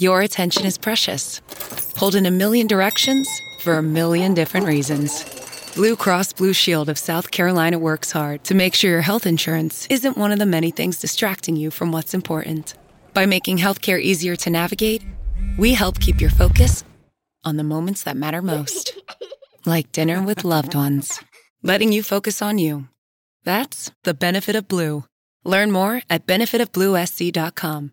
your attention is precious. Pulled in a million directions for a million different reasons. Blue Cross Blue Shield of South Carolina works hard to make sure your health insurance isn't one of the many things distracting you from what's important. By making healthcare easier to navigate, we help keep your focus on the moments that matter most, like dinner with loved ones, letting you focus on you. That's the benefit of Blue. Learn more at benefitofbluesc.com.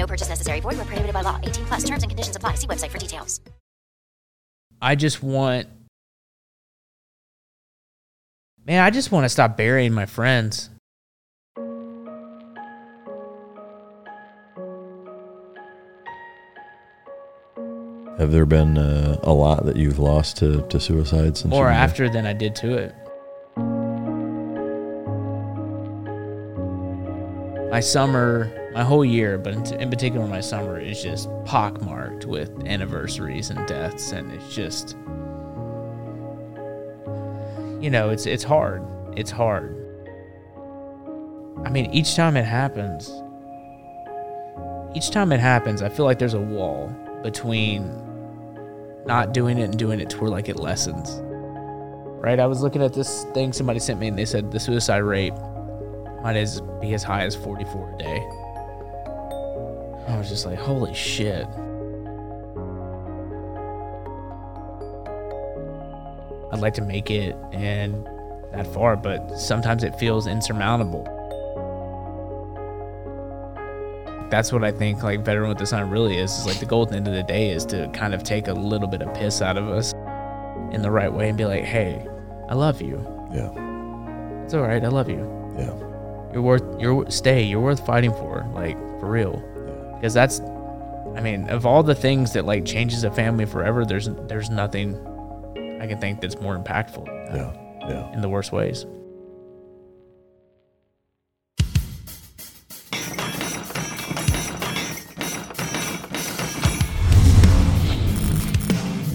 No purchase necessary. Void where prohibited by law. 18 plus. Terms and conditions apply. See website for details. I just want, man, I just want to stop burying my friends. Have there been uh, a lot that you've lost to, to suicide since? More after than I did to it. My summer, my whole year, but in, particular my summer, is just pockmarked with anniversaries and deaths, and it's just, you know, it's it's hard. It's hard. I mean, each time it happens, each time it happens, I feel like there's a wall between not doing it and doing it to where like it lessens. Right? I was looking at this thing somebody sent me and they said the suicide rate might as be as high as 44 a day. I was just like, holy shit. I'd like to make it and that far, but sometimes it feels insurmountable. That's what I think like veteran with the sign really is. Is like the goal at the end of the day is to kind of take a little bit of piss out of us in the right way and be like, hey, I love you. Yeah, It's all right. I love you. yeah, You're worth. You're stay. You're worth fighting for. Like for real. Because that's, I mean, of all the things that like changes a family forever, there's there's nothing I can think that's more impactful. that yeah, yeah. In the worst ways.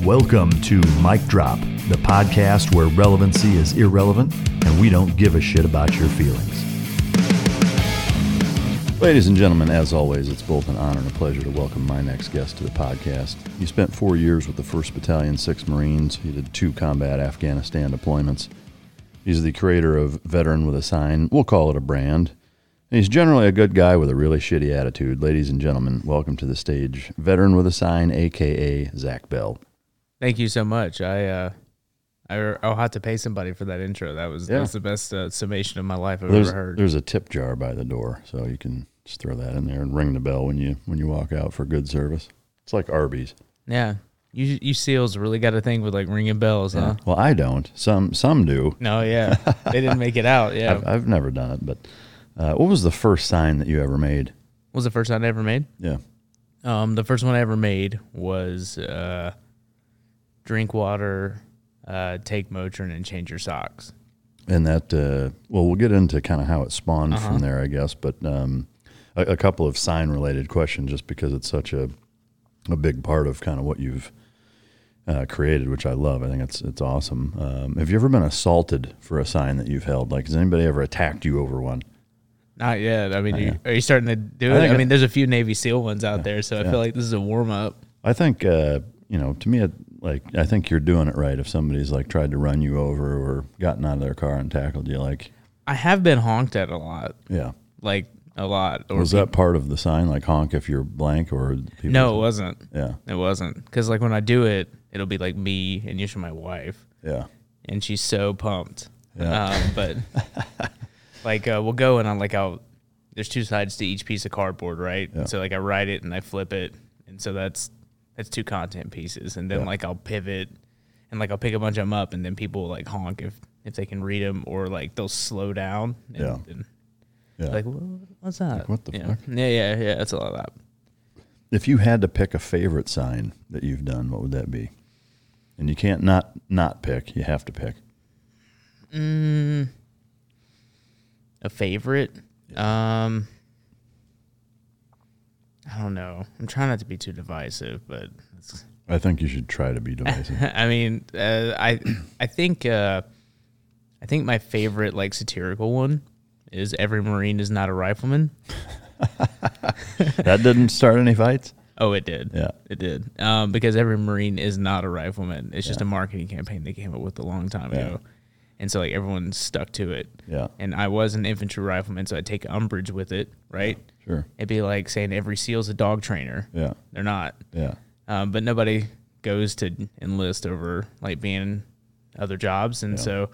Welcome to Mike Drop, the podcast where relevancy is irrelevant and we don't give a shit about your feelings. Ladies and gentlemen, as always, it's both an honor and a pleasure to welcome my next guest to the podcast. You spent four years with the 1st Battalion, 6th Marines. He did two combat Afghanistan deployments. He's the creator of Veteran with a Sign. We'll call it a brand. And he's generally a good guy with a really shitty attitude. Ladies and gentlemen, welcome to the stage, Veteran with a Sign, a.k.a. Zach Bell. Thank you so much. I uh, I, I'll have to pay somebody for that intro. That was Yeah. that's the best uh, summation of my life I've There's, ever heard. there's a tip jar by the door, so you can just throw that in there and ring the bell when you when you walk out for good service. It's like Arby's. Yeah, you you seals really got a thing with like ringing bells, huh? Well, I don't. Some some do. No, yeah, they didn't make it out. Yeah, I've, I've never done it, but uh, what was the first sign that you ever made? What was the first sign I ever made. Yeah. Um, the first one I ever made was uh, drink water, uh, take Motrin, and change your socks. And that, uh, well, we'll get into kind of how it spawned Uh-huh. from there, I guess. But um, a, a couple of sign related questions, just because it's such a a big part of kind of what you've uh, created, which I love. I think it's it's awesome. Um, have you ever been assaulted for a sign that you've held? Like, has anybody ever attacked you over one? Not yet. I mean, Not you, yet. are you starting to do I it? I mean, there's a few Navy SEAL ones out there, so I yeah. feel like this is a warm up. I think uh, you know. To me, like I think you're doing it right. If somebody's like tried to run you over or gotten out of their car and tackled you, like, I have been honked at a lot, yeah. like a lot. Was that part of the sign, like honk if you're blank, or people No, it wasn't. Yeah, It wasn't because like when I do it, it'll be like me and usually my wife, yeah, and she's so pumped. Yeah. Um, but like uh, we'll go and I'm like I'll there's two sides to each piece of cardboard, right? Yeah. So like I write it and I flip it, and so that's that's two content pieces, and then Yeah. like I'll pivot and like I'll pick a bunch of them up, and then people will like honk if if they can read them, or like they'll slow down. And, Yeah. and yeah. like "Wha- what's that? what the yeah. fuck? Yeah, yeah, yeah. That's a lot of that. if you had to pick a favorite sign that you've done, what would that be? And you can't not not pick. You have to pick. Mm, a favorite? Um, I don't know. I'm trying not to be too divisive, but I think you should try to be divisive. I mean, uh, I I think uh, I think my favorite like satirical one is every Marine is not a rifleman. that didn't start any fights. Oh, it did. Yeah. it did. Um, because every Marine is not a rifleman. It's just a marketing campaign they came up with a long time Yeah. ago, and so like everyone stuck to it. Yeah. And I was an infantry rifleman, so I take umbrage with it. Right. Sure. It'd be like saying every SEAL's a dog trainer. Yeah. They're not. Yeah. Um, but nobody goes to enlist over like being other jobs, and so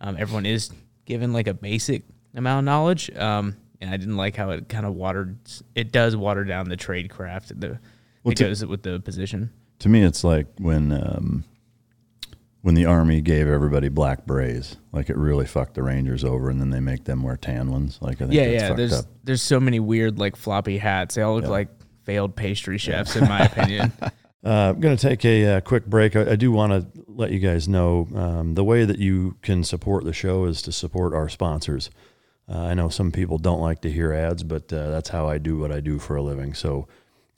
um, everyone is given like a basic amount of knowledge. Um, and I didn't like how it kind of watered. It does water down the trade craft the, Well, that to- goes with the position. To me, it's like when um, when the army gave everybody black berets. Like it really fucked the Rangers over, and then they make them wear tan ones. Like I think Yeah, yeah. There's up. there's so many weird like floppy hats. They all look Yeah. like failed pastry chefs, in my opinion. Uh, I'm going to take a, uh quick break. I, I do want to let you guys know um, the way that you can support the show is to support our sponsors. Uh, I know some people don't like to hear ads, but uh, that's how I do what I do for a living. So,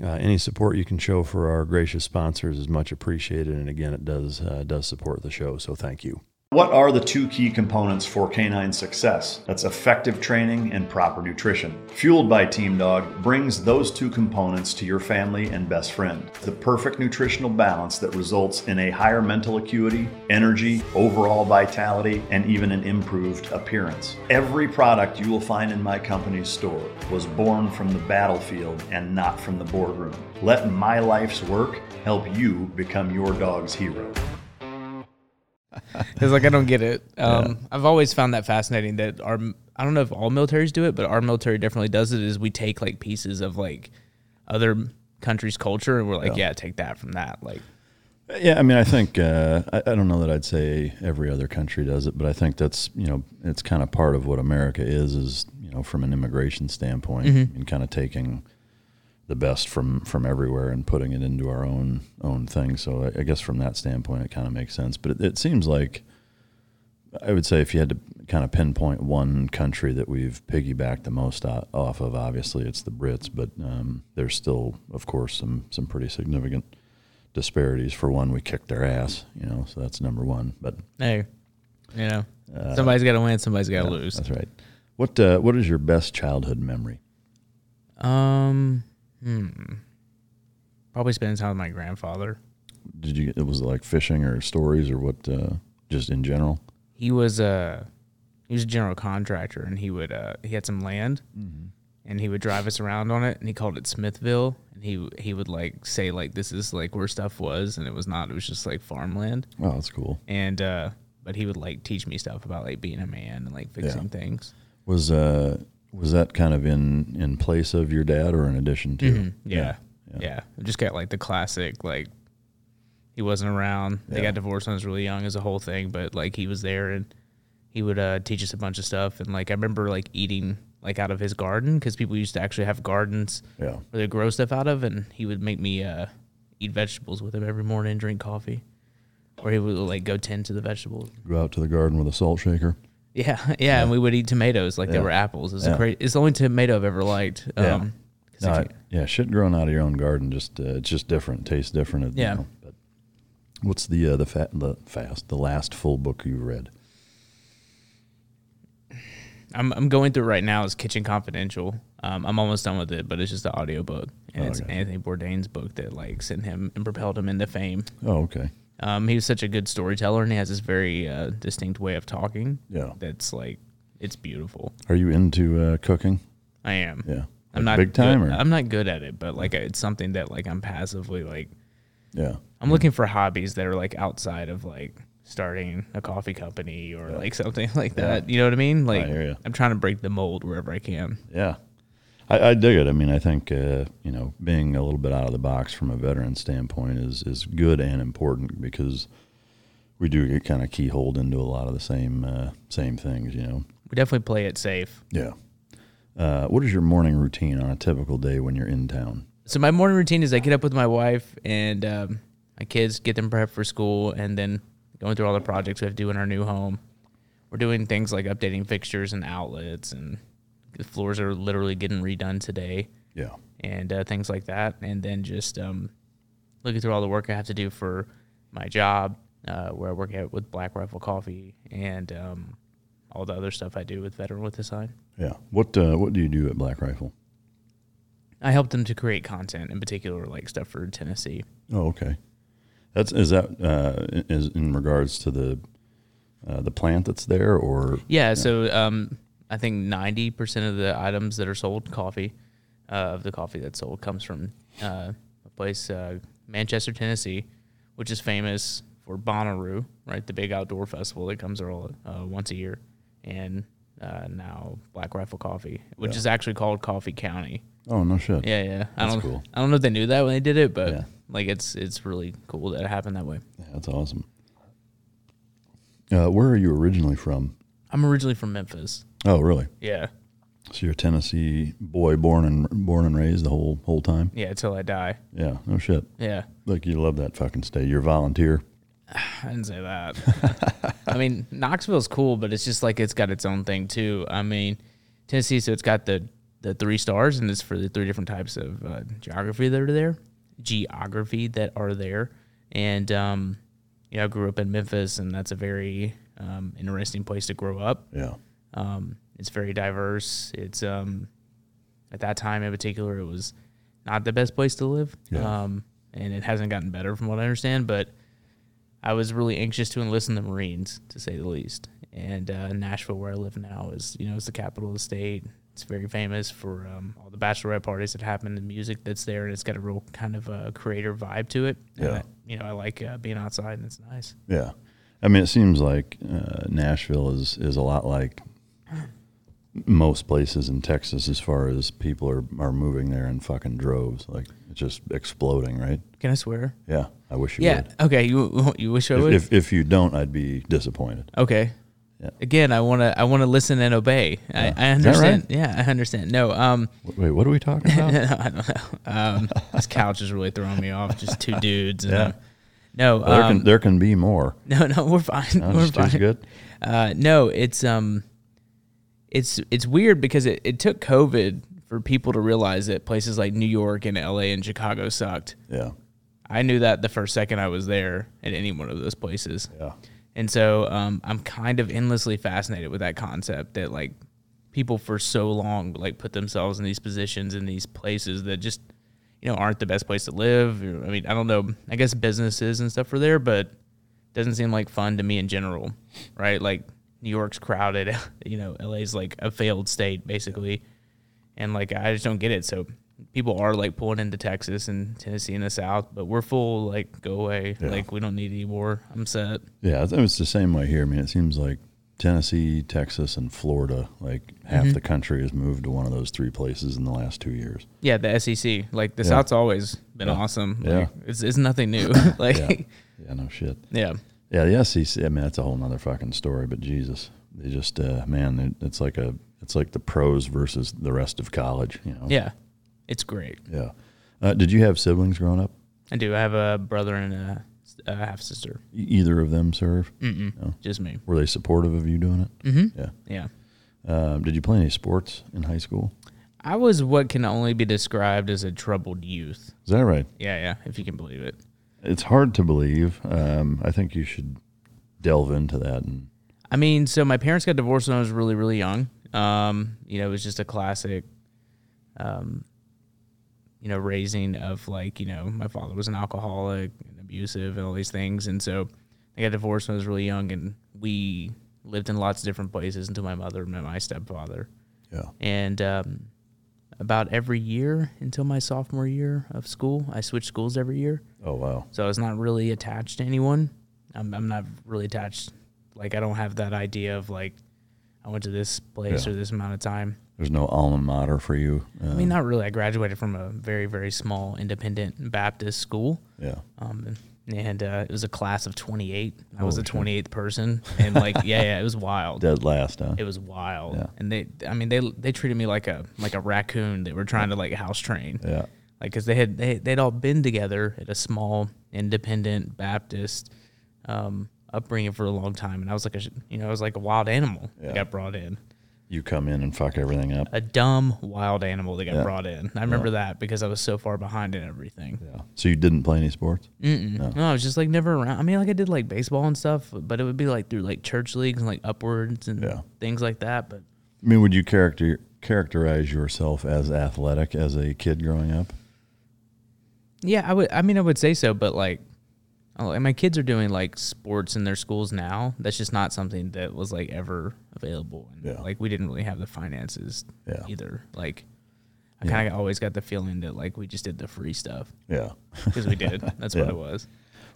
uh, any support you can show for our gracious sponsors is much appreciated. And again, it does uh, does support the show. So, thank you. What are the two key components for canine success? That's effective training and proper nutrition. Fueled by Team Dog brings those two components to your family and best friend. The perfect nutritional balance that results in a higher mental acuity, energy, overall vitality, and even an improved appearance. Every product you will find in my company's store was born from the battlefield and not from the boardroom. Let my life's work help you become your dog's hero. Because like I don't get it. Um, I've always found that fascinating that our I don't know if all militaries do it, but our military definitely does it. Is we take like pieces of like other countries' culture and we're like, yeah, take that from that. Like, Yeah, I mean, I think uh, I, I don't know that I'd say every other country does it, but I think that's you know it's kind of part of what America is, is you know from an immigration standpoint, and kind of taking the best from from everywhere and putting it into our own own thing. So I, I guess from that standpoint, it kind of makes sense. But it, it seems like I would say if you had to kind of pinpoint one country that we've piggybacked the most off of, obviously it's the Brits, but um, there's still, of course, some some pretty significant disparities. For one, we kicked their ass, you know, so that's number one. But hey, you know, somebody's got to win, somebody's got to lose. that's right. What uh, what is your best childhood memory? Um, hmm, probably spending time with my grandfather. Did you? It was like fishing or stories or what? Uh, just in general. He was a he was a general contractor, and he would uh, he had some land, and he would drive us around on it, and he called it Smithville, and he he would like say like this is like where stuff was, and it was not. It was just like farmland, Oh, that's cool. and uh, but he would like teach me stuff about like being a man and like fixing things. Was uh was that kind of in in place of your dad or in addition to? Mhm. Yeah. yeah, I just got like the classic like he wasn't around. They Yeah. got divorced when I was really young as a whole thing, but like he was there and he would uh, teach us a bunch of stuff. And like I remember like eating like out of his garden because people used to actually have gardens Yeah. where they grow stuff out of, and he would make me uh, eat vegetables with him every morning, and drink coffee, or he would like go tend to the vegetables. Go out to the garden with a salt shaker. Yeah, yeah, and we would eat tomatoes like they Yeah. were apples. It's Yeah. a great. It's the only tomato I've ever liked. Yeah. Um, 'cause No, if I- you- yeah, shit growing out of your own garden just uh, it's just different. Tastes different. you Yeah. know, but what's the uh, the fat the fast the last full book you read? I'm I'm going through right now is Kitchen Confidential. Um, I'm almost done with it, but it's just an audiobook. And Oh, it's okay. Anthony Bourdain's book that like sent him and propelled him into fame. Oh, okay. Um, he was such a good storyteller and he has this very uh, distinct way of talking. Yeah. That's like it's beautiful. Are you into uh, cooking? I am. Yeah. I'm Like not big time good- I'm not good at it, but like it's something that like I'm passively like yeah. I'm looking for hobbies that are like outside of like starting a coffee company or like something like that. You know what I mean? Like ya. I'm trying to break the mold wherever I can. Yeah. I, I dig it. I mean, I think uh, you know being a little bit out of the box from a veteran standpoint is is good and important because we do get kind of keyholed into a lot of the same uh, same things. You know. We definitely play it safe. Yeah. Uh, what is your morning routine on a typical day when you're in town? So my morning routine is I get up with my wife and um, my kids, get them prepped for school, and then going through all the projects we have to do in our new home. We're doing things like updating fixtures and outlets, and the floors are literally getting redone today, Yeah. and uh, things like that. And then just um, looking through all the work I have to do for my job, uh, where I work at with Black Rifle Coffee, and um, all the other stuff I do with Veteran with the Sign. Yeah. What uh, What do you do at Black Rifle? I help them to create content, in particular, like stuff for Tennessee. Oh, okay. That's is that uh, is in regards to the uh, the plant that's there, or Yeah, so um, I think ninety percent of the items that are sold coffee, uh, of the coffee that's sold, comes from uh, a place, uh, Manchester, Tennessee, which is famous for Bonnaroo, right? The big outdoor festival that comes all uh, once a year, and uh, now Black Rifle Coffee, which Yeah. is actually called Coffee County. oh no shit. Yeah, yeah. I That's don't, cool. I don't know if they knew that when they did it, but Yeah. like it's it's really cool that it happened that way. Yeah, that's awesome. Uh, where are you originally from? I'm originally from Memphis. Oh, really? Yeah, So you're a Tennessee boy, born and born and raised the whole whole time. yeah. until I die. Yeah, no shit. Yeah. Like you love that fucking state. You're a volunteer. I didn't say that. I mean, Knoxville's cool, but it's just like it's got its own thing too. I mean, Tennessee, so it's got the the three stars, and it's for the three different types of uh, geography that are there, geography that are there, and um, you know, I grew up in Memphis, and that's a very um, interesting place to grow up. Yeah. Um, it's very diverse. It's um, at that time in particular, it was not the best place to live. Yeah. Um, and it hasn't gotten better from what I understand. But I was really anxious to enlist in the Marines, to say the least. And uh, Nashville, where I live now, is you know it's the capital of the state. It's very famous for um, all the bachelorette parties that happen, the music that's there, and it's got a real kind of a creator vibe to it. And Yeah. I- you know, I like uh, being outside, and it's nice. Yeah. I mean, it seems like uh, Nashville is is a lot like most places in Texas as far as people are are moving there in fucking droves. Like it's just exploding, right? Can I swear? Yeah. I wish you yeah. would. Okay. You you wish I would? If, if if you don't, I'd be disappointed. Okay. Yeah. Again, I want to I want to listen and obey. I, I Is that right? understand. Yeah, I understand. No, um, Wait, what are we talking about? I don't know. Um, this couch is really throwing me off. Just two dudes. And, Yeah. um, no, Well, there um, can there can be more. no, no, we're fine. No, we're fine. good. Uh, no, it's um, it's it's weird because it, it took COVID for people to realize that places like New York and L.A. and Chicago sucked. Yeah. I knew that the first second I was there at any one of those places. Yeah. And so um, I'm kind of endlessly fascinated with that concept that like people for so long like put themselves in these positions in these places that just you know aren't the best place to live. I mean, I don't know. I guess businesses and stuff are there, but it doesn't seem like fun to me in general, right? Like New York's crowded, you know, LA's like a failed state basically, and like I just don't get it. So people are like pulling into Texas and Tennessee in the South, but we're full. Like go away. Yeah. Like we don't need any more. I'm set. Yeah, it's- it's the same way here. I mean, it seems like Tennessee, Texas, and Florida, like half Mm-hmm. the country has moved to one of those three places in the last two years. Yeah, the SEC. Like the Yeah. South's always been Yeah. awesome. Yeah. Like, it's it's nothing new. like Yeah. yeah. Yeah, no shit. yeah. Yeah, the SEC. I mean, that's a whole nother fucking story. But Jesus, they just uh, man, it, it's like a it's like the pros versus the rest of college. You know. Yeah, it's great. Yeah. Uh, did you have siblings growing up? I do. I have a brother and a, a half sister. Either of them serve? Mm-mm. No. Just me. Were they supportive of you doing it? Mm-hmm. Yeah. Yeah. Um, did you play any sports in high school? I was what can only be described as a troubled youth. Is that right? Yeah, yeah, if you can believe it. It's hard to believe. Um, I think you should delve into that. And I mean, so my parents got divorced when I was really, really young. Um, you know, it was just a classic, um, you know, raising of like, you know, my father was an alcoholic and abusive and all these things. And so I got divorced when I was really young and we lived in lots of different places until my mother met my stepfather. yeah, And um, about every year until my sophomore year of school, I switched schools every year. oh wow, So I was not really attached to anyone. I'm, I'm not really attached. Like, I don't have that idea of like, I went to this place Yeah. or this amount of time. there's no alma mater for you. Uh, I mean, not really. I graduated from a very, very small independent Baptist school. yeah, Um, and uh, it was a class of 28. I was the shit. 28th person. And like, yeah, yeah, it was wild. dead last, huh? It was wild. Yeah. And they, I mean, they, they treated me like a, like a raccoon. They were trying to like house train. yeah, like because they had they they'd all been together at a small independent Baptist um, upbringing for a long time, and I was like a you know I was like a wild animal Yeah. that got brought in, You come in and fuck everything up. a dumb wild animal that got Yeah. brought in. I remember that because I was so far behind in everything. Yeah. So you didn't play any sports? No. No. I was just like never around. I mean, like I did like baseball and stuff, but it would be like through like church leagues and like upwards and Yeah. things like that. But I mean, would you character characterize yourself as athletic as a kid growing up? yeah, I would. I mean, I would say so. But like, oh, and my kids are doing like sports in their schools now. That's just not something that was like ever available. And Yeah. like we didn't really have the finances Yeah. either. Like, I kind of always got the feeling that like we just did the free stuff Yeah. because we did. That's what it was.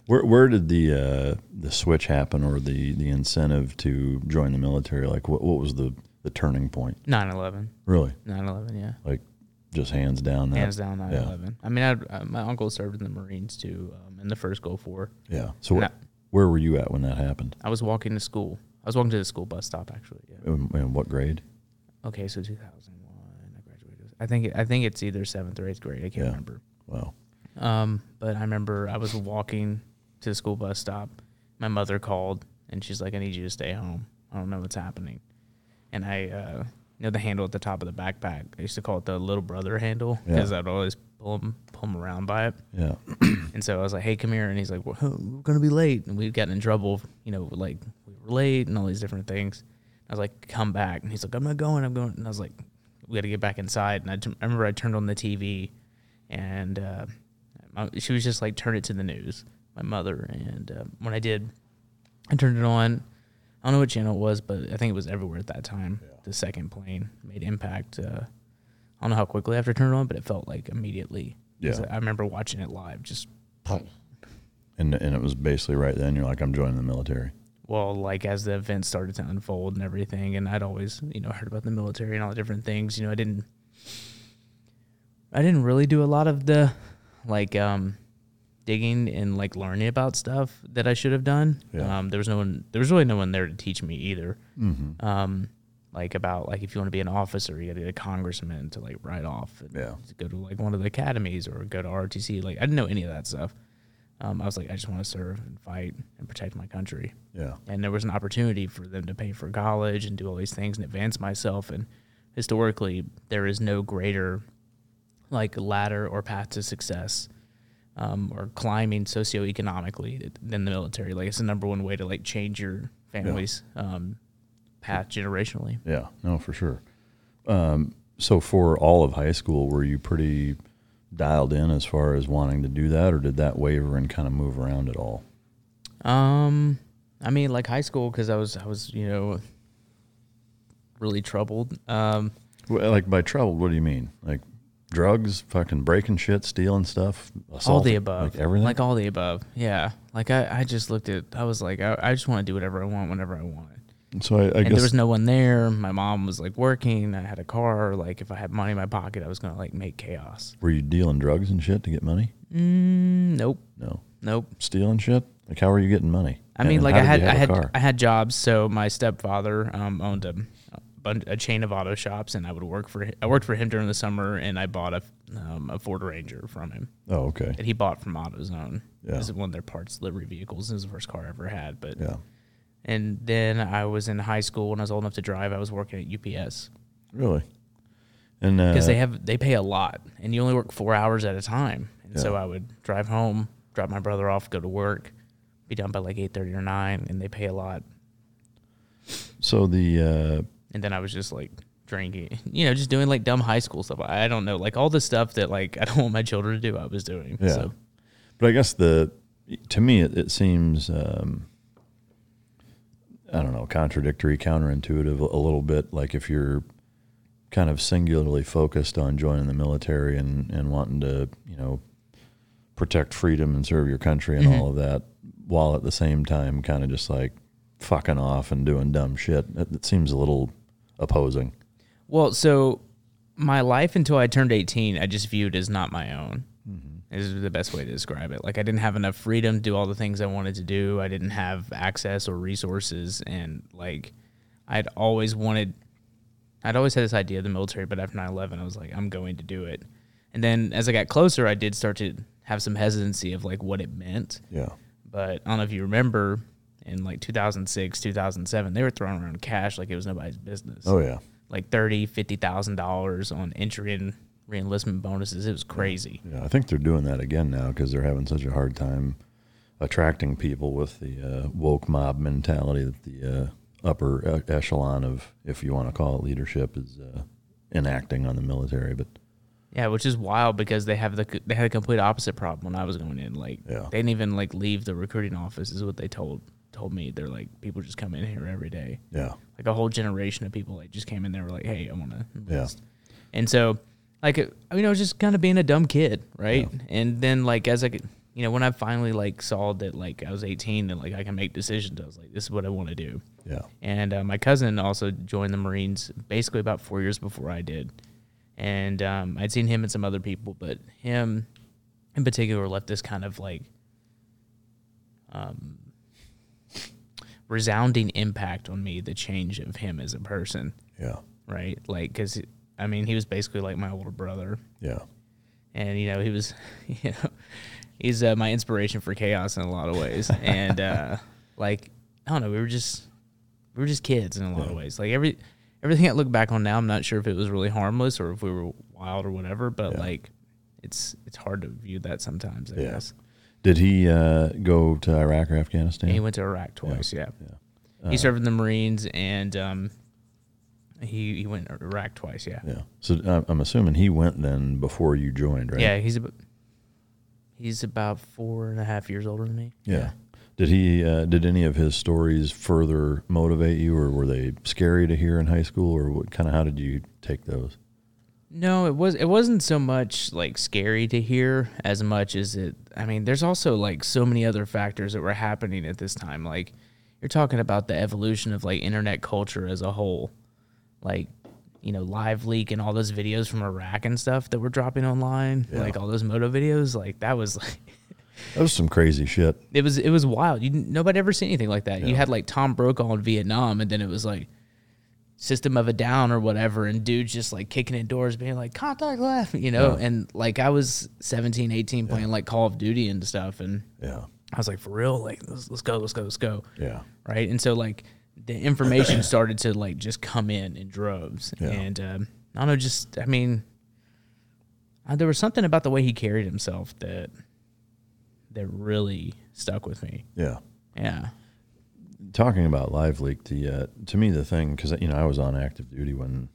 Where where did the uh, the switch happen, or the the incentive to join the military? Like, what what was the the turning point? 9-11. Really, 9-11, Yeah. like just hands down. That, Hands down 9 Yeah. 11. I mean, I, uh, my uncle served in the Marines too um, in the first Gulf War. Yeah. So wh- Nah. where were you at when that happened? I was walking to school. I was walking to the school bus stop actually. Yeah. In, in what grade? Okay, so 2001. I graduated. I think I think it's either seventh or eighth grade. I can't Yeah. remember. Wow. Um, but I remember I was walking to the school bus stop. My mother called and she's like, "I need you to stay home. I don't know what's happening." And I, uh, you know, the handle at the top of the backpack. I used to call it the little brother handle Yeah. because I'd always pull him pull him around by it. Yeah. And so I was like, "Hey, come here," and he's like, well, "We're gonna be late," and we'd gotten in trouble, you know, like we were late and all these different things. I was like, "Come back," and he's like, "I'm not going. I'm going." And I was like, "We got to get back inside." And I, t- I remember I turned on the TV, and uh, my, she was just like, "Turn it to the news." My mother, and uh, when I did, I turned it on. I don't know what channel it was, but I think it was everywhere at that time. The second plane made impact. Uh, I don't know how quickly after I turned on, but it felt like immediately. Yeah. I remember watching it live, just And and it was basically right then. You're like, I'm joining the military. well, like as the events started to unfold and everything, and I'd always, you know, heard about the military and all the different things. You know, I didn't, I didn't really do a lot of the, like, um, digging and like learning about stuff that I should have done. Yeah. Um, there was no one, there was really no one there to teach me either. Mm-hmm. Um, like about like if you want to be an officer, you got to be a congressman to like write off. And Yeah. to go to like one of the academies or go to ROTC. Like I didn't know any of that stuff. Um, I was like, I just want to serve and fight and protect my country Yeah. and there was an opportunity for them to pay for college and do all these things and advance myself and historically there is no greater like ladder or path to success um, or climbing socioeconomically than the military like it's the number one way to like change your family's um, path generationally Yeah. No, for sure. Um, so for all of high school, were you pretty dialed in as far as wanting to do that, or did that waver and kind of move around at all? um i mean like high school because i was i was you know really troubled um Well, like by troubled, what do you mean? Like drugs, fucking breaking shit, stealing stuff, all the above like everything. like all the above yeah like i, I just looked at i was like i, I just want to do whatever i want whenever i want so I, I and guess there was no one there my mom was like working i had a car like if i had money in my pocket i was gonna like make chaos were you dealing drugs and shit to get money? mm, nope No, nope stealing shit. Like how were you getting money? i mean And like i had i had car? i had jobs so my stepfather um, owned a, a, chain of auto shops and i would work for i worked for him during the summer and i bought a, um, a ford ranger from him oh, okay. that he bought from AutoZone. Yeah. This is one of their parts delivery vehicles. It was the first car I ever had. But Yeah. And then I was in high school when I was old enough to drive. I was working at UPS Really. And uh, because they have they pay a lot, and you only work four hours at a time. And so Yeah. I would drive home, drop my brother off, go to work, be done by like eight thirty or nine, and they pay a lot. so the uh, And then I was just like drinking, you know, just doing like dumb high school stuff. I don't know, like all the stuff that like I don't want my children to do. I was doing. Yeah. So But I guess the to me it, it seems um, I don't know contradictory, counterintuitive a little bit. Like if you're kind of singularly focused on joining the military and and wanting to you know protect freedom and serve your country and Mhm. all of that, while at the same time kind of just like fucking off and doing dumb shit. It, it seems a little opposing. Well, so my life until I turned 18, I just viewed as not my own. Is the best way to describe it. Like I didn't have enough freedom to do all the things I wanted to do. I didn't have access or resources, and like I'd always wanted. I'd always had this idea of the military, but after 9/11, I was like, I'm going to do it. And then as I got closer, I did start to have some hesitancy of like what it meant. Yeah. But I don't know if you remember in like 2006, 2007, they were throwing around cash like it was nobody's business. Oh yeah. Like thirty, fifty thousand dollars on entry and reenlistment bonuses. It was crazy. Yeah, I think they're doing that again now because they're having such a hard time attracting people with the uh, woke mob mentality that the uh, upper echelon of, if you want to call it leadership, is uh, enacting on the military. But Yeah, which is wild because they have the they had a complete opposite problem when I was going in. Like Yeah. they didn't even like leave the recruiting office is what they told told me. They're like people just come in here every day. yeah, Like a whole generation of people like just came in there were like, hey, I want to Yeah. And so like you know just kind of being a dumb kid, right? And then like as I could, you know when I finally like saw that like I was 18 and like I can make decisions, I was like, this is what I want to do. yeah, And uh, my cousin also joined the Marines basically about four years before I did. And um, I'd seen him and some other people, but him in particular left this kind of like um, resounding impact on me, the change of him as a person, yeah, right? Like, because, I mean, he was basically like my older brother. yeah, And, you know, he was, you know, he's uh, my inspiration for chaos in a lot of ways. and, uh, like, I don't know, we were just, we were just kids in a lot of ways. Like every everything I look back on now, I'm not sure if it was really harmless or if we were wild or whatever. But Yeah. like, it's it's hard to view that sometimes. I Yeah. guess. Did he uh, go to Iraq or Afghanistan? And he went to Iraq twice. Yeah. yeah. He served in the Marines and um, he he went to Iraq twice. Yeah. Yeah. So uh, I'm assuming he went then before you joined, right? Yeah. He's about he's about four and a half years older than me. Yeah. Did he? Uh, did any of his stories further motivate you, or were they scary to hear in high school, or what kind of? How did you take those? No, it was it wasn't so much like scary to hear as much as it I mean, there's also like so many other factors that were happening at this time. Like you're talking about the evolution of like internet culture as a whole. Like, you know, LiveLeak and all those videos from Iraq and stuff that were dropping online, Yeah. like all those moto videos, like that was like That was some crazy shit. it was it was wild. You nobody ever seen anything like that. You had like Tom Brokaw in Vietnam, and then it was like System of a Down or whatever, and dudes just like kicking in doors, being like contact left, you know. Yeah. And like I was 17, 18 playing like Call of Duty and stuff, and Yeah. I was like, for real, like let's, let's go, let's go, let's go, Yeah. right? And so like the information started to like just come in in droves, Yeah. and um, I don't know, just I mean, uh, there was something about the way he carried himself that that really stuck with me. Yeah. Yeah. Talking about LiveLeak, the uh, to me the thing because you know I was on active duty when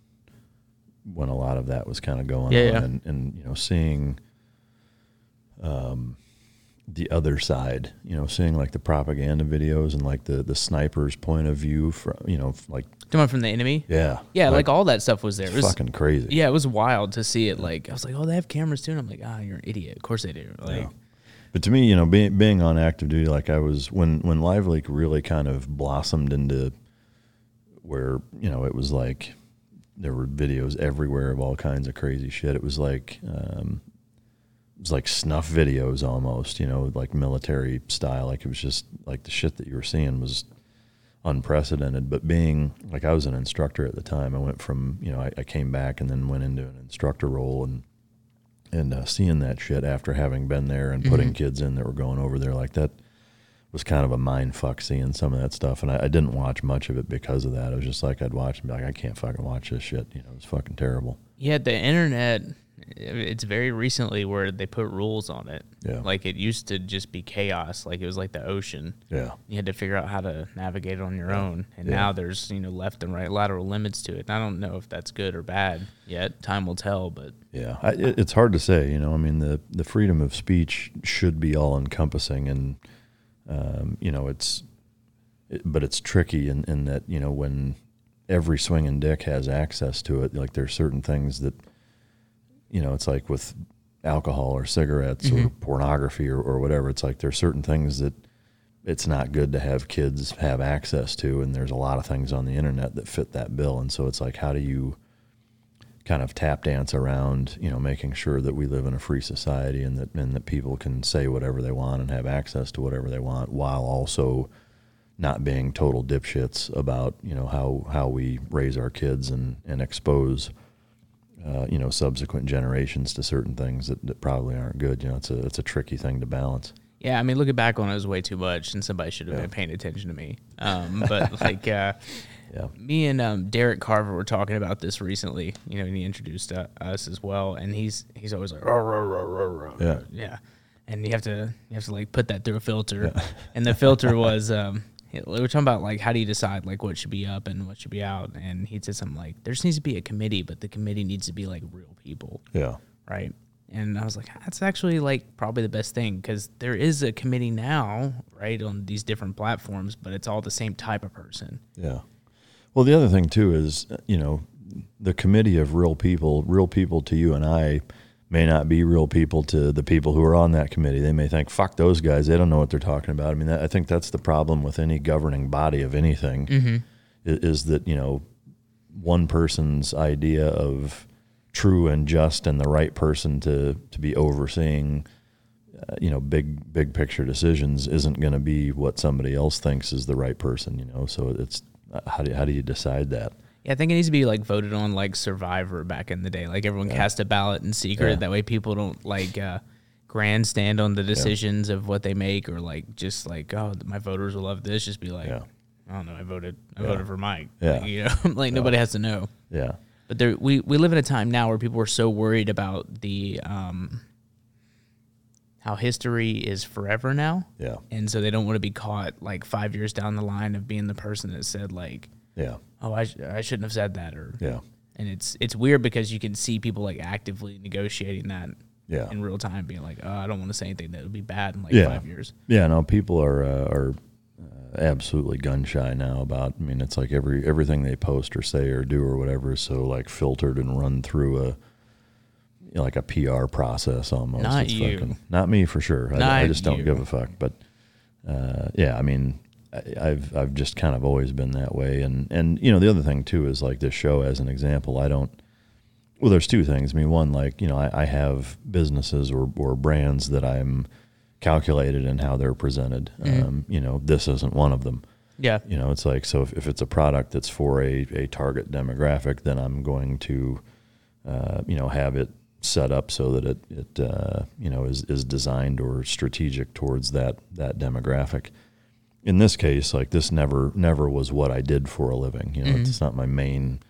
when a lot of that was kind of going Yeah, on, yeah. and and you know seeing um the other side, you know, seeing like the propaganda videos and like the the sniper's point of view from you know like Coming from the enemy. yeah Yeah, like, all that stuff was there. It was fucking crazy. Yeah, it was wild to see it. Like I was like, oh, they have cameras too. And I'm like, ah, you're an idiot. Of course they do. Like, Yeah. But to me, you know, being being on active duty, like I was when when LiveLeak really kind of blossomed into where you know it was like there were videos everywhere of all kinds of crazy shit. It was like um, was like snuff videos almost, you know, like military style. Like it was just like the shit that you were seeing was unprecedented. But being like I was an instructor at the time, I went from you know I, I came back and then went into an instructor role and and uh, seeing that shit after having been there and putting kids in that were going over there like that was kind of a mind fuck seeing some of that stuff and I, I didn't watch much of it because of that. It was just like I'd watch and be like, I can't fucking watch this shit. You know, it was fucking terrible. yeah, the internet. It's very recently where they put rules on it. Yeah. Like it used to just be chaos. Like it was like the ocean. Yeah. You had to figure out how to navigate it on your own. And Yeah. now there's you know left and right lateral limits to it. And I don't know if that's good or bad yet. Time will tell. But Yeah, I, it, it's hard to say. You know, I mean, the the freedom of speech should be all encompassing, and um, you know, it's, it, but it's tricky in, in that you know when every swinging dick has access to it. Like there's certain things that, you know, it's like with alcohol or cigarettes or mm-hmm. pornography or, or whatever. It's like there's certain things that it's not good to have kids have access to, and there's a lot of things on the internet that fit that bill. And so it's like, how do you kind of tap dance around, you know, making sure that we live in a free society and that and that people can say whatever they want and have access to whatever they want while also not being total dipshits about, you know, how how we raise our kids and and expose uh, you know subsequent generations to certain things that, that probably aren't good. You know, it's a it's a tricky thing to balance. Yeah, I mean, looking back on it, it was way too much, and somebody should have Yeah. been paying attention to me. Um, but like, uh, Yeah. me and um, Derek Carver were talking about this recently. You know, and he introduced uh, us as well, and he's he's always like, "Rah, rah, rah, rah, rah." Yeah. yeah, and you have to you have to like put that through a filter, and the filter was um, we were talking about like how do you decide like what should be up and what should be out, and he said something like, "There just needs to be a committee, but the committee needs to be like real people." Yeah. right? And I was like, that's actually like probably the best thing because there is a committee now, right, on these different platforms, but it's all the same type of person. Yeah. Well, the other thing too is, you know, the committee of real people, real people to you and I may not be real people to the people who are on that committee. They may think, fuck those guys. They don't know what they're talking about. I mean, that, I think that's the problem with any governing body of anything i- is, that, you know, one person's idea of true and just and the right person to, to be overseeing uh, you know big big picture decisions isn't going to be what somebody else thinks is the right person you know so it's uh, how do you, how do you decide that Yeah, I think it needs to be like voted on like Survivor back in the day. Like everyone cast a ballot in secret. Yeah. That way people don't like uh, grandstand on the decisions of what they make or like just like, oh, my voters will love this. Just be like, Yeah. I don't know, I voted, I voted for Mike. Yeah. Like, you know, like nobody has to know. yeah But there, we we live in a time now where people are so worried about the um, how history is forever now, yeah and so they don't want to be caught like five years down the line of being the person that said like, yeah "Oh, I, sh- I shouldn't have said that," or yeah and it's it's weird because you can see people like actively negotiating that Yeah. in real time, being like, "Oh, I don't want to say anything that would be bad in like Yeah. five years." yeah no people are uh, are uh, absolutely gun shy now about i mean it's like every everything they post or say or do or whatever is so like filtered and run through a you know, like a PR process almost. Not It's you. fucking- not me for sure. I, Not I just don't you. give a fuck. But uh, yeah, I mean, I, I've I've just kind of always been that way. And and you know, the other thing too is like this show as an example. I don't. Well, there's two things. I mean, one, like you know, I, I have businesses or or brands that I'm calculated in how they're presented. Um, you know, this isn't one of them. Yeah, You know, it's like so if, if it's a product that's for a, a target demographic, then I'm going to, uh, you know, have it set up so that it it uh, you know is is designed or strategic towards that that demographic. In this case, like this never never was what I did for a living. You know, it's not my main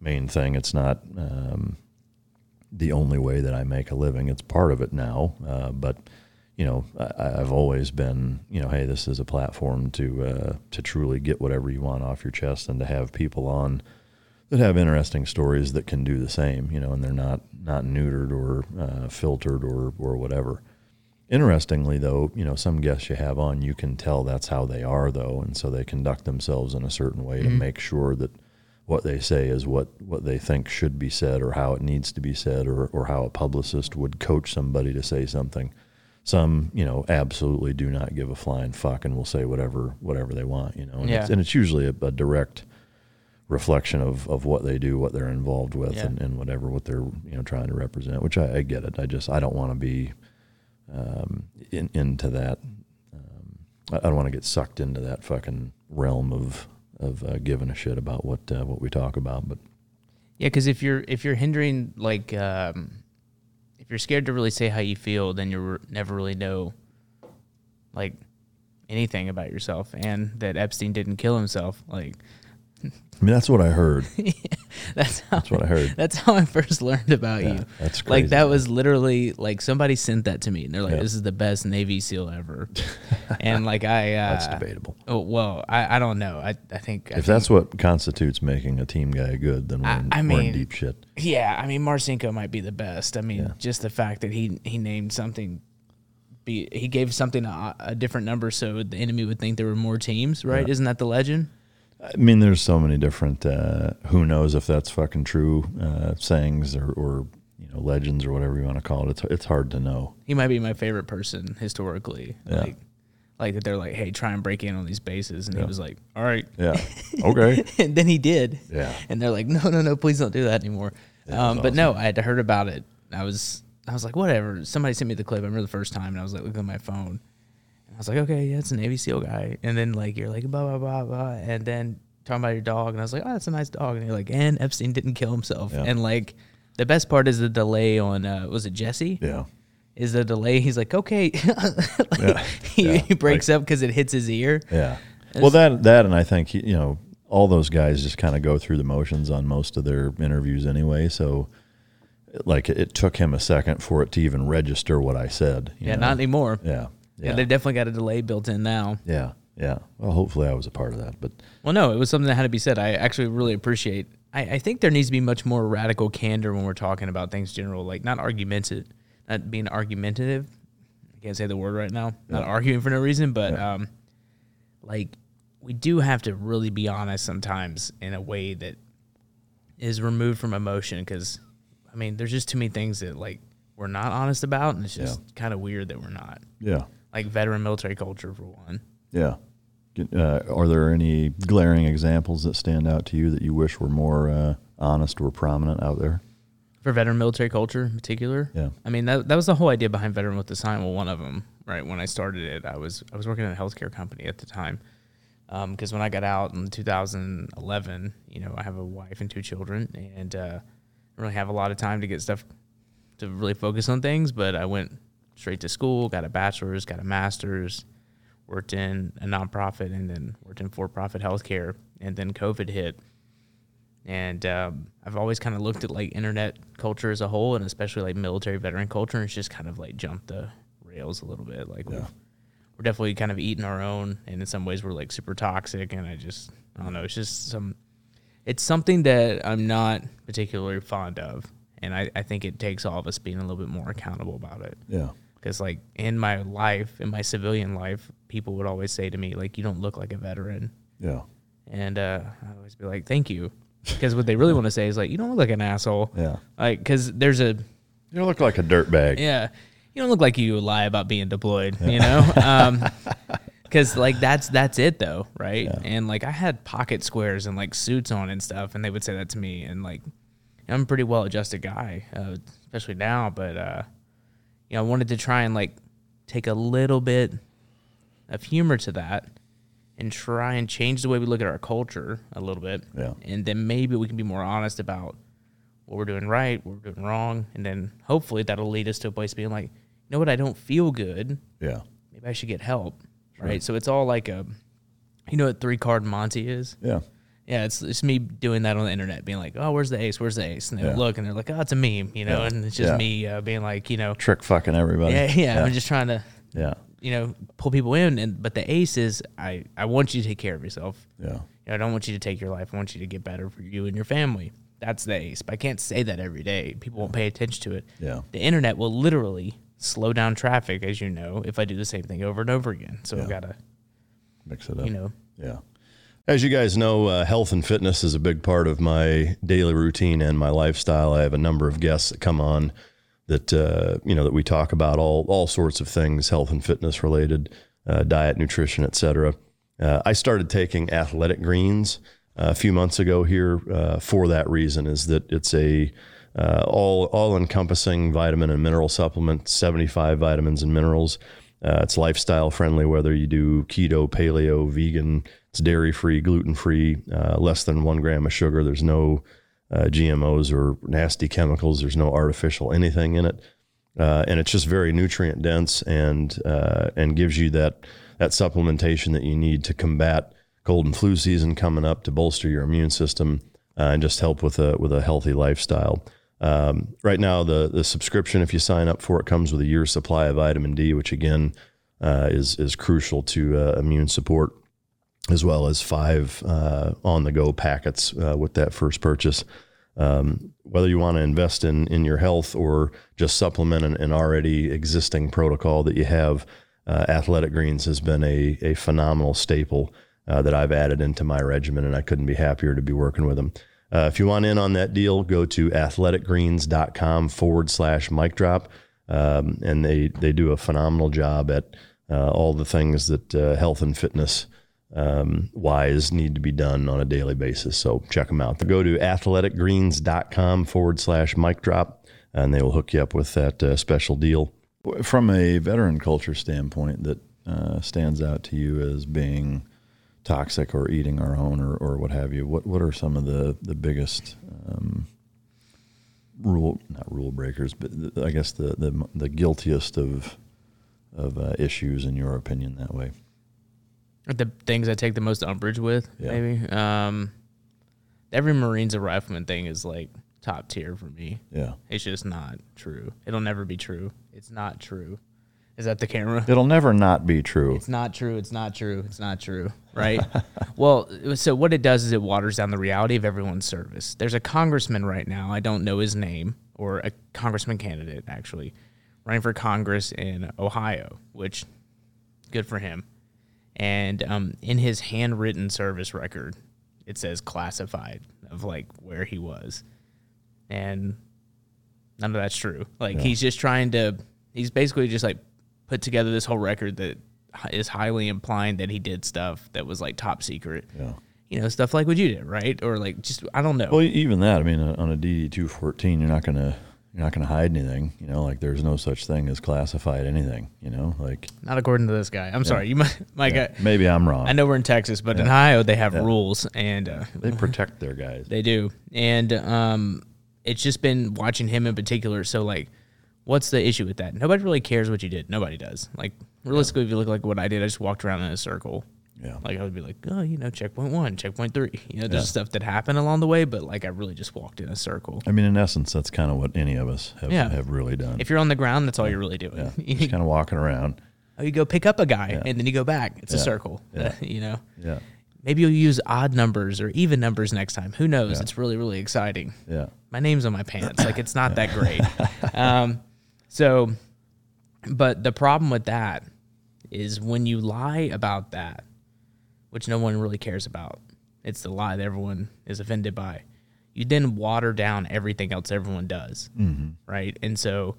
main thing. It's not um, the only way that I make a living. It's part of it now, uh, but you know, I, I've always been, you know, hey, this is a platform to uh, to truly get whatever you want off your chest, and to have people on that have interesting stories that can do the same, you know, and they're not not neutered or uh, filtered or or whatever. Interestingly, though, you know, some guests you have on, you can tell that's how they are, though, and so they conduct themselves in a certain way to mm-hmm. make sure that what they say is what, what they think should be said, or how it needs to be said, or or how a publicist would coach somebody to say something. Some, you know, absolutely do not give a flying fuck and will say whatever whatever they want, you know, and, Yeah. it's, and it's usually a, a direct reflection of, of what they do, what they're involved with, Yeah. and, and whatever what they're you know trying to represent. Which I, I get it. I just I don't want to be um, in, into that. Um, I, don't want to get sucked into that fucking realm of of uh, giving a shit about what uh, what we talk about. But Yeah, because if you're if you're hindering like um, if you're scared to really say how you feel, then you'll never really know like anything about yourself, and that Epstein didn't kill himself. Like I mean, that's what I heard. that's how That's what I heard. that's how I first learned about Yeah, you. that's like that was literally like somebody sent that to me, and they're like, Yeah. "This is the best Navy SEAL ever," and like I uh, That's debatable. Oh well, I, I don't know. I I think I If think- that's what constitutes making a team guy good, then we're, I- in, I we're in mean- deep shit. Yeah, I mean Marcinko might be the best. I mean, Yeah. just the fact that he he named something, be he gave something a, a different number so the enemy would think there were more teams, right? Isn't that the legend? I mean, there's so many different. Uh, who knows if that's fucking true uh, sayings or, or you know legends or whatever you want to call it. It's it's hard to know. He might be my favorite person historically. Yeah. Like, like that they're like, hey, try and break in on these bases, and he was like, all right, Yeah. Okay. and then he did. Yeah. And they're like, no, no, no, please don't do that anymore. Yeah, um, that's but no, I had heard about it. I was, I was like, whatever. Somebody sent me the clip. I remember the first time, and I was like, looking at my phone, I was like, okay, yeah, it's a Navy SEAL guy. And then like you're like blah blah blah blah, and then talking about your dog, and I was like, oh, that's a nice dog. And you're like, and Epstein didn't kill himself, Yeah. and like. the best part is the delay on uh, was it Jesse? Yeah. Is the delay? He's like, okay, like, Yeah. He, Yeah. he breaks up because it hits his ear. Yeah. Well, that that and I think you know all those guys just kind of go through the motions on most of their interviews anyway. So, like, it took him a second for it to even register what I said. you Yeah, know? not anymore. Yeah. Yeah, Yeah. they've definitely got a delay built in now. Yeah. Yeah. Well, hopefully I was a part of that, but Well, no, it was something that had to be said. I actually really appreciate. I, I think there needs to be much more radical candor when we're talking about things general, like not argumentative, not being argumentative. I can't say the word right now. Not arguing for no reason, but um, like we do have to really be honest sometimes in a way that is removed from emotion. Because I mean, there's just too many things that like we're not honest about, and it's just kind of weird that we're not. yeah. Like veteran military culture for one. Yeah. Uh, are there any glaring examples that stand out to you that you wish were more uh, honest or prominent out there? for veteran military culture in particular. Yeah. I mean that that was the whole idea behind veteran with the sign. Well, one of them, right? When I started it, I was I was working at a healthcare company at the time. Because when I got out in 2011, you know, I have a wife and two children, and uh, I really have a lot of time to get stuff to really focus on things. But I went straight to school, got a bachelor's, got a master's, worked in a nonprofit, and then worked in for-profit healthcare. And then COVID hit, and um, I've always kind of looked at like internet culture as a whole, and especially like military veteran culture, and it's just kind of like jumped the rails a little bit. Like we've, we're definitely kind of eating our own, and in some ways we're like super toxic. And I just I don't know. It's just some. It's something that I'm not particularly fond of, and I, I think it takes all of us being a little bit more accountable about it. Yeah. Because like in my life, in my civilian life, people would always say to me like, "You don't look like a veteran." Yeah. And uh, I always be like, "Thank you," because what they really want to say is like, "You don't look like an asshole." Yeah. Like, because there's a You don't look like a dirtbag. yeah, you don't look like you lie about being deployed. You know, um, because like that's that's it though, right? And like I had pocket squares and like suits on and stuff, and they would say that to me, and like I'm a pretty well adjusted guy, uh, especially now, but uh, you know, I wanted to try and like take a little bit of humor to that and try and change the way we look at our culture a little bit. Yeah. And then maybe we can be more honest about what we're doing right, what we're doing wrong, and then hopefully that'll lead us to a place being like, you know what, I don't feel good. Yeah. Maybe I should get help. Right. So it's all like a, you know what three card Monty is? Yeah. Yeah, it's it's me doing that on the internet, being like, "Oh, where's the ace? Where's the ace?" And they Yeah. look, and they're like, "Oh, it's a meme," you know, Yeah. and it's just Yeah. me uh, being like, you know, Trick fucking everybody. yeah, yeah, I'm just trying to, Yeah. you know, pull people in. And but the ace is, I I want you to take care of yourself. Yeah. You know, I don't want you to take your life. I want you to get better for you and your family. That's the ace. But I can't say that every day. People won't pay attention to it. Yeah. The internet will literally slow down traffic, as you know, if I do the same thing over and over again. So I've got to, Mix it up. you know, Yeah. As you guys know, uh, health and fitness is a big part of my daily routine and my lifestyle. I have a number of guests that come on that uh, you know that we talk about all all sorts of things, health and fitness related, uh, diet, nutrition, etc. Uh, I started taking Athletic Greens uh, a few months ago here uh, for that reason. Is that it's a all all encompassing vitamin and mineral supplement, seventy five vitamins and minerals. It's lifestyle friendly, whether you do keto, paleo, vegan. It's dairy free, gluten free, uh, less than one gram of sugar. There's no uh, GMOs or nasty chemicals. There's no artificial anything in it, uh, and it's just very nutrient dense and uh, and gives you that that supplementation that you need to combat cold and flu season coming up to bolster your immune system uh, and just help with a with a healthy lifestyle. Um, right now, the the subscription, if you sign up for it, comes with a year's supply of vitamin D, which again uh, is is crucial to uh, immune support, as well as five uh, on the go packets uh, with that first purchase. Um, whether you want to invest in in your health or just supplement an, an already existing protocol that you have, uh, Athletic Greens has been a a phenomenal staple uh, that I've added into my regimen, and I couldn't be happier to be working with them. Uh, if you want in on that deal, go to athleticgreens.com forward slash Mike Drop. Um, and they, they do a phenomenal job at uh, all the things that health and fitness um, wise need to be done on a daily basis. So check them out. Go to athleticgreens.com forward slash Mike Drop, and they will hook you up with that uh, special deal. From a veteran culture standpoint, that uh, stands out to you as being toxic or eating our own or, or what have you. What what are some of the the biggest um, rule not rule breakers, but I guess the, the the guiltiest of of uh, issues in your opinion that way? The things I take the most umbrage with, Yeah. maybe. Um, every Marines a rifleman thing is like top tier for me. Yeah. It's just not true. It'll never be true. It's not true. Is that the camera? It'll never not be true. It's not true. It's not true. It's not true. Right? well, so what it does is it waters down the reality of everyone's service. There's a congressman right now. I don't know his name or a congressman candidate actually running for Congress in Ohio, which good for him. And um, in his handwritten service record, it says classified of like where he was, and none of that's true. Like he's just trying to. He's basically just like put together this whole record that is highly implying that he did stuff that was like top secret. Yeah. You know, stuff like what you did, right? Or like just I don't know. Well, even that. I mean, uh, on a DD two fourteen, you're not gonna you're not gonna hide anything. You know, like there's no such thing as classified anything. You know, like Not according to this guy. I'm sorry. You might, Mike. yeah, I, maybe I'm wrong. I know we're in Texas, but in Ohio they have rules, and uh, they protect their guys. They do. And um, it's just been watching him in particular. So, like, what's the issue with that? Nobody really cares what you did. Nobody does. Like, realistically, if you look like what I did, I just walked around in a circle. Yeah. Like, I would be like, oh, you know, checkpoint one, checkpoint three. You know, there's stuff that happened along the way, but like, I really just walked in a circle. I mean, in essence, that's kind of what any of us have, Yeah. have really done. If you're on the ground, that's all you're really doing. yeah, You, just kind of walking around. oh, you go pick up a guy Yeah. and then you go back. It's a circle. Yeah. you know? Yeah, Maybe you'll use odd numbers or even numbers next time. Who knows? Yeah. It's really, really exciting. yeah, my name's on my pants. Like it's not that great. Um, so, but the problem with that is when you lie about that, which no one really cares about. It's the lie that everyone is offended by. You then water down everything else everyone does, mm-hmm. right? And so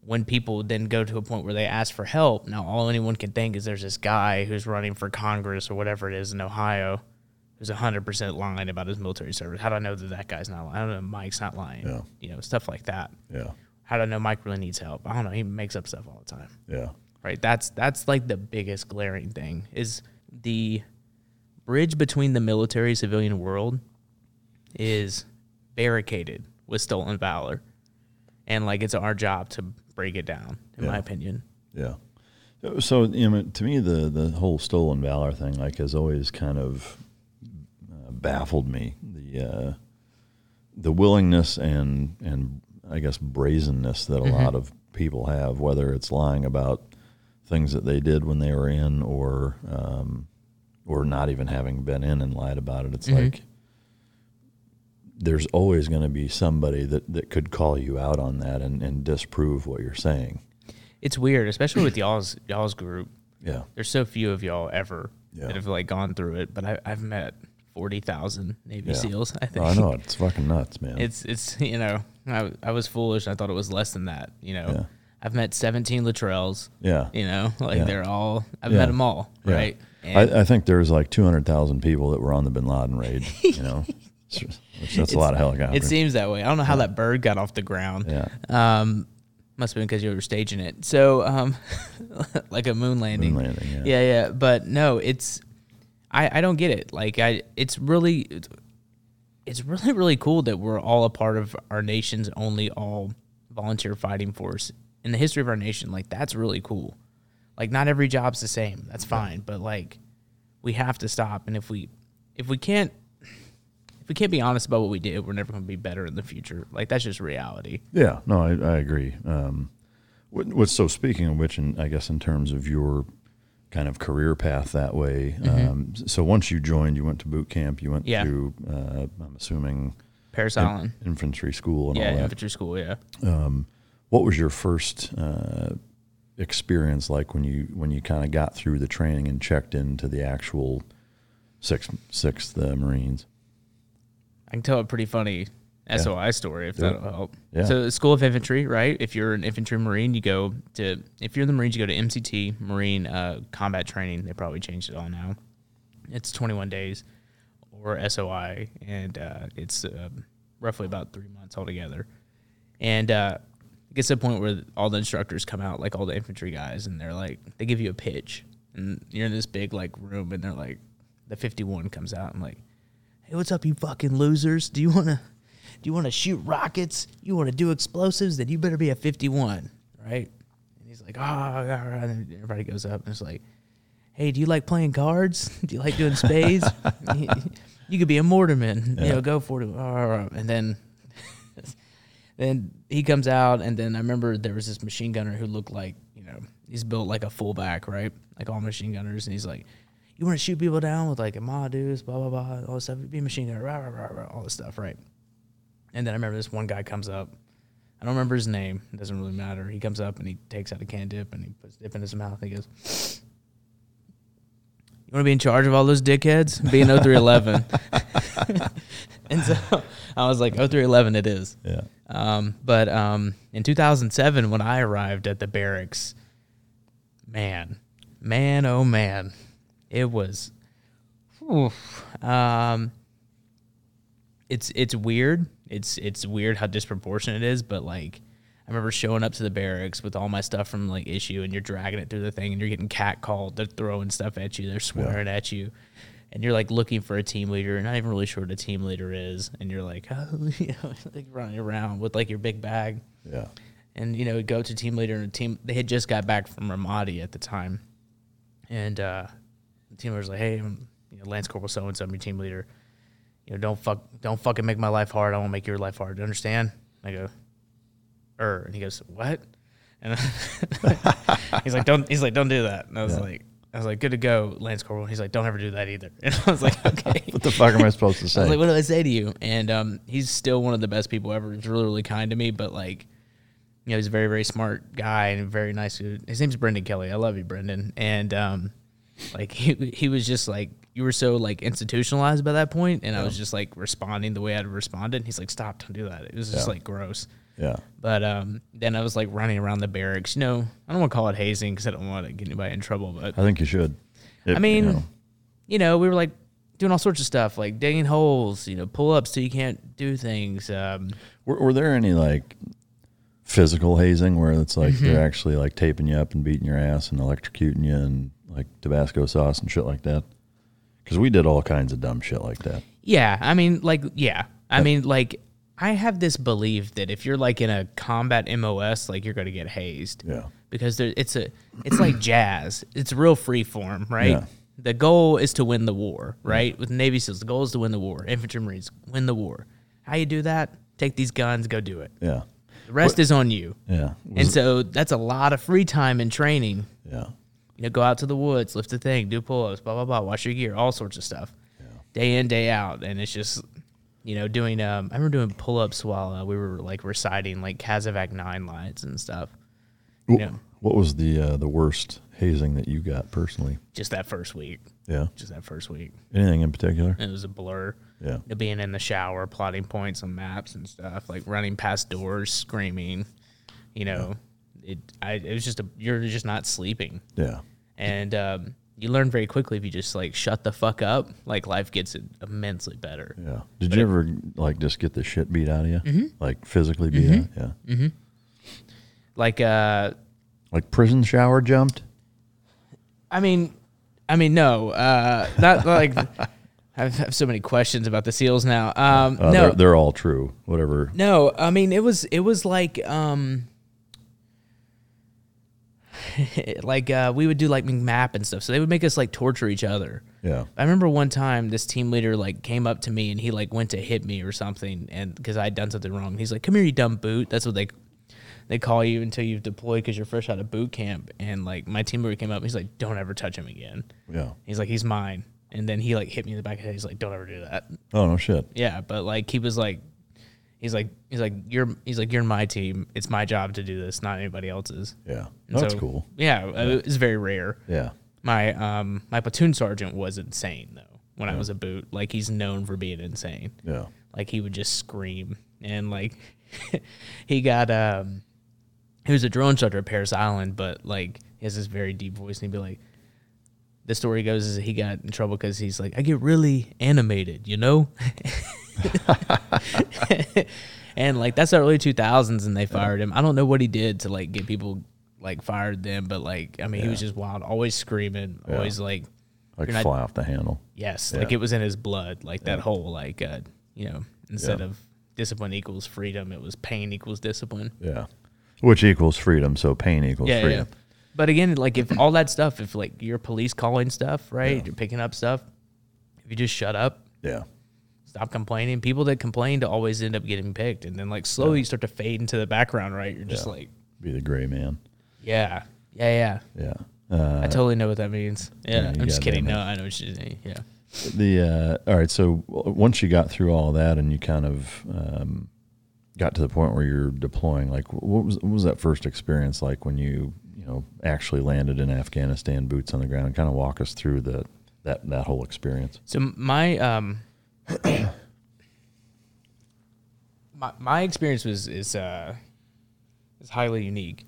when people then go to a point where they ask for help, now all anyone can think is there's this guy who's running for Congress or whatever it is in Ohio who's 100% lying about his military service. How do I know that that guy's not lying? I don't know Mike's not lying. Yeah. You know, stuff like that. yeah, How do I know Mike really needs help? I don't know. He makes up stuff all the time. yeah, Right? That's that's like the biggest glaring thing is the bridge between the military civilian world is barricaded with stolen valor. And like it's our job to break it down, in my opinion. yeah. So, you know, to me, the the whole stolen valor thing, like, has always kind of uh, baffled me. The uh, the willingness and and I guess brazenness that a lot of people have, whether it's lying about things that they did when they were in, or um, or not even having been in and lied about it. It's mm-hmm. like there's always going to be somebody that, that could call you out on that and, and disprove what you're saying. It's weird, especially with y'all's y'all's group. Yeah. There's so few of y'all ever Yeah. that have like gone through it, but I, I've met forty thousand Navy Yeah. SEAls. I think Oh, I know it's fucking nuts, man. it's it's you know I, I was foolish. I thought it was less than that. You know, Yeah. I've met seventeen Luttrells. yeah. You know, like they're all I've met them all, right? I, I think there's like 200,000 people that were on the Bin Laden raid, you know, which that's a lot of helicopters. it seems that way. I don't know how that bird got off the ground. yeah. Um, must have been because you were staging it. So, um, like a moon landing. Moon landing, yeah. yeah, yeah. But no, it's I I don't get it. Like I, it's really, it's, it's really really cool that we're all a part of our nation's only all volunteer fighting force in the history of our nation. Like that's really cool. Like not every job's the same. That's fine, but like we have to stop. And if we if we can't if we can't be honest about what we did, we're never going to be better in the future. Like that's just reality. Yeah, no, I, I agree. Um, what, what's so speaking of which, and I guess in terms of your kind of career path that way. Um, so once you joined, you went to boot camp. You went Mm-hmm. Yeah. to, uh, I'm assuming, Parris in- Island. infantry school and Yeah, all that. infantry school. Yeah. Um, what was your first uh, experience like when you when you kind of got through the training and checked into the actual sixth sixth uh, Marines? I can tell a pretty funny SOI story if it. that'll help. Yeah. So, the School of Infantry, right? If you're an infantry marine, you go to. If you're in the Marines, you go to MCT Marine uh, Combat Training. They probably changed it all now. It's 21 days, or SOI, and uh, it's um roughly about three months altogether. And uh, gets to the point where all the instructors come out, like all the infantry guys, and they're like, they give you a pitch, and you're in this big like room, and they're like, the 51 comes out, and like, hey, what's up, you fucking losers? Do you want to do you want to shoot rockets? You want to do explosives? Then you better be a 51, right? And he's like, oh, and everybody goes up and it's like, hey, do you like playing cards? Do you like doing spades? you could be a mortarman, you know, go for it. And then, then he comes out, and then I remember there was this machine gunner who looked like, you know, he's built like a fullback, right? Like all machine gunners, and he's like, you want to shoot people down with like a Madus, blah blah blah, all this stuff. Be a machine gunner, rah, rah, rah, all this stuff, right? And then I remember this one guy comes up. I don't remember his name. It doesn't really matter. He comes up and he takes out a can dip and he puts dip in his mouth. And he goes, "You want to be in charge of all those dickheads? Be an 0311." and so I was like, "0311, it is." Yeah. Um, but um, in 2007, when I arrived at the barracks, man, man, oh man, it was. oof. Um, it's it's weird. It's it's weird how disproportionate it is, but like I remember showing up to the barracks with all my stuff from like issue, and you're dragging it through the thing, and you're getting catcalled. They're throwing stuff at you. They're swearing at you, and you're like looking for a team leader, and not even really sure what a team leader is, and you're like, oh, you know, like running around with like your big bag, Yeah. and you know, we go to team leader and a team. They had just got back from Ramadi at the time, and uh, the team leader was like, "Hey, I'm, you know, Lance Corporal so and so, I'm your team leader. You know, don't fuck, don't fucking make my life hard. I won't make your life hard. Do you understand?" I go, "Er," and he goes, "What?" And he's like, "Don't." He's like, "Don't do that." And I was Yeah. like, "I was like, good to go, Lance Corporal." He's like, "Don't ever do that either." And I was like, "Okay." What the fuck am I supposed to say? I was like, what do I say to you? And um, he's still one of the best people ever. He's really, really kind to me, but like, you know, he's a very, very smart guy and very nice. dude. His name's Brendan Kelly. I love you, Brendan. And um, like, he he was just like, you were so like institutionalized by that point, and I was just like responding the way I'd responded. And he's like, stop, don't do that. It was just Yeah. like gross. Yeah. But um, then I was like running around the barracks. You know, I don't want to call it hazing because I don't want to get anybody in trouble, but I think you should. If, I mean, you you know, know, we were like doing all sorts of stuff, like digging holes, you know, pull ups so you can't do things. Um, were, were there any like physical hazing where it's like Mm-hmm. they're actually like taping you up and beating your ass and electrocuting you and like Tabasco sauce and shit like that? Because we did all kinds of dumb shit like that. yeah, I mean, like, yeah, I mean, like, I have this belief that if you're like in a combat MOS, like you're going to get hazed. Yeah. Because there, it's a, it's like jazz. It's real free form, right? Yeah. The goal is to win the war, right? With Navy SEALs, the goal is to win the war. Infantry Marines win the war. How you do that? Take these guns, go do it. Yeah. The rest is on you. Yeah. And Was- so that's a lot of free time in training. yeah. You know, go out to the woods, lift a thing, do pull ups, blah, blah, blah, wash your gear, all sorts of stuff. Yeah. Day in, day out. And it's just, you know, doing, um, I remember doing pull ups while uh, we were like reciting like CASEVAC 9 lines and stuff. Wh- Yeah. What was the uh, the worst hazing that you got personally? Just that first week. Yeah. Just that first week. Anything in particular? It was a blur. Yeah. You know, being in the shower, plotting points on maps and stuff, like running past doors, screaming. You know, it, I, it was just a, you're just not sleeping. Yeah. and um, you learn very quickly if you just like shut the fuck up like life gets immensely better Yeah. Did you ever like just get the shit beat out of you? Mm-hmm. Like physically beat out? Yeah. like uh Like prison shower jumped? i mean i mean no uh not like I have so many questions about the seals now um Uh, no they're, they're all true. Whatever. no i mean it was it was like um like uh we would do like map and stuff so they would make us like torture each other Yeah. I remember one time this team leader like came up to me and he like went to hit me or something and because I had done something wrong. He's like, "Come here, you dumb boot." That's what they they call you until you've deployed because you're fresh out of boot camp. And like my team leader came up, he's like, "Don't ever touch him again." Yeah. He's like, "He's mine." And then he like hit me in the back of the head. He's like, "Don't ever do that." Oh no shit. Yeah, but like he was like, he's like, he's like, "You're," he's like, "You're my team. It's my job to do this, not anybody else's." Yeah. And That's so- cool. Yeah, it was very rare Yeah. my um my platoon sergeant was insane though when I was a boot. Like he's known for being insane. Yeah. Like he would just scream and like he got um he was a drone instructor at Parris Island, but like he has this very deep voice and he'd be like the story goes is he got in trouble because he's like, I get really animated, you know? and like that's the early two thousands and they fired him. I don't know what he did to like get people like fired them, but like I mean he was just wild, always screaming, always like Like You're not- fly off the handle. Yes, Yeah. like it was in his blood, like that whole like uh, you know, instead Yeah. of discipline equals freedom. It was pain equals discipline. Yeah. Which equals freedom. So pain equals Yeah, yeah. freedom. But again, like if all that stuff, if like you're police calling stuff, right? Yeah. You're picking up stuff. If you just shut up, Yeah. stop complaining. People that complain to always end up getting picked, and then like slowly you start to fade into the background, right? You're just Yeah. like, Be the gray man. yeah, yeah, yeah. Yeah. Uh, I totally know what that means. Yeah, yeah, I'm just kidding. No, I know what you're saying. Yeah. The uh, all right. So once you got through all that and you kind of um, got to the point where you're deploying, like what was what was that first experience like when you you know actually landed in Afghanistan, boots on the ground? Kind of walk us through the that that whole experience. So my um my my experience was is uh is highly unique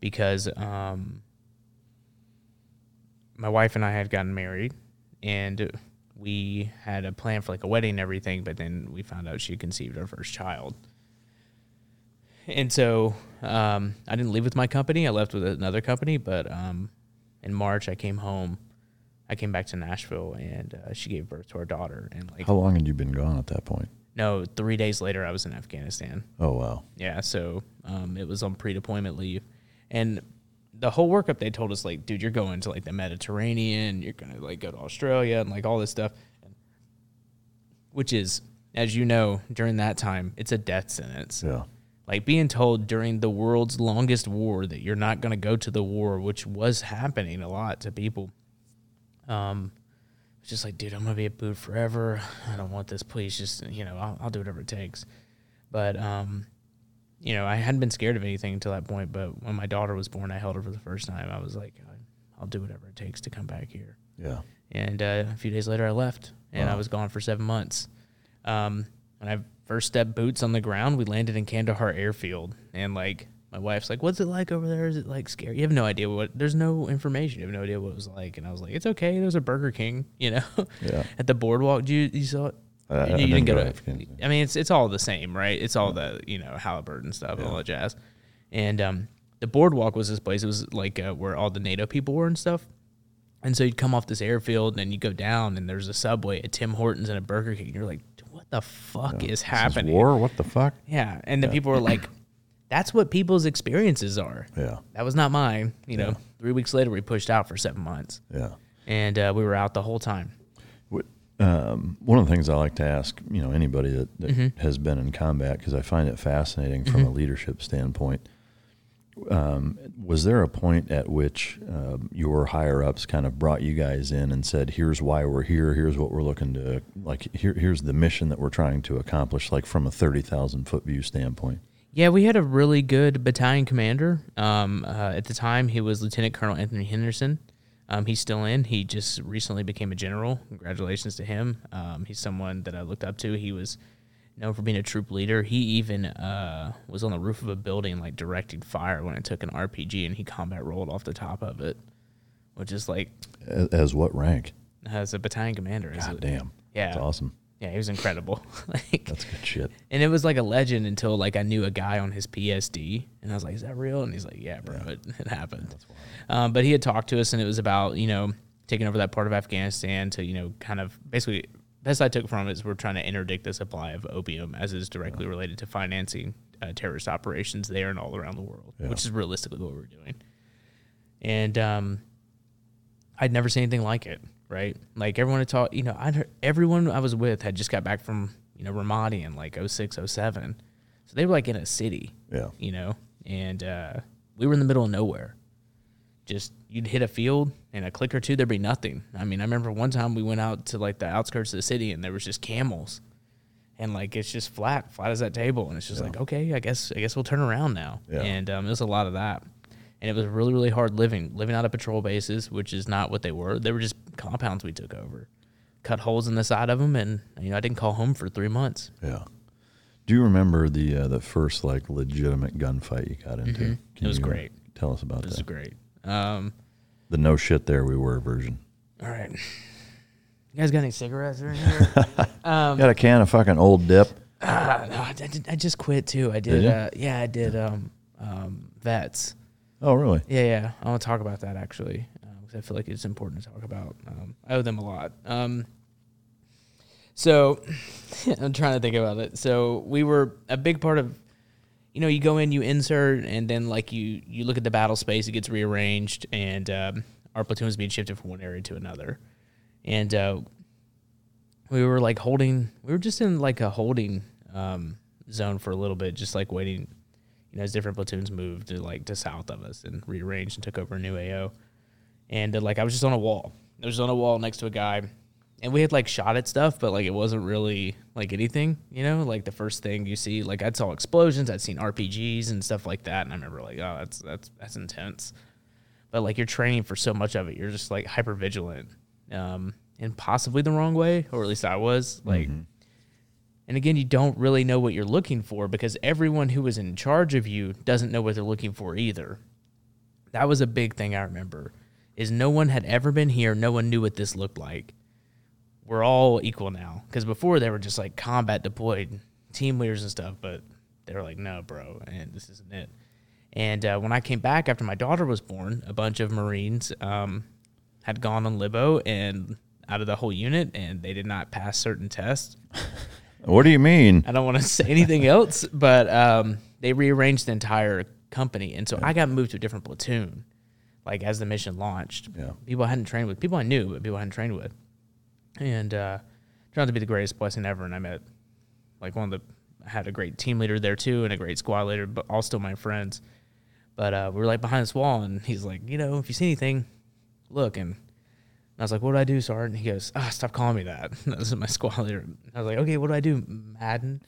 because um my wife and I had gotten married and we had a plan for like a wedding and everything, but then we found out she conceived our first child. And so um, I didn't leave with my company. I left with another company, but um, in March I came home. I came back to Nashville, and uh, she gave birth to our daughter. And like, How long had you been gone at that point? no, three days later I was in Afghanistan. Oh wow. Yeah, so um, it was on pre-deployment leave, and the whole workup they told us like, dude, you're going to like the Mediterranean, you're gonna like go to Australia and like all this stuff, which is, as you know, during that time, it's a death sentence. Yeah. Like being told during the world's longest war that you're not gonna go to the war, which was happening a lot to people. Um, it's just like, dude, I'm gonna be a boot forever. I don't want this. Please, just you know, I'll, I'll do whatever it takes. But um, you know, I hadn't been scared of anything until that point. But when my daughter was born, I held her for the first time. I was like, I'll do whatever it takes to come back here. Yeah. And uh, a few days later, I left, and I was gone for seven months. Um, when I first step boots on the ground, we landed in Kandahar Airfield, and like my wife's like, "What's it like over there? Is it like scary?" You have no idea what. There's no information. You have no idea what it was like, and I was like, "It's okay. There's a Burger King, you know, Yeah. at the boardwalk. Do you you saw it? I- I you, didn't go to. I mean, it's it's all the same, right? It's all the you know Halliburton stuff and all that jazz, and um, the boardwalk was this place. It was like uh, where all the NATO people were and stuff. And so you'd come off this airfield and then you go down and there's a subway, a Tim Hortons and a Burger King. You're like, what the fuck is This is happening? war? What the fuck? Yeah. And then people were like, that's what people's experiences are. Yeah. That was not mine. You know, Yeah. three weeks later, we pushed out for seven months Yeah. and uh, we were out the whole time. Um, one of the things I like to ask, you know, anybody that, that Mm-hmm. has been in combat, because I find it fascinating from a leadership standpoint. Um, was there a point at which um, your higher ups kind of brought you guys in and said, "Here's why we're here. Here's what we're looking to like. Here, here's the mission that we're trying to accomplish." Like from a thirty thousand foot view standpoint. Yeah, we had a really good battalion commander. Um, uh, at the time, he was Lieutenant Colonel Anthony Henderson. Um, he's still in. He just recently became a general. Congratulations to him. Um, he's someone that I looked up to. He was known for being a troop leader. He even uh, was on the roof of a building, like directing fire when it took an RPG, and he combat rolled off the top of it, which is like As, as what rank? as a battalion commander. God damn. Yeah. That's awesome. Yeah, he was incredible. like That's good shit. and it was like a legend until like I knew a guy on his PSD, and I was like, "Is that real?" And he's like, "Yeah, bro, It, it happened." Um, but he had talked to us, and it was about you know taking over that part of Afghanistan to you know kind of basically best I took from it is we're trying to interdict the supply of opium as is directly related to financing uh, terrorist operations there and all around the world, which is realistically what we're doing. And um, I'd never seen anything like it, right? Like everyone had taught, you know, I'd heard, everyone I was with had just got back from, you know, Ramadi in like 06, 07. So they were like in a city, Yeah. you know, and uh, we were in the middle of nowhere. Just you'd hit a field and a click or two, there'd be nothing. I mean, I remember one time we went out to like the outskirts of the city and there was just camels. And like it's just flat, flat as that table, and it's just like okay, I guess I guess we'll turn around now. Yeah. And um, it was a lot of that, and it was really really hard living, living out of patrol bases, which is not what they were. They were just compounds we took over, cut holes in the side of them, and you know I didn't call home for three months. Yeah. Do you remember the uh, the first like legitimate gunfight you got into? Mm-hmm. It was great. Tell us about that. It was great. Um, The no shit there we were version. all right, you guys got any cigarettes or in here? Got a can of fucking old dip. Ah, no, I, did, I just quit too. I did. Did uh, yeah, I did. Um, um, vets. Oh, really? Yeah, yeah. I want to talk about that actually because I feel like it's important to talk about. Um, I owe them a lot. Um, So I'm trying to think about it. So we were a big part of you know, you go in, you insert, and then like you you look at the battle space, it gets rearranged, and um, our platoon was being shifted from one area to another, and uh, we were like holding, we were just in like a holding um, zone for a little bit, just like waiting, you know, as different platoons moved to like to south of us and rearranged and took over a new AO, and uh, like I was just on a wall, I was on a wall next to a guy and we had like shot at stuff, but like it wasn't really like anything, you know. Like the first thing you see, like I'd saw explosions, I'd seen RPGs and stuff like that, and I remember like, oh, that's that's that's intense. But like you're training for so much of it, you're just like hyper vigilant, um, and possibly the wrong way, or at least I was like. Mm-hmm. And again, you don't really know what you're looking for because everyone who is in charge of you doesn't know what they're looking for either. That was a big thing I remember. Is no one had ever been here, no one knew what this looked like we're all equal now. Because before they were just like combat deployed team leaders and stuff, but they were like, no, bro, and this isn't it. And uh, when I came back after my daughter was born, a bunch of Marines um, had gone on libo and out of the whole unit, and they did not pass certain tests. what do you mean? I don't want to say anything else, but um, they rearranged the entire company, and so yeah. I got moved to a different platoon. Like as the mission launched, yeah. people I hadn't trained with, people I knew, but people I hadn't trained with and uh, turned out to be the greatest blessing ever. And I met like one of the I had a great team leader there too, and a great squad leader, but all still my friends. But uh, we were like behind this wall, and he's like, you know, if you see anything, look. And I was like, what do I do, Sergeant? And he goes, ah, stop calling me that. this is my squad leader. I was like, okay, what do I do, Madden?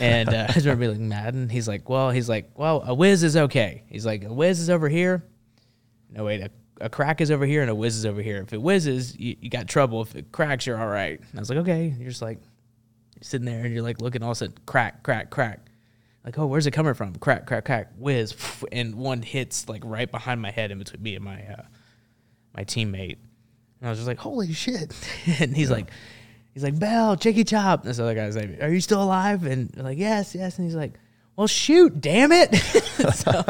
and uh, I remember being like, Madden. He's like, well, he's like, well, a whiz is okay. He's like, a whiz is over here. No, wait, a a crack is over here and a whiz is over here. If it whizzes, you, you got trouble. If it cracks, you're all right. And I was like, okay. You're just like you're sitting there and you're like looking all of a sudden, crack, crack, crack. Like, oh, where's it coming from? Crack, crack, crack, whiz, and one hits like right behind my head in between me and my uh, my teammate. And I was just like, holy shit! and he's yeah. like, he's like, Bell, Chicky Chop. And this other guy's like, are you still alive? And like, yes, yes. And he's like, well, shoot, damn it. so,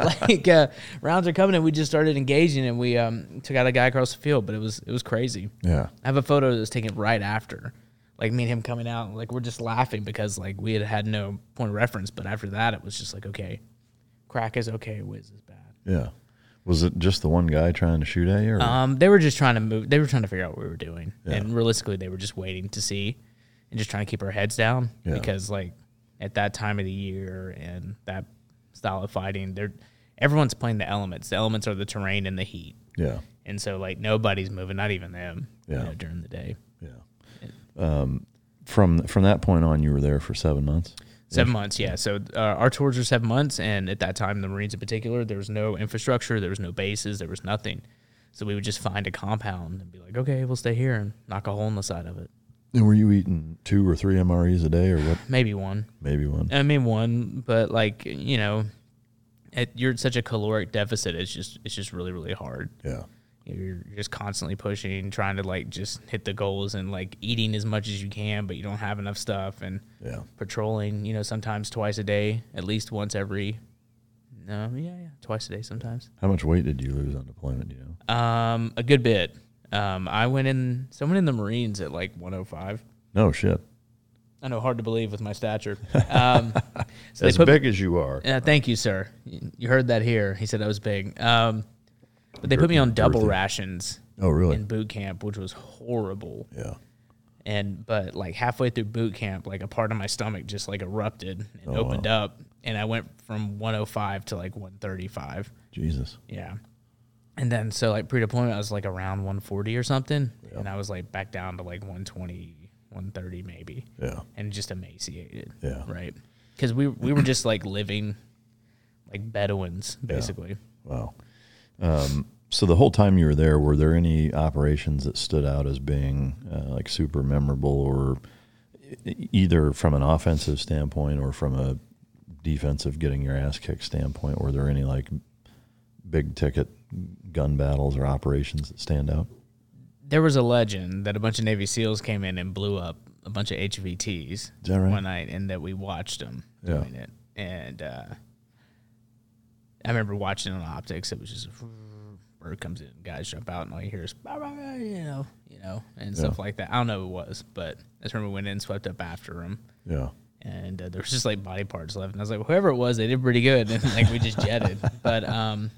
like, uh, rounds are coming, and we just started engaging, and we um, took out a guy across the field, but it was it was crazy. Yeah. I have a photo that was taken right after, like me and him coming out, like we're just laughing because like we had had no point of reference, but after that, it was just like, okay, crack is okay, whiz is bad. Yeah. Was it just the one guy trying to shoot at you? Or? Um, they were just trying to move. They were trying to figure out what we were doing, yeah. and realistically, they were just waiting to see, and just trying to keep our heads down yeah. because like at that time of the year and that style of fighting, they're everyone's playing the elements. The elements are the terrain and the heat. Yeah. And so like nobody's moving, not even them. Yeah. You know, during the day. Yeah. Um, from from that point on, you were there for seven months. Seven months, yeah. So uh, our tours were seven months, and at that time, the Marines in particular, there was no infrastructure, there was no bases, there was nothing. So we would just find a compound and be like, okay, we'll stay here and knock a hole in the side of it. And were you eating two or three MREs a day, or what? Maybe one. Maybe one. I mean one, but like you know, it, you're such a caloric deficit. It's just it's just really really hard. Yeah. You're just constantly pushing, trying to like just hit the goals and like eating as much as you can, but you don't have enough stuff. And yeah, patrolling, you know, sometimes twice a day, at least once every. No, yeah, yeah, twice a day sometimes. How much weight did you lose on deployment? You know? Um, a good bit. Um, I went in. Someone in the Marines at like 105. No shit. I know, hard to believe with my stature. Um, so as big as you are. Yeah, thank you, sir. You heard that here. He said I was big. Um, but they put me on double rations. Oh, really? In boot camp, which was horrible. Yeah. And but like halfway through boot camp, like a part of my stomach just like erupted and oh, opened wow. up, and I went from 105 to like 135. Jesus. Yeah. And then so like pre-deployment, I was like around 140 or something, yeah. and I was like back down to like 120, 130 maybe. Yeah. And just emaciated. Yeah. Right. Because we we were just like living like Bedouins basically. Yeah. Wow. Um, so the whole time you were there, were there any operations that stood out as being uh, like super memorable, or either from an offensive standpoint or from a defensive getting your ass kicked standpoint? Were there any like big ticket gun battles or operations that stand out? There was a legend that a bunch of Navy SEALs came in and blew up a bunch of HVTs right? one night, and that we watched them yeah. doing it. And uh, I remember watching it on optics. It was just bird comes in, guys jump out, and all you hear is bah, bah, bah, you know, you know, and stuff like that. I don't know who it was, but I just remember we went in, and swept up after him, Yeah. and uh, there was just like body parts left, and I was like, whoever it was, they did pretty good, and like we just jetted. But um,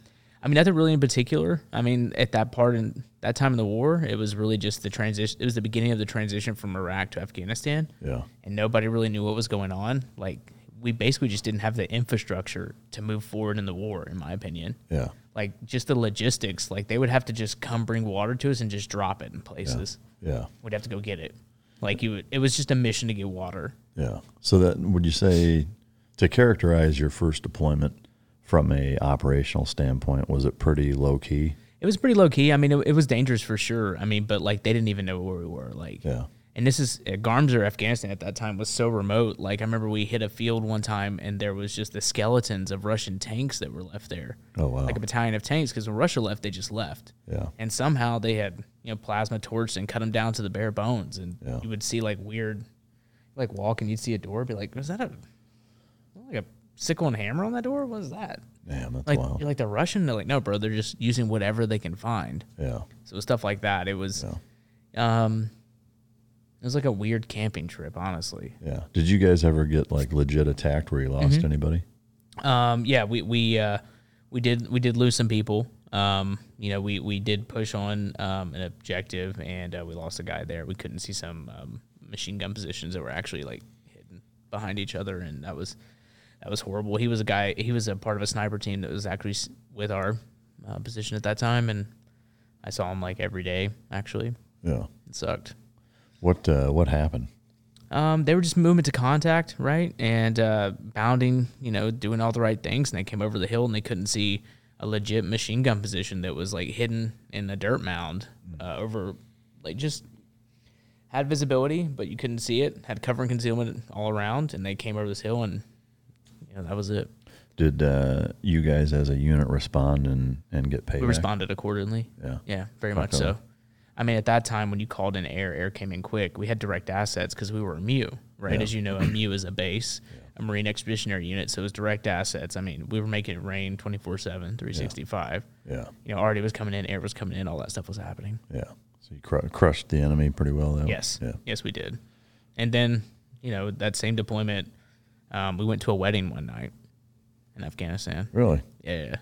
I mean, nothing really in particular. I mean, at that part in that time of the war, it was really just the transition. It was the beginning of the transition from Iraq to Afghanistan Yeah. and nobody really knew what was going on. Like we basically just didn't have the infrastructure to move forward in the war, in my opinion. Yeah. Like just the logistics, like they would have to just come bring water to us and just drop it in places. Yeah. We'd have to go get it. Like you, would, it was just a mission to get water. Yeah. So that would you say to characterize your first deployment from a operational standpoint, was it pretty low key? It was pretty low key. I mean, it, it was dangerous for sure. I mean, but like they didn't even know where we were. Like, Yeah. and this is uh, Garmser, Afghanistan at that time was so remote. Like I remember we hit a field one time and there was just the skeletons of Russian tanks that were left there. Oh wow. Like a battalion of tanks because when Russia left, they just left. Yeah. And somehow they had you know plasma torched and cut them down to the bare bones, and Yeah. you would see like weird, like walk and you'd see a door, be like, was that a like a sickle and hammer on that door? What is that? Damn, that's Like wild. you're like the Russian? They're like, no, bro, they're just using whatever they can find. Yeah. So it was stuff like that. It was, um, it was like a weird camping trip, honestly. Yeah. Did you guys ever get like legit attacked where you lost Mm-hmm. anybody? Um, yeah, we we uh, we did we did lose some people. Um, you know, we we did push on um, an objective, and uh, we lost a guy there. We couldn't see some um, machine gun positions that were actually like hidden behind each other, and that was that was horrible. He was a guy. He was a part of a sniper team that was actually with our uh, position at that time, and I saw him like every day. Actually, Yeah. it sucked. What uh, what happened? Um, they were just moving to contact, right, and uh, bounding, you know, doing all the right things, and they came over the hill and they couldn't see a legit machine gun position that was like hidden in a dirt mound uh, over, like just had visibility, but you couldn't see it. Had cover and concealment all around, and they came over this hill, and know that was it. Did uh, you guys as a unit respond and, and get paid? We responded accordingly. Yeah. Yeah, very Fuck much so. I mean, at that time, when you called in air, air came in quick. We had direct assets because we were a MEU, right? Yeah. As you know, a MEU is a base, a Marine Expeditionary Unit, so it was direct assets. I mean, we were making it rain 24 7, 365. Yeah. You know, already was coming in, air was coming in, all that stuff was happening. Yeah. So you cru- crushed the enemy pretty well though. Yes. Yeah. Yes, we did. And then, you know, that same deployment, um, we went to a wedding one night in Afghanistan. Really? Yeah.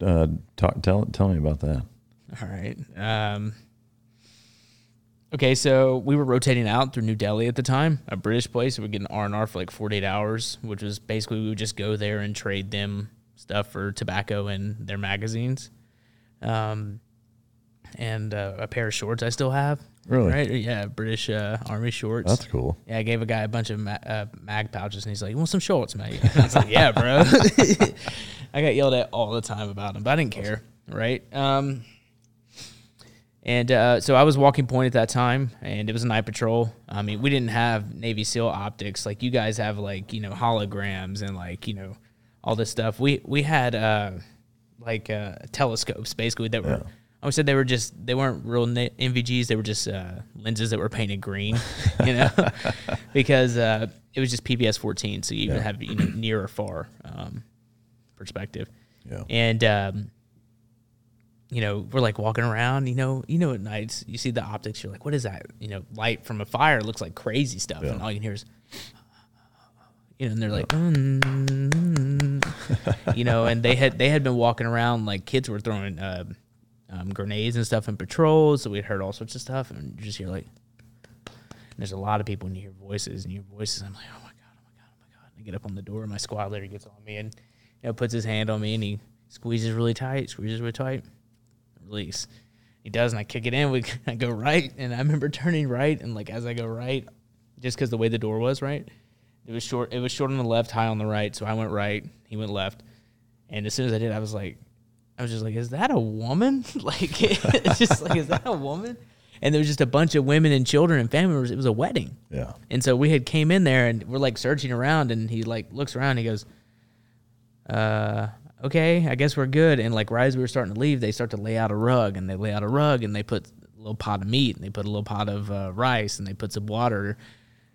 Uh, talk, tell tell me about that. All right. Um, okay, so we were rotating out through New Delhi at the time, a British place. We were getting R and R for like 48 hours, which was basically we would just go there and trade them stuff for tobacco and their magazines, um, and uh, a pair of shorts I still have. Really? Right? Yeah, British uh, Army shorts. That's cool. Yeah, I gave a guy a bunch of ma- uh, mag pouches, and he's like, "You want some shorts, mate?" I was like, "Yeah, bro." I got yelled at all the time about them, but I didn't care, right? Um, and uh, so I was walking point at that time, and it was a night patrol. I mean, we didn't have Navy SEAL optics like you guys have, like you know holograms and like you know all this stuff. We we had uh, like uh, telescopes basically that were. I would say they were just they weren't real NVGs. They were just uh, lenses that were painted green, you know, because uh, it was just PVS 14, so you even have you know near or far um, perspective. Yeah. And um, you know, we're like walking around, you know, you know, at nights you see the optics, you're like, what is that? You know, light from a fire looks like crazy stuff, and all you can hear is, you know, and they're like, "Mm." you know, and they had they had been walking around like kids were throwing uh, um, grenades and stuff and patrols, so we'd heard all sorts of stuff, and you just hear like, there's a lot of people and you hear voices and you hear voices. I'm like, oh my god, oh my god, oh my god! And I get up on the door, and my squad leader gets on me and you know puts his hand on me and he squeezes really tight, squeezes really tight, release. He does, and I kick it in. We I go right, and I remember turning right, and like as I go right, just because the way the door was right, it was short. It was short on the left, high on the right. So I went right, he went left, and as soon as I did, I was like, I was just like, is that a woman? like, it's just like, is that a woman? And there was just a bunch of women and children and family members. It was a wedding. Yeah. And so we had came in there and we're like searching around and he like looks around and he goes, uh, okay, I guess we're good. And like right as we were starting to leave, they start to lay out a rug and they lay out a rug and they put a little pot of meat and they put a little pot of uh, rice and they put some water.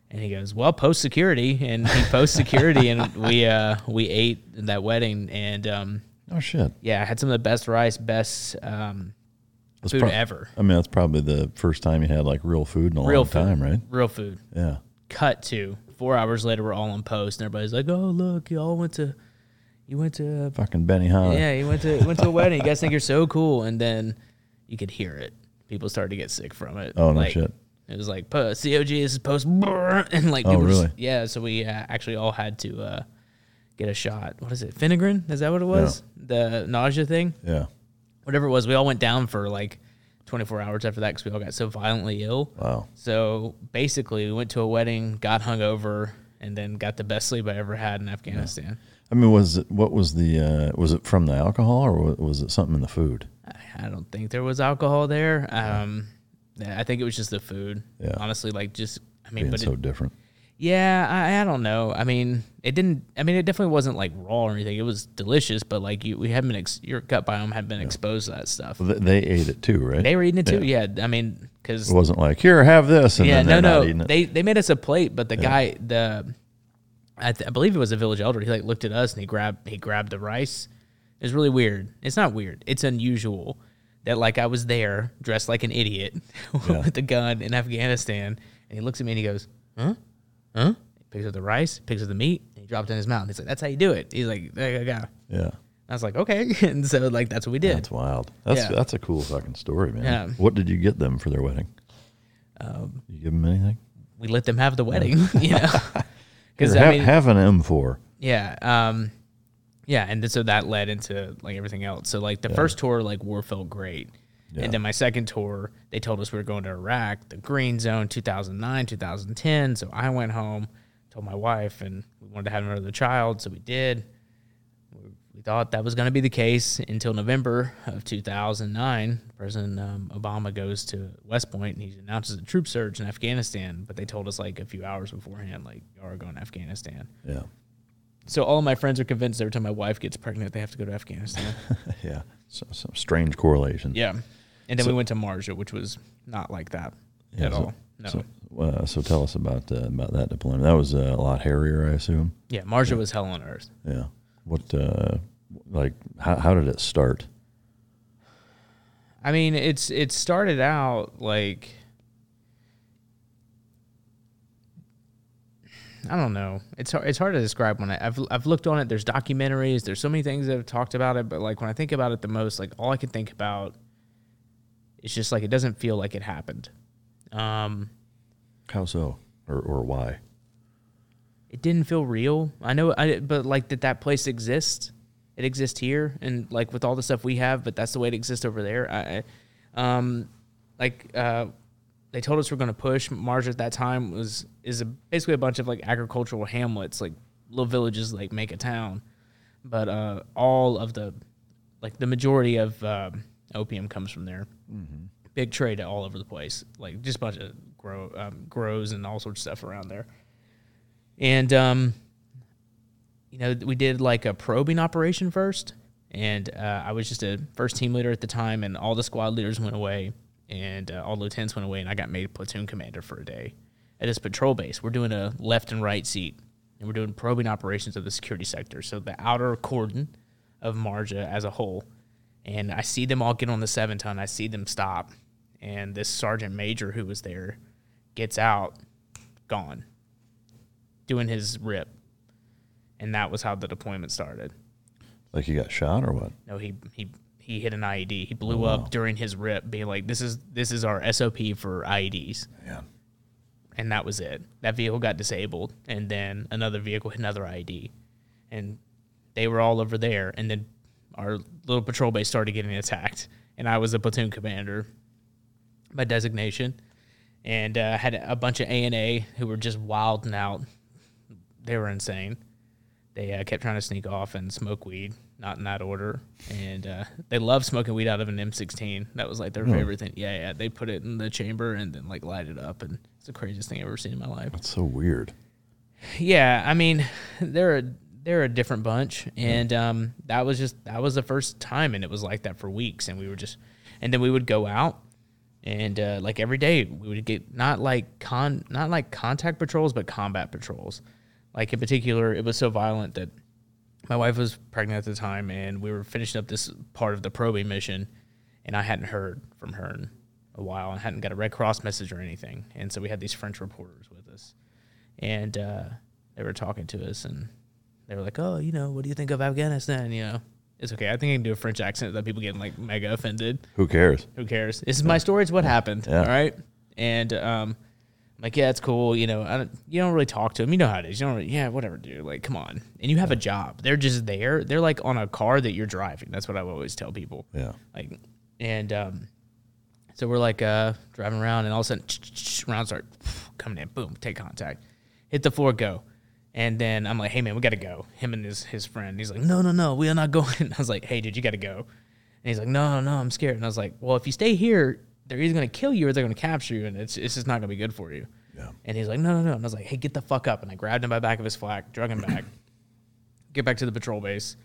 And he goes, well, post security. And he post security and we, uh, we ate that wedding and, um, Oh shit. Yeah, I had some of the best rice, best um, That's food prob- ever. I mean, that's probably the first time you had like real food in a Real long food. time, right? Real food. Yeah. Cut to four hours later, we're all on post, and everybody's like, "Oh, look, y'all went to, you went to, Fucking Benihana. yeah, you went to went to a wedding. You guys think you're so cool." And then you could hear it. People started to get sick from it. Oh, no Like, shit. It was like po- COG is post, and like Oh, people just- really? yeah. So we uh, actually all had to uh, get a shot. What is it? Phenergan? Is that what it was? The nausea thing Yeah. whatever it was, we all went down for like 24 hours after that because we all got so violently ill. Wow. So basically, we went to a wedding, got hungover, and then got the best sleep I ever had in Afghanistan. I mean, was it what was the uh, was it from the alcohol or was it something in the food? I, I don't think there was alcohol there. Um, yeah, I think it was just the food. Yeah. Honestly, like just, I mean, Being but so it, different. Yeah, I, I don't know. I mean, it didn't. I mean, it definitely wasn't like raw or anything. It was delicious, but like you, we hadn't been ex- your gut biome had been exposed to that stuff. Well, th- they ate it too, right? They were eating it too. Yeah, I mean, because It wasn't like here, have this, and yeah, no, no. They they made us a plate, but the guy, the I, th- I believe it was a village elder. He like looked at us and he grabbed he grabbed the rice. It was really weird. It's not weird. It's unusual that like I was there dressed like an idiot with a gun in Afghanistan, and he looks at me and he goes, "Huh, huh?" He picks up the rice, picks up the meat, and he drops it in his mouth. He's like, "That's how you do it." He's like, "There you go." yeah. I was like, "Okay," and so like that's what we did. That's wild. That's Yeah. that's a cool fucking story, man. Yeah. What did you get them for their wedding? Um, you give them anything? we let them have the wedding, you know, because I have, mean, have an M4. Yeah. Um, yeah, and so that led into like everything else. So like the first tour, like war felt great, Yeah. and then my second tour, they told us we were going to Iraq, the Green Zone, 2009, 2010. So I went home, told my wife, and we wanted to have another child, so we did. We, thought that was going to be the case until November of 2009. President um, Obama goes to West Point and he announces a troop surge in Afghanistan, but they told us like a few hours beforehand, like, y'all are going to Afghanistan. Yeah. So all of my friends are convinced every time my wife gets pregnant, they have to go to Afghanistan. yeah. So, some strange correlation. yeah, and then we went to Marjah, which was not like that Yeah, at so- all. No. So, uh, so tell us about uh, about that deployment. That was uh, a lot hairier, I assume. yeah, Marjah was hell on earth. Yeah. What uh, like how how did it start? I mean, it's it started out like I don't know. It's hard, it's hard to describe when I, I've I've looked on it. There's documentaries. There's so many things that have talked about it, but like when I think about it the most, like all I can think about is just like it doesn't feel like it happened. Um, How so, or or why? it didn't feel real. I know, I but like that that place exists. It exists here, and like with all the stuff we have, but that's the way it exists over there. I, I- um, like uh, they told us we're going to push. Marjah at that time was is a, basically a bunch of like agricultural hamlets, like little villages, like make a town. But uh, all of the like the majority of um opium comes from there. Big trade all over the place, like just a bunch of grow um, grows and all sorts of stuff around there. And um, you know, we did like a probing operation first, and uh, I was just a first team leader at the time, and all the squad leaders went away, and uh, all the lieutenants went away, and I got made platoon commander for a day at this patrol base. We're doing a left and right seat, and we're doing probing operations of the security sector, so the outer cordon of Marjah as a whole. And I see them all get on the seven ton. I see them stop, and this sergeant major who was there gets out, gone, doing his rip, and that was how the deployment started. Like he got shot or what? No, he he he hit an IED. He blew oh, up during his rip, being like, "This is this is our SOP for IEDs," Yeah. and that was it. That vehicle got disabled, and then another vehicle hit another IED, and they were all over there. And then our little patrol base started getting attacked, and I was a platoon commander by designation, and uh, had a bunch of ANA who were just wilding out. They were insane. They uh, kept trying to sneak off and smoke weed, not in that order. And uh, they love smoking weed out of an M16. That was like their favorite thing. Yeah, yeah. They put it in the chamber and then like light it up, and it's the craziest thing I've ever seen in my life. That's so weird. Yeah, I mean, they're a they're a different bunch, and um, that was just that was the first time, and it was like that for weeks, and we were just, and then we would go out, and uh, like every day we would get not like con not like contact patrols, but combat patrols. Like in particular, it was so violent that my wife was pregnant at the time, and we were finishing up this part of the probing mission, and I hadn't heard from her in a while, and hadn't got a Red Cross message or anything, and so we had these French reporters with us, and uh, they were talking to us, and they were like, "Oh, you know, what do you think of Afghanistan?" You know, it's okay. I think I can do a French accent without people getting like mega offended. Who cares? Who cares? This is my story. It's what happened. Yeah. All right. And um, I'm like, yeah, it's cool. You know, I don't, you don't really talk to them. You know how it is. You don't. Really, yeah, whatever, dude. Like, come on. And you have a job. They're just there. They're like on a car that you're driving. That's what I always tell people. Yeah. Like, and um, so we're like uh driving around, and all of a sudden, rounds start coming in. Boom, take contact, hit the floor, go. And then I'm like, hey man, we gotta go. Him and his his friend. He's like, no, no, no, we are not going. I was like, hey dude, you gotta go. And he's like, no, no, no, I'm scared. And I was like, well, if you stay here, they're either gonna kill you or they're gonna capture you, and it's it's just not gonna be good for you. Yeah. And he's like, no, no, no. And I was like, hey, get the fuck up. And I grabbed him by the back of his flak, drug him back, get back to the patrol base.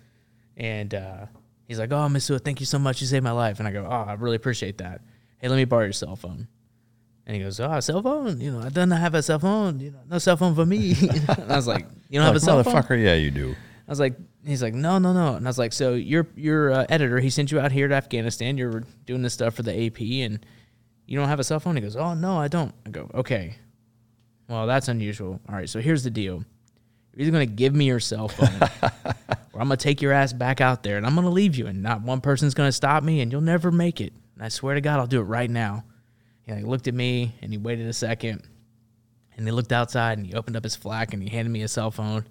And uh, he's like, oh, Miss thank you so much. You saved my life. And I go, oh, I really appreciate that. Hey, let me borrow your cell phone. And he goes, oh, a cell phone? You know, I don't have a cell phone. You know, no cell phone for me. and I was like, you don't have a Like, cell phone? motherfucker, yeah, you do. I was like, he's like, no, no, no. And I was like, so your your uh, editor, he sent you out here to Afghanistan. You're doing this stuff for the AP, and you don't have a cell phone. He goes, oh no, I don't. I go, okay. Well, that's unusual. All right, so here's the deal. You're either gonna give me your cell phone, or I'm gonna take your ass back out there, and I'm gonna leave you, and not one person's gonna stop me, and you'll never make it. And I swear to God, I'll do it right now. He looked at me, and he waited a second, and he looked outside, and he opened up his flak, and he handed me a cell phone.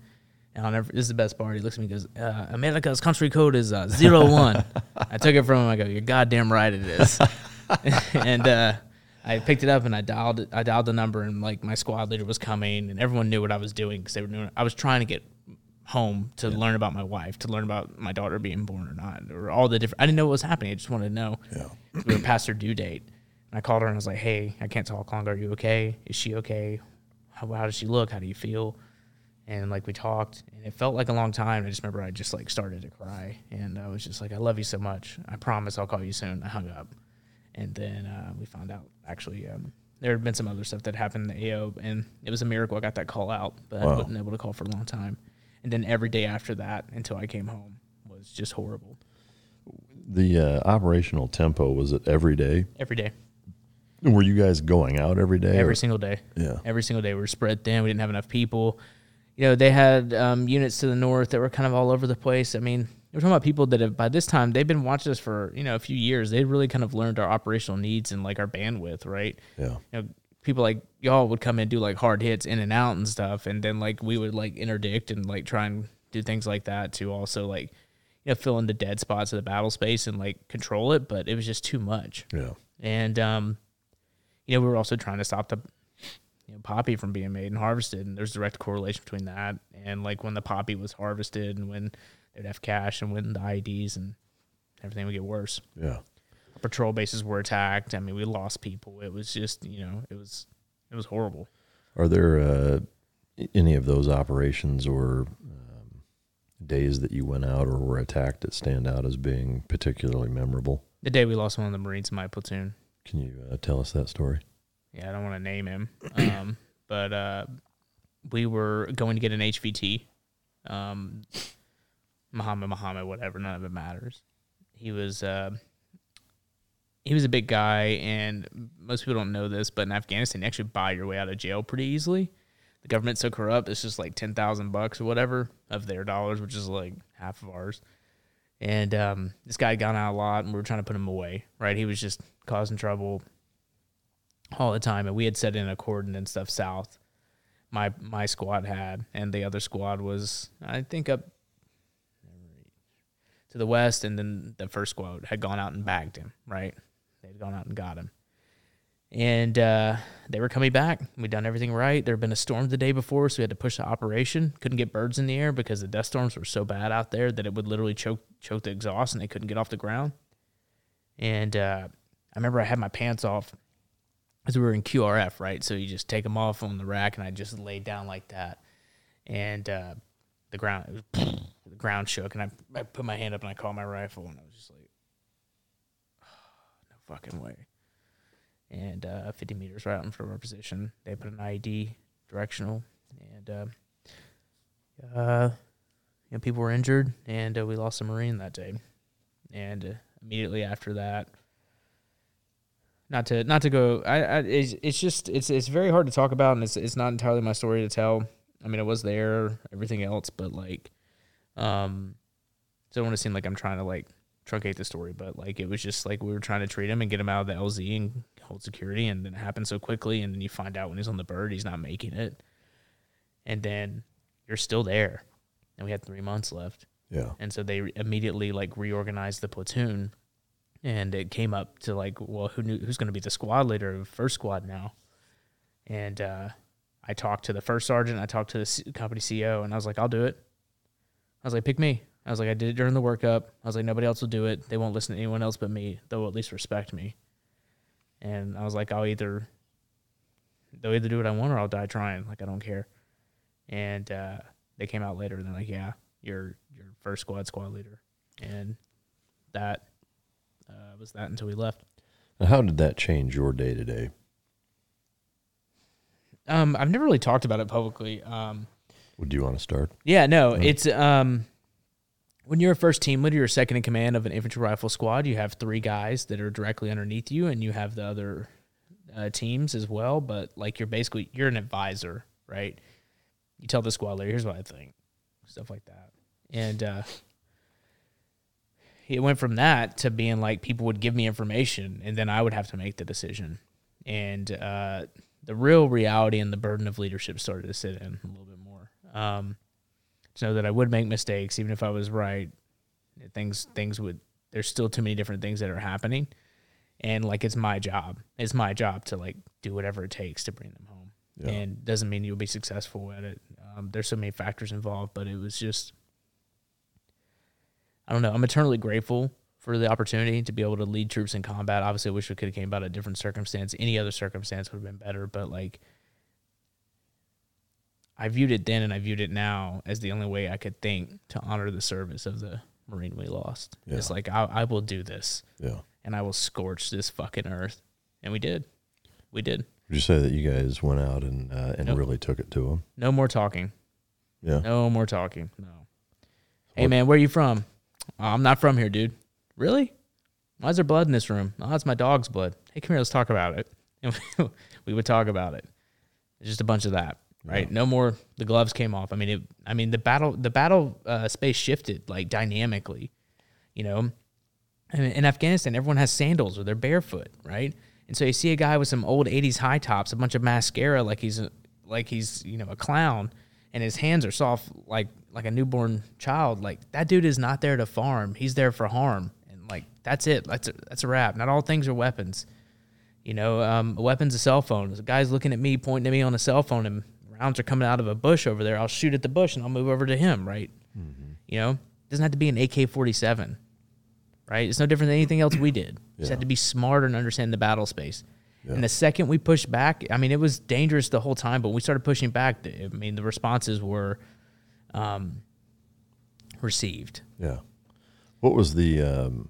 And I'll never, this is the best part. He looks at me and goes, uh, America's country code is uh, zero one. I took it from him. I go, You're goddamn right it is. and uh, I picked it up and I dialed it, I dialed the number and like my squad leader was coming and everyone knew what I was doing because they were doing. I was trying to get home to learn about my wife, to learn about my daughter being born or not, or all the different. I didn't know what was happening. I just wanted to know. Yeah. We were past her due date, and I called her and I was like, "Hey, I can't talk longer. Are you okay? Is she okay? How, how does she look? How do you feel?" And like we talked, and it felt like a long time. I just remember I just like started to cry, and I was just like, "I love you so much. I promise I'll call you soon." I hung up, and then uh, we found out actually um, there had been some other stuff that happened in the AO, and it was a miracle I got that call out, but I wasn't able to call for a long time. And then every day after that, until I came home, was just horrible. The uh, operational tempo was it every day? Every day, Were you guys going out every day? every or- single day. Yeah. every single day we were spread thin. We didn't have enough people. You know, they had um, units to the north that were kind of all over the place. I mean, we're talking about people that have by this time they've been watching us for you know a few years. They'd really kind of learned our operational needs and like our bandwidth, right? Yeah. You know, people like y'all would come in and do like hard hits in and out and stuff, and then like we would like interdict and like try and do things like that to also like you know fill in the dead spots of the battle space and like control it. But it was just too much Yeah. and um, you know we were also trying to stop the you know poppy from being made and harvested, and there's direct correlation between that and like when the poppy was harvested and when they'd have cash and when the IDs and everything would get worse. Yeah. Our patrol bases were attacked. I mean, we lost people. It was just you know it was it was horrible. Are there uh, any of those operations or um, days that you went out or were attacked that stand out as being particularly memorable? The day we lost one of the Marines in my platoon. Can you uh, tell us that story? Yeah, I don't want to name him, um, but uh, we were going to get an HVT. Um, Muhammad, Muhammad, whatever, none of it matters. He was uh, he was a big guy, and most people don't know this, but in Afghanistan, you actually buy your way out of jail pretty easily. The government's so corrupt; it's just like ten thousand bucks or whatever of their dollars, which is like half of ours. And um, this guy had gone out a lot, and we were trying to put him away. Right, he was just causing trouble all the time, and we had set in a cordon and stuff south. My my squad had, and the other squad was, I think, up to the west, and then the first squad had gone out and bagged him. Right, they'd gone out and got him, and uh, they were coming back. We'd done everything right. There had been a storm the day before, so we had to push the operation. Couldn't get birds in the air because the dust storms were so bad out there that it would literally choke choke the exhaust, and they couldn't get off the ground. And uh, I remember I had my pants off because we were in QRF, right? So you just take them off on the rack, and I just laid down like that, and uh, the ground was, the ground shook, and I, I put my hand up and I caught my rifle, and I was just like, no fucking way. And uh, 50 meters right out in front of our position, they put an ID directional, and uh, uh, you know, people were injured, and uh, we lost a Marine that day. And uh, immediately after that, not to not to go, I, I it's, it's just it's it's very hard to talk about, and it's it's not entirely my story to tell. I mean, I was there, everything else, but like, um, so I don't want to seem like I'm trying to like truncate the story, but like it was just like we were trying to treat him and get him out of the LZ and hold security, and then it happened so quickly, and then you find out when he's on the bird, he's not making it, and then you're still there, and we had three months left, Yeah. and so they immediately like reorganized the platoon, and it came up to like, well, who knew who's going to be the squad leader of first squad now, and uh, I talked to the first sergeant, I talked to the company CO, and I was like, I'll do it. I was like, pick me. I was like, I did it during the workup. I was like, nobody else will do it. They won't listen to anyone else but me. They'll at least respect me. And I was like, I'll either they'll either do what I want or I'll die trying. Like I don't care. And uh, they came out later and they're like, yeah, you're your first squad squad leader. And that uh, was that until we left. Now, how did that change your day to day? Um, I've never really talked about it publicly. Um, Would you want to start? Yeah, no, it's um when you're a first team leader, you're second in command of an infantry rifle squad. You have three guys that are directly underneath you, and you have the other uh, teams as well. But like you're basically you're an advisor, right? You tell the squad leader, "Here's what I think," stuff like that, and uh, it went from that to being like people would give me information, and then I would have to make the decision, and uh, the real reality and the burden of leadership started to sit in a little bit more. Um, to know that I would make mistakes, even if I was right. Things things would there's still too many different things that are happening, and like it's my job. It's my job to like do whatever it takes to bring them home. Yeah. And doesn't mean you'll be successful at it. Um, there's so many factors involved, but it was just I don't know. I'm eternally grateful for the opportunity to be able to lead troops in combat. Obviously, I wish it could have came about a different circumstance. Any other circumstance would have been better, but like I viewed it then and I viewed it now as the only way I could think to honor the service of the Marine we lost. Yeah. It's like I, I will do this Yeah. and I will scorch this fucking earth, and we did. We did. Would you say that you guys went out and uh, and Nope. really took it to them? No more talking. Yeah. No more talking. No. Hey What- man, where are you from? "Oh, I'm not from here, dude. Really? Why is there blood in this room? Oh, it's my dog's blood. Hey, come here. Let's talk about it. And we would talk about it. It's just a bunch of that, right? No more. The gloves came off. I mean, it. I mean, the battle. The battle uh, space shifted like dynamically. You know, and in Afghanistan, everyone has sandals or they're barefoot, right? And so you see a guy with some old '80s high tops, a bunch of mascara, like he's a, like he's you know a clown, and his hands are soft like like a newborn child. Like that dude is not there to farm; he's there for harm, and like that's it. That's a, that's a wrap. Not all things are weapons. You know, um, a weapon's a cell phone. A guy's looking at me, pointing at me on a cell phone, and rounds are coming out of a bush over there. I'll shoot at the bush and I'll move over to him, right? You know, it doesn't have to be an AK 47, right? It's no different than anything else we did. Just had to be smarter and understand the battle space. And the second we pushed back, I mean, it was dangerous the whole time, but we started pushing back, I mean, the responses were um, received. Yeah. What was the, um,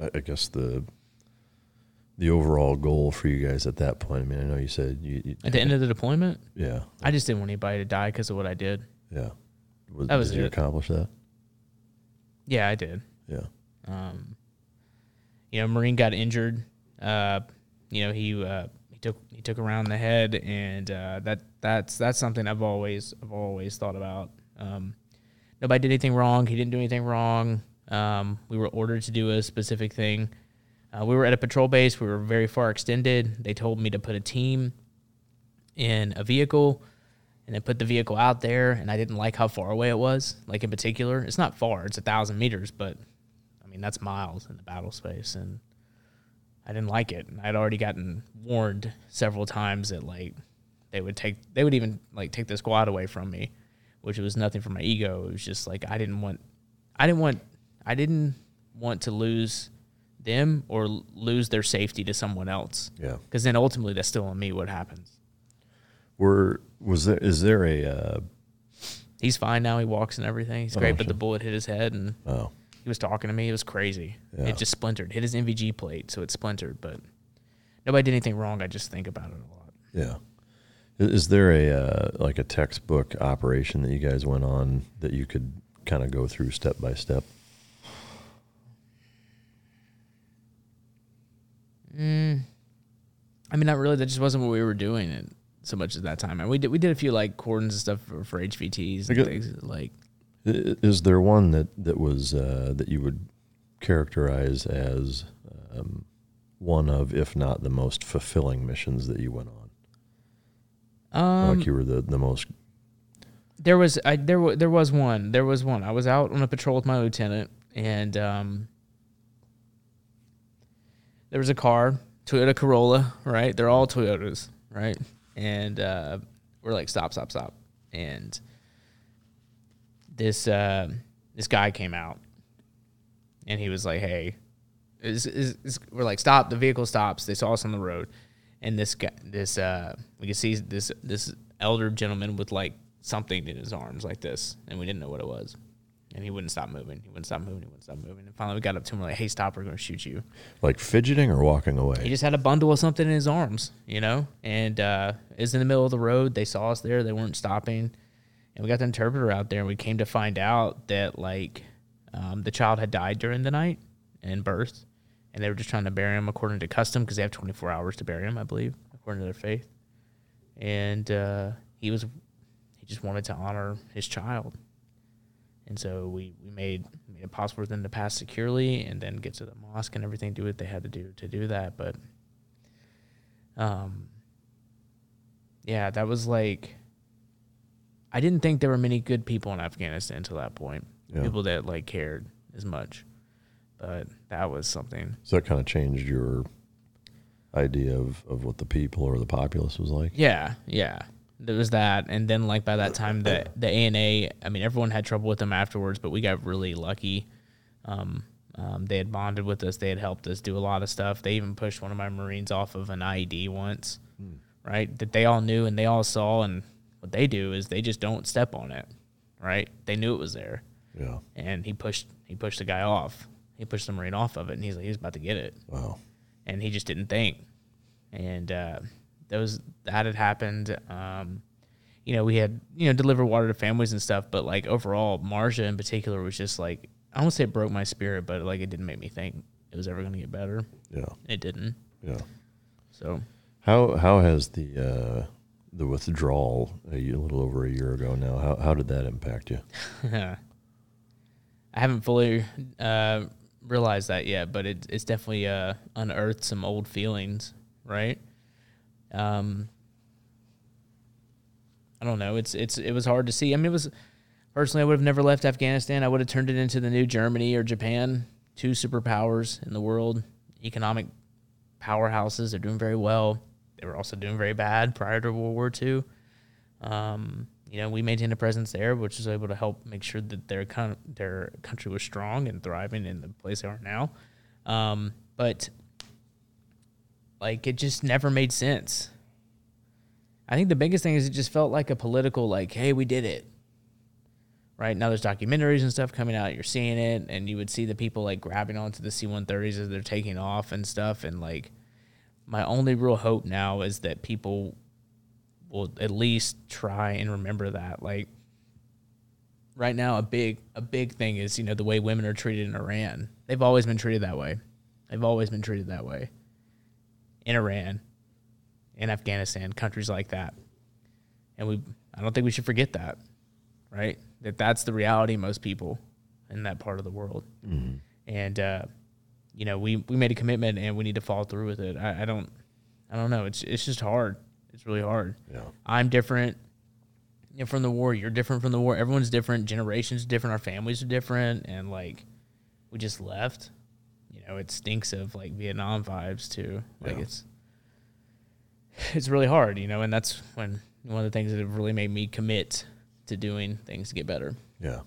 I guess the, the overall goal for you guys at that point? I mean, I know you said you, you At the end of the deployment, yeah, I just didn't want anybody to die because of what I did. yeah. Was, That was did you it. accomplish that? Yeah, I did. Yeah. Um, you know, Marine got injured. Uh, you know, he uh, he took he took around the head, and uh, that that's that's something I've always I've always thought about. Um, nobody did anything wrong. He didn't do anything wrong. Um, we were ordered to do a specific thing. Uh, we were at a patrol base. We were very far extended. They told me to put a team in a vehicle and then put the vehicle out there. And I didn't like how far away it was. Like in particular, it's not far. It's a thousand meters, but I mean that's miles in the battle space, and I didn't like it. And I'd already gotten warned several times that like they would take they would even like take the squad away from me, which was nothing for my ego. It was just like I didn't want I didn't want I didn't want to lose them or lose their safety to someone else. Yeah. Because then ultimately that's still on me what happens. Were, was there, is there a, uh, He's fine now. He walks and everything. He's Oh, great, but sure. the bullet hit his head and oh, he was talking to me. It was crazy. Yeah. It just splintered. Hit his NVG plate, so it splintered. But nobody did anything wrong. I just think about it a lot. yeah. Is there a uh, like a textbook operation that you guys went on that you could kind of go through step by step? Mm, I mean, not really. That just wasn't what we were doing it so much at that time. And we did we did a few like cordons and stuff for, for HVTs and things like. Is there one that that was uh, that you would characterize as um, one of, if not the most fulfilling missions that you went on? Um, like you were the, the most. There was I there there was one there was one I was out on a patrol with my lieutenant and um, there was a car Toyota Corolla right? They're all Toyotas right? And uh, we're like stop stop stop. And this uh, this guy came out and he was like hey is, is, we're like stop the vehicle stops. They saw us on the road. And this guy, this uh, we could see this this elder gentleman with like something in his arms like this, and we didn't know what it was. And he wouldn't stop moving. He wouldn't stop moving. He wouldn't stop moving. And finally, we got up to him. We're like, "Hey, stop! We're going to shoot you." Like fidgeting or walking away. He just had a bundle of something in his arms, you know. And uh, it was in the middle of the road. They saw us there. They weren't stopping, and we got the interpreter out there. And we came to find out that like um, the child had died during the night and birth, and they were just trying to bury him according to custom because they have 24 hours to bury him, I believe, according to their faith. And uh, he was, he just wanted to honor his child, and so we we made made it possible for them to pass securely and then get to the mosque and everything, do what they had to do to do that. But, um, yeah, that was like. I didn't think there were many good people in Afghanistan until that point. Yeah. People that like cared as much but that was something. So that kind of changed your idea of, of what the people or the populace was like. Yeah, yeah. There was that, and then like by that time, the the ANA. I mean, everyone had trouble with them afterwards, but we got really lucky. Um, um, they had bonded with us. They had helped us do a lot of stuff. They even pushed one of my Marines off of an IED once, hmm. right? That they all knew and they all saw. And what they do is they just don't step on it, right? They knew it was there. Yeah. And he pushed he pushed the guy off he pushed the marine off of it, and he's like, he's about to get it. Wow. And he just didn't think. And uh, those that had happened. Um, you know, we had you know delivered water to families and stuff, but like overall, Marjah in particular was just like I don't say it broke my spirit, but like it didn't make me think it was ever going to get better. Yeah. It didn't. Yeah. So. How how has the uh, the withdrawal a, a little over a year ago now? How how did that impact you? I haven't fully uh, realized that yet, but it, it's definitely uh, unearthed some old feelings, right? Um, I don't know. It's it's it was hard to see. I mean, it was personally, I would have never left Afghanistan. I would have turned it into the new Germany or Japan, two superpowers in the world, economic powerhouses. They're doing very well. They were also doing very bad prior to World War II. Um, you know, we maintained a presence there, which was able to help make sure that their con- their country was strong and thriving in the place they are now. Um, but like, it just never made sense. I think the biggest thing is it just felt like a political, like, hey, we did it. Right now, there's documentaries and stuff coming out. You're seeing it, and you would see the people like grabbing onto the C-130s as they're taking off and stuff. And like, my only real hope now is that people will at least try and remember that. Like right now, a big a big thing is you know the way women are treated in Iran. They've always been treated that way. They've always been treated that way. In Iran, in Afghanistan, countries like that, and we I don't think we should forget that, right? That that's the reality most people in that part of the world, mm-hmm. and uh, you know we we made a commitment and we need to follow through with it. I, I don't I don't know. It's it's just hard. It's really hard. Yeah. I'm different you know, from the war. You're different from the war. Everyone's different. Generations different. Our families are different. And like, we just left. You know, it stinks of like Vietnam vibes too. Like yeah. it's it's really hard, you know, and that's when one of the things that have really made me commit to doing things to get better. Yeah.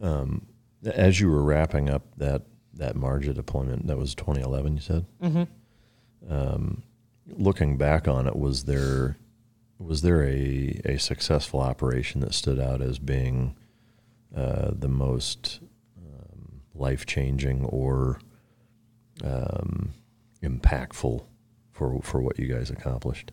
Um, as you were wrapping up that that Marjah deployment, that was 2011. You said. Mm-hmm. Um, looking back on it, was there was there a, a successful operation that stood out as being uh, the most um, life changing or um, impactful for for what you guys accomplished?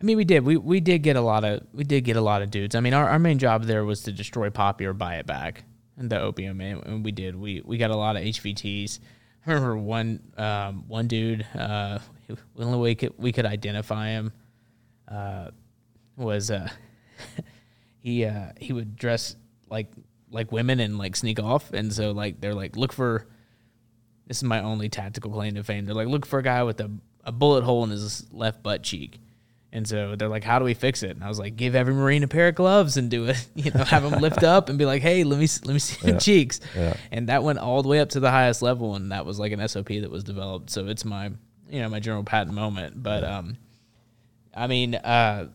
I mean, we did. We we did get a lot of we did get a lot of dudes. I mean, our, our main job there was to destroy Poppy or buy it back, and the opium, and, we did. We we got a lot of HVTs. I remember one um, one dude. Uh, the only way we could, we could identify him uh, was uh, he uh, he would dress like like women and like sneak off, and so like they're like look for. This is my only tactical claim to fame. They're like look for a guy with a, a bullet hole in his left butt cheek. And so they're like, "How do we fix it?" And I was like, "Give every marine a pair of gloves and do it. You know, have them lift up and be like, "Hey, let me let me see your cheeks." Yeah. And that went all the way up to the highest level, and that was like an SOP that was developed. So it's my you know my general Patton moment. But um, I mean, uh,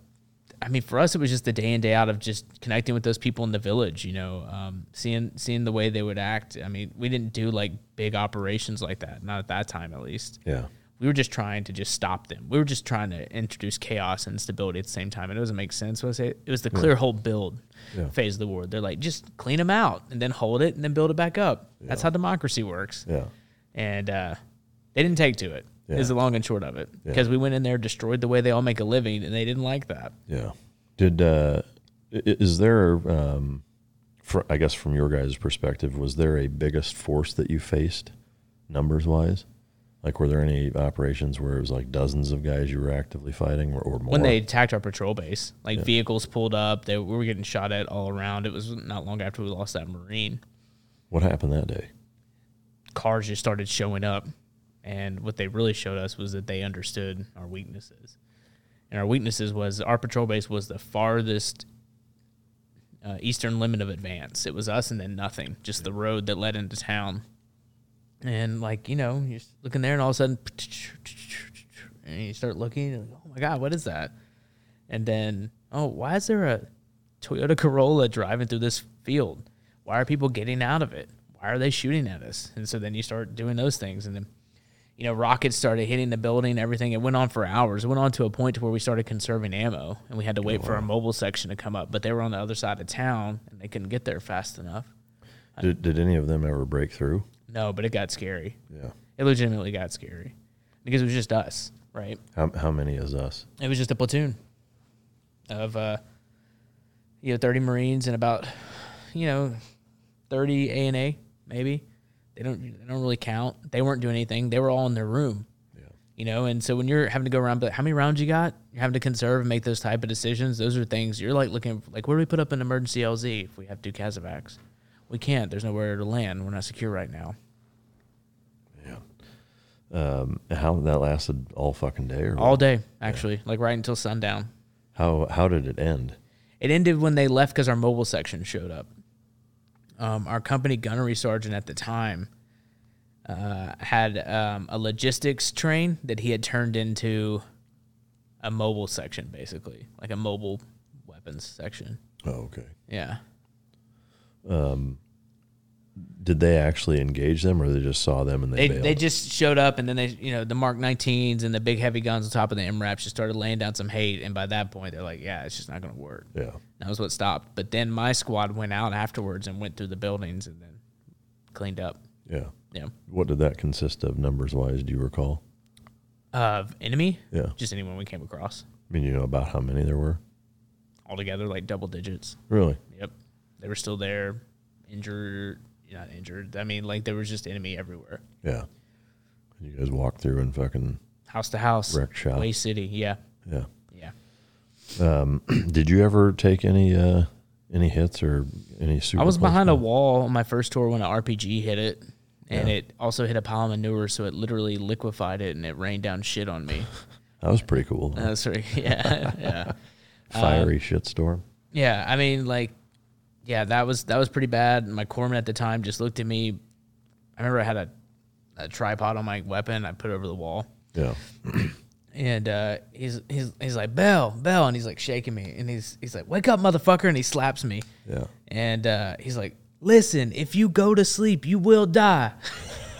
I mean, for us, it was just the day in day out of just connecting with those people in the village. You know, um, seeing seeing the way they would act. I mean, we didn't do like big operations like that, not at that time at least. Yeah. We were just trying to just stop them. We were just trying to introduce chaos and stability at the same time. And it doesn't make sense. Was it? It was the clear hold build Yeah. phase of the war. They're like, just clean them out and then hold it and then build it back up. That's how democracy works Yeah. and uh, they didn't take to it. Yeah. Is the long and short of it because we went in there, destroyed the way they all make a living, and they didn't like that. Yeah. Did uh, is there um, fr I guess from your guys' perspective, was there a biggest force that you faced, numbers wise? Like, were there any operations where it was like dozens of guys you were actively fighting, or, or more? When they attacked our patrol base, like vehicles pulled up, they we were getting shot at all around. It was not long after we lost that marine. what happened that day? Cars just started showing up, and what they really showed us was that they understood our weaknesses. And our weaknesses was our patrol base was the farthest uh, eastern limit of advance. It was us and then nothing, just the road that led into town. And like you know, you're looking there, and all of a sudden, and you start looking, and oh my god, what is that? And then, oh, why is there a Toyota Corolla driving through this field? Why are people getting out of it? Why are they shooting at us? And so then you start doing those things, and then you know, rockets started hitting the building, everything. It went on for hours. It went on to a point to where we started conserving ammo, and we had to wait for our mobile section to come up. But they were on the other side of town, and they couldn't get there fast enough. Did, did any of them ever break through? No, but it got scary. Yeah. It legitimately got scary because it was just us, right? How, how many is us? It was just a platoon of uh, you know thirty Marines and about you know thirty ANA maybe. They don't they don't really count. They weren't doing anything. They were all in their room. Yeah. You know, and so when you're having to go around, but how many rounds you got? You're having to conserve and make those type of decisions. Those are things you're like looking like. Where do we put up an emergency LZ if we have two CASEVACs? We can't. There's nowhere to land. We're not secure right now. Yeah. Um, how that lasted all fucking day, or All what? day, actually, like right until sundown. How how did it end? It ended when they left because our mobile section showed up. Um, our company gunnery sergeant at the time uh, had um, a logistics train that he had turned into a mobile section, basically, like a mobile weapons section. Oh, okay. Yeah. Did they actually engage them, or they just saw them and they, They, they just showed up, and then they, you know, the Mark 19s and the big heavy guns on top of the MRAPs just started laying down some hate. And by that point, they're like, yeah, it's just not going to work. yeah. That was what stopped. But then my squad went out afterwards and went through the buildings and then cleaned up. Yeah. Yeah. What did that consist of, numbers wise? Do you recall? Of enemy? Yeah. Just anyone we came across. I mean, you know about how many there were? Altogether, like double digits. Really? Yep. They were still there, injured, not injured. I mean, like there was just enemy everywhere. Yeah. You guys walked through and fucking House to house. Wreck shop. Way City. Yeah. yeah. Yeah. Did you ever take any uh any hits or any super? I was behind a wall on my first tour when an RPG hit it. And Yeah. it also hit a pile of manure, so it literally liquefied it and it rained down shit on me. That was pretty cool. That's right. Yeah. yeah. Fiery shitstorm. Yeah, I mean, like, yeah, that was that was pretty bad. My corpsman at the time just looked at me. I remember I had a, a tripod on my weapon. I put it over the wall, Yeah. and uh, he's he's he's like Bell, Bell, and he's like shaking me, and he's he's like, "Wake up, motherfucker!" and he slaps me, Yeah. and uh, he's like, "Listen, if you go to sleep, you will die."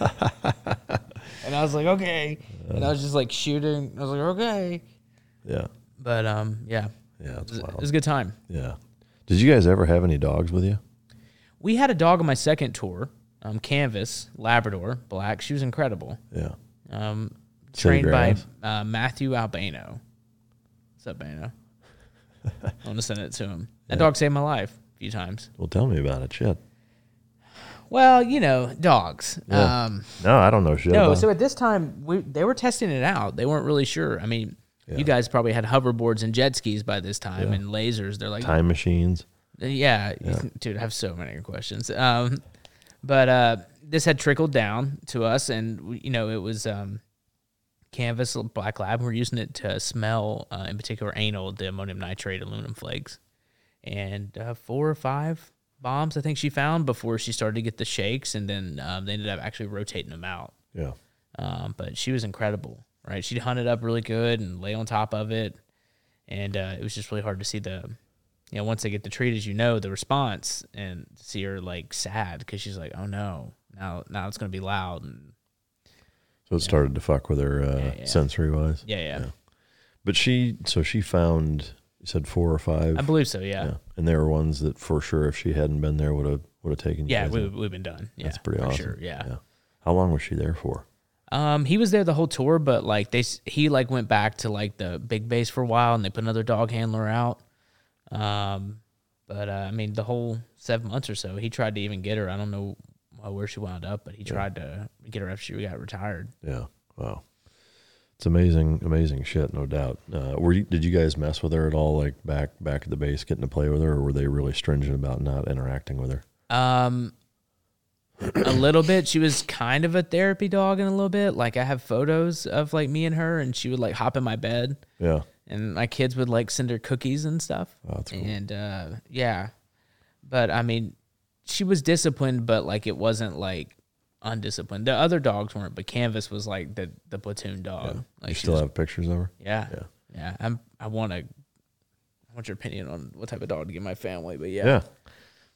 and I was like, "Okay," and I was just like shooting. I was like, "Okay," Yeah. but um, yeah, Yeah. it was, it was a good time. Yeah. Did you guys ever have any dogs with you? We had a dog on my second tour, um, Canvas Labrador, black. She was incredible. Yeah. Um, trained by uh, Matthew Albano. What's up, Bano? I want to send it to him. That dog saved my life a few times. Well, tell me about it. Shit. Well, you know, dogs. Yeah. Um, No, I don't know shit. no, so at this time, we, they were testing it out. They weren't really sure. I mean, Yeah. you guys probably had hoverboards and jet skis by this time Yeah. and lasers. They're like, time machines. yeah, dude, I have so many questions. Um, but uh, this had trickled down to us, and we- you know, it was um, canvas black lab. We're using it to smell, uh, in particular, anal, the ammonium nitrate aluminum flakes, and uh, four or five bombs I think she found before she started to get the shakes, and then um, they ended up actually rotating them out. Yeah. Um, but she was incredible, right? She'd hunt it up really good and lay on top of it, and uh, it was just really hard to see the, you know, once they get the treat, as you know, the response and see her like sad because she's like, oh no, now now it's gonna be loud and So it started to fuck with her uh, Yeah, yeah. sensory wise. yeah, yeah, But she, so she found, you said four or five. I believe so, yeah, yeah, And there were ones that for sure, if she hadn't been there, would have would have taken. You guys we, we've been done. Yeah, That's pretty for awesome. Sure, yeah. How long was she there for? Um, he was there the whole tour, but like they, he like went back to like the big base for a while, and they put another dog handler out. Um, but uh, I mean, the whole seven months or so, he tried to even get her. I don't know uh, where she wound up, but he tried to get her after she got retired. Yeah. Wow. It's amazing, amazing shit, no doubt. Uh, were you, did you guys mess with her at all, like back back at the base, getting to play with her, or were they really stringent about not interacting with her? Um, a little bit. She was kind of a therapy dog in a little bit. Like I have photos of like me and her, and she would like hop in my bed, Yeah. and my kids would like send her cookies and stuff. Oh, that's cool. And uh, yeah, but I mean, she was disciplined, but like it wasn't like undisciplined. The other dogs weren't, but Canvas was like the the platoon dog. Like you still was- have pictures of her? yeah, Yeah. yeah. I'm I want to. I want your opinion on what type of dog to give my family, but yeah, Yeah.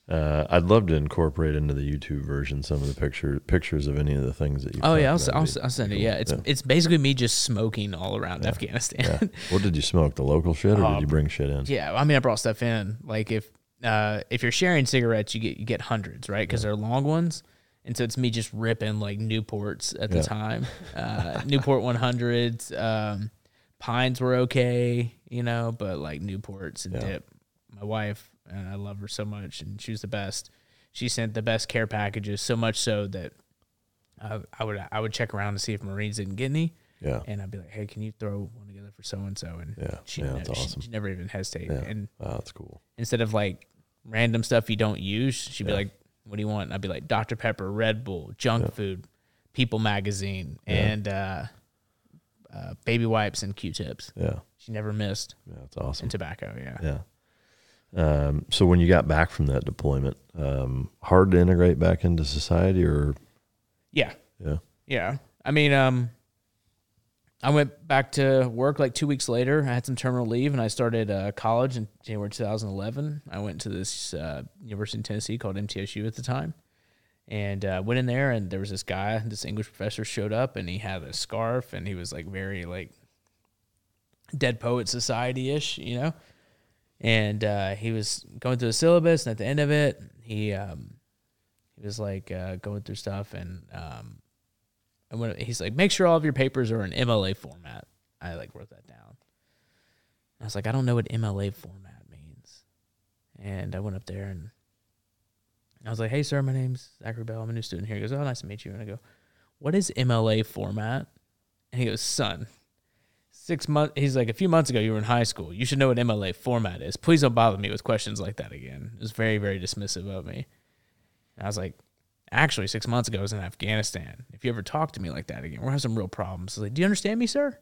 Uh, I'd love to incorporate into the YouTube version some of the picture pictures of any of the things that you. Oh yeah, I'll, talked s- about. I'll, It'd s- be I'll send it. cool. Yeah, it's it's basically me just smoking all around Afghanistan. yeah. What did you smoke? The local shit, or Oh, did you bring shit in? Yeah, I mean, I brought stuff in. Like if uh, if you're sharing cigarettes, you get you get hundreds, right? Because they're long ones, and so it's me just ripping like Newports at the Yeah. time. Uh, Newport 100s, um, Pines were okay, you know, but like Newports and Yeah. dip. My wife and I love her so much, and she was the best. She sent the best care packages, so much so that I, I would I would check around to see if Marines didn't get any. Yeah. And I'd be like, "Hey, can you throw one together for so and so?" And Yeah. she, Yeah, ne- that's she- awesome. she never even hesitated. Yeah. And Wow, that's cool. instead of like random stuff you don't use, she'd be like, "What do you want?" And I'd be like, "Dr Pepper, Red Bull, junk Yeah. food, People Magazine, Yeah. and uh, uh, baby wipes and Q-tips." Yeah. She never missed Yeah, that's awesome. and tobacco. Yeah. Yeah. Um, so when you got back from that deployment, um, hard to integrate back into society, or yeah, yeah, yeah. I mean, um, I went back to work like two weeks later. I had some terminal leave, and I started uh, college in January 2011. I went to this uh, University in Tennessee called MTSU at the time, and uh, went in there. And there was this guy, this English professor, showed up, and he had a scarf, and he was like very like Dead Poet Society ish, you know. And uh, he was going through the syllabus, and at the end of it, he um, he was like uh, going through stuff, and um, and when he's like, make sure all of your papers are in MLA format. I like wrote that down. I was like, I don't know what MLA format means. And I went up there and I was like, hey, sir, my name's Zachary Bell. I'm a new student here. He goes, oh, nice to meet you. And I go, what is MLA format? And he goes, son, six months. He's like, a few months ago, you were in high school. You should know what MLA format is. Please don't bother me with questions like that again. It was very, very dismissive of me. And I was like, actually, six months ago, I was in Afghanistan. If you ever talk to me like that again, we're having some real problems. I was like, do you understand me, sir?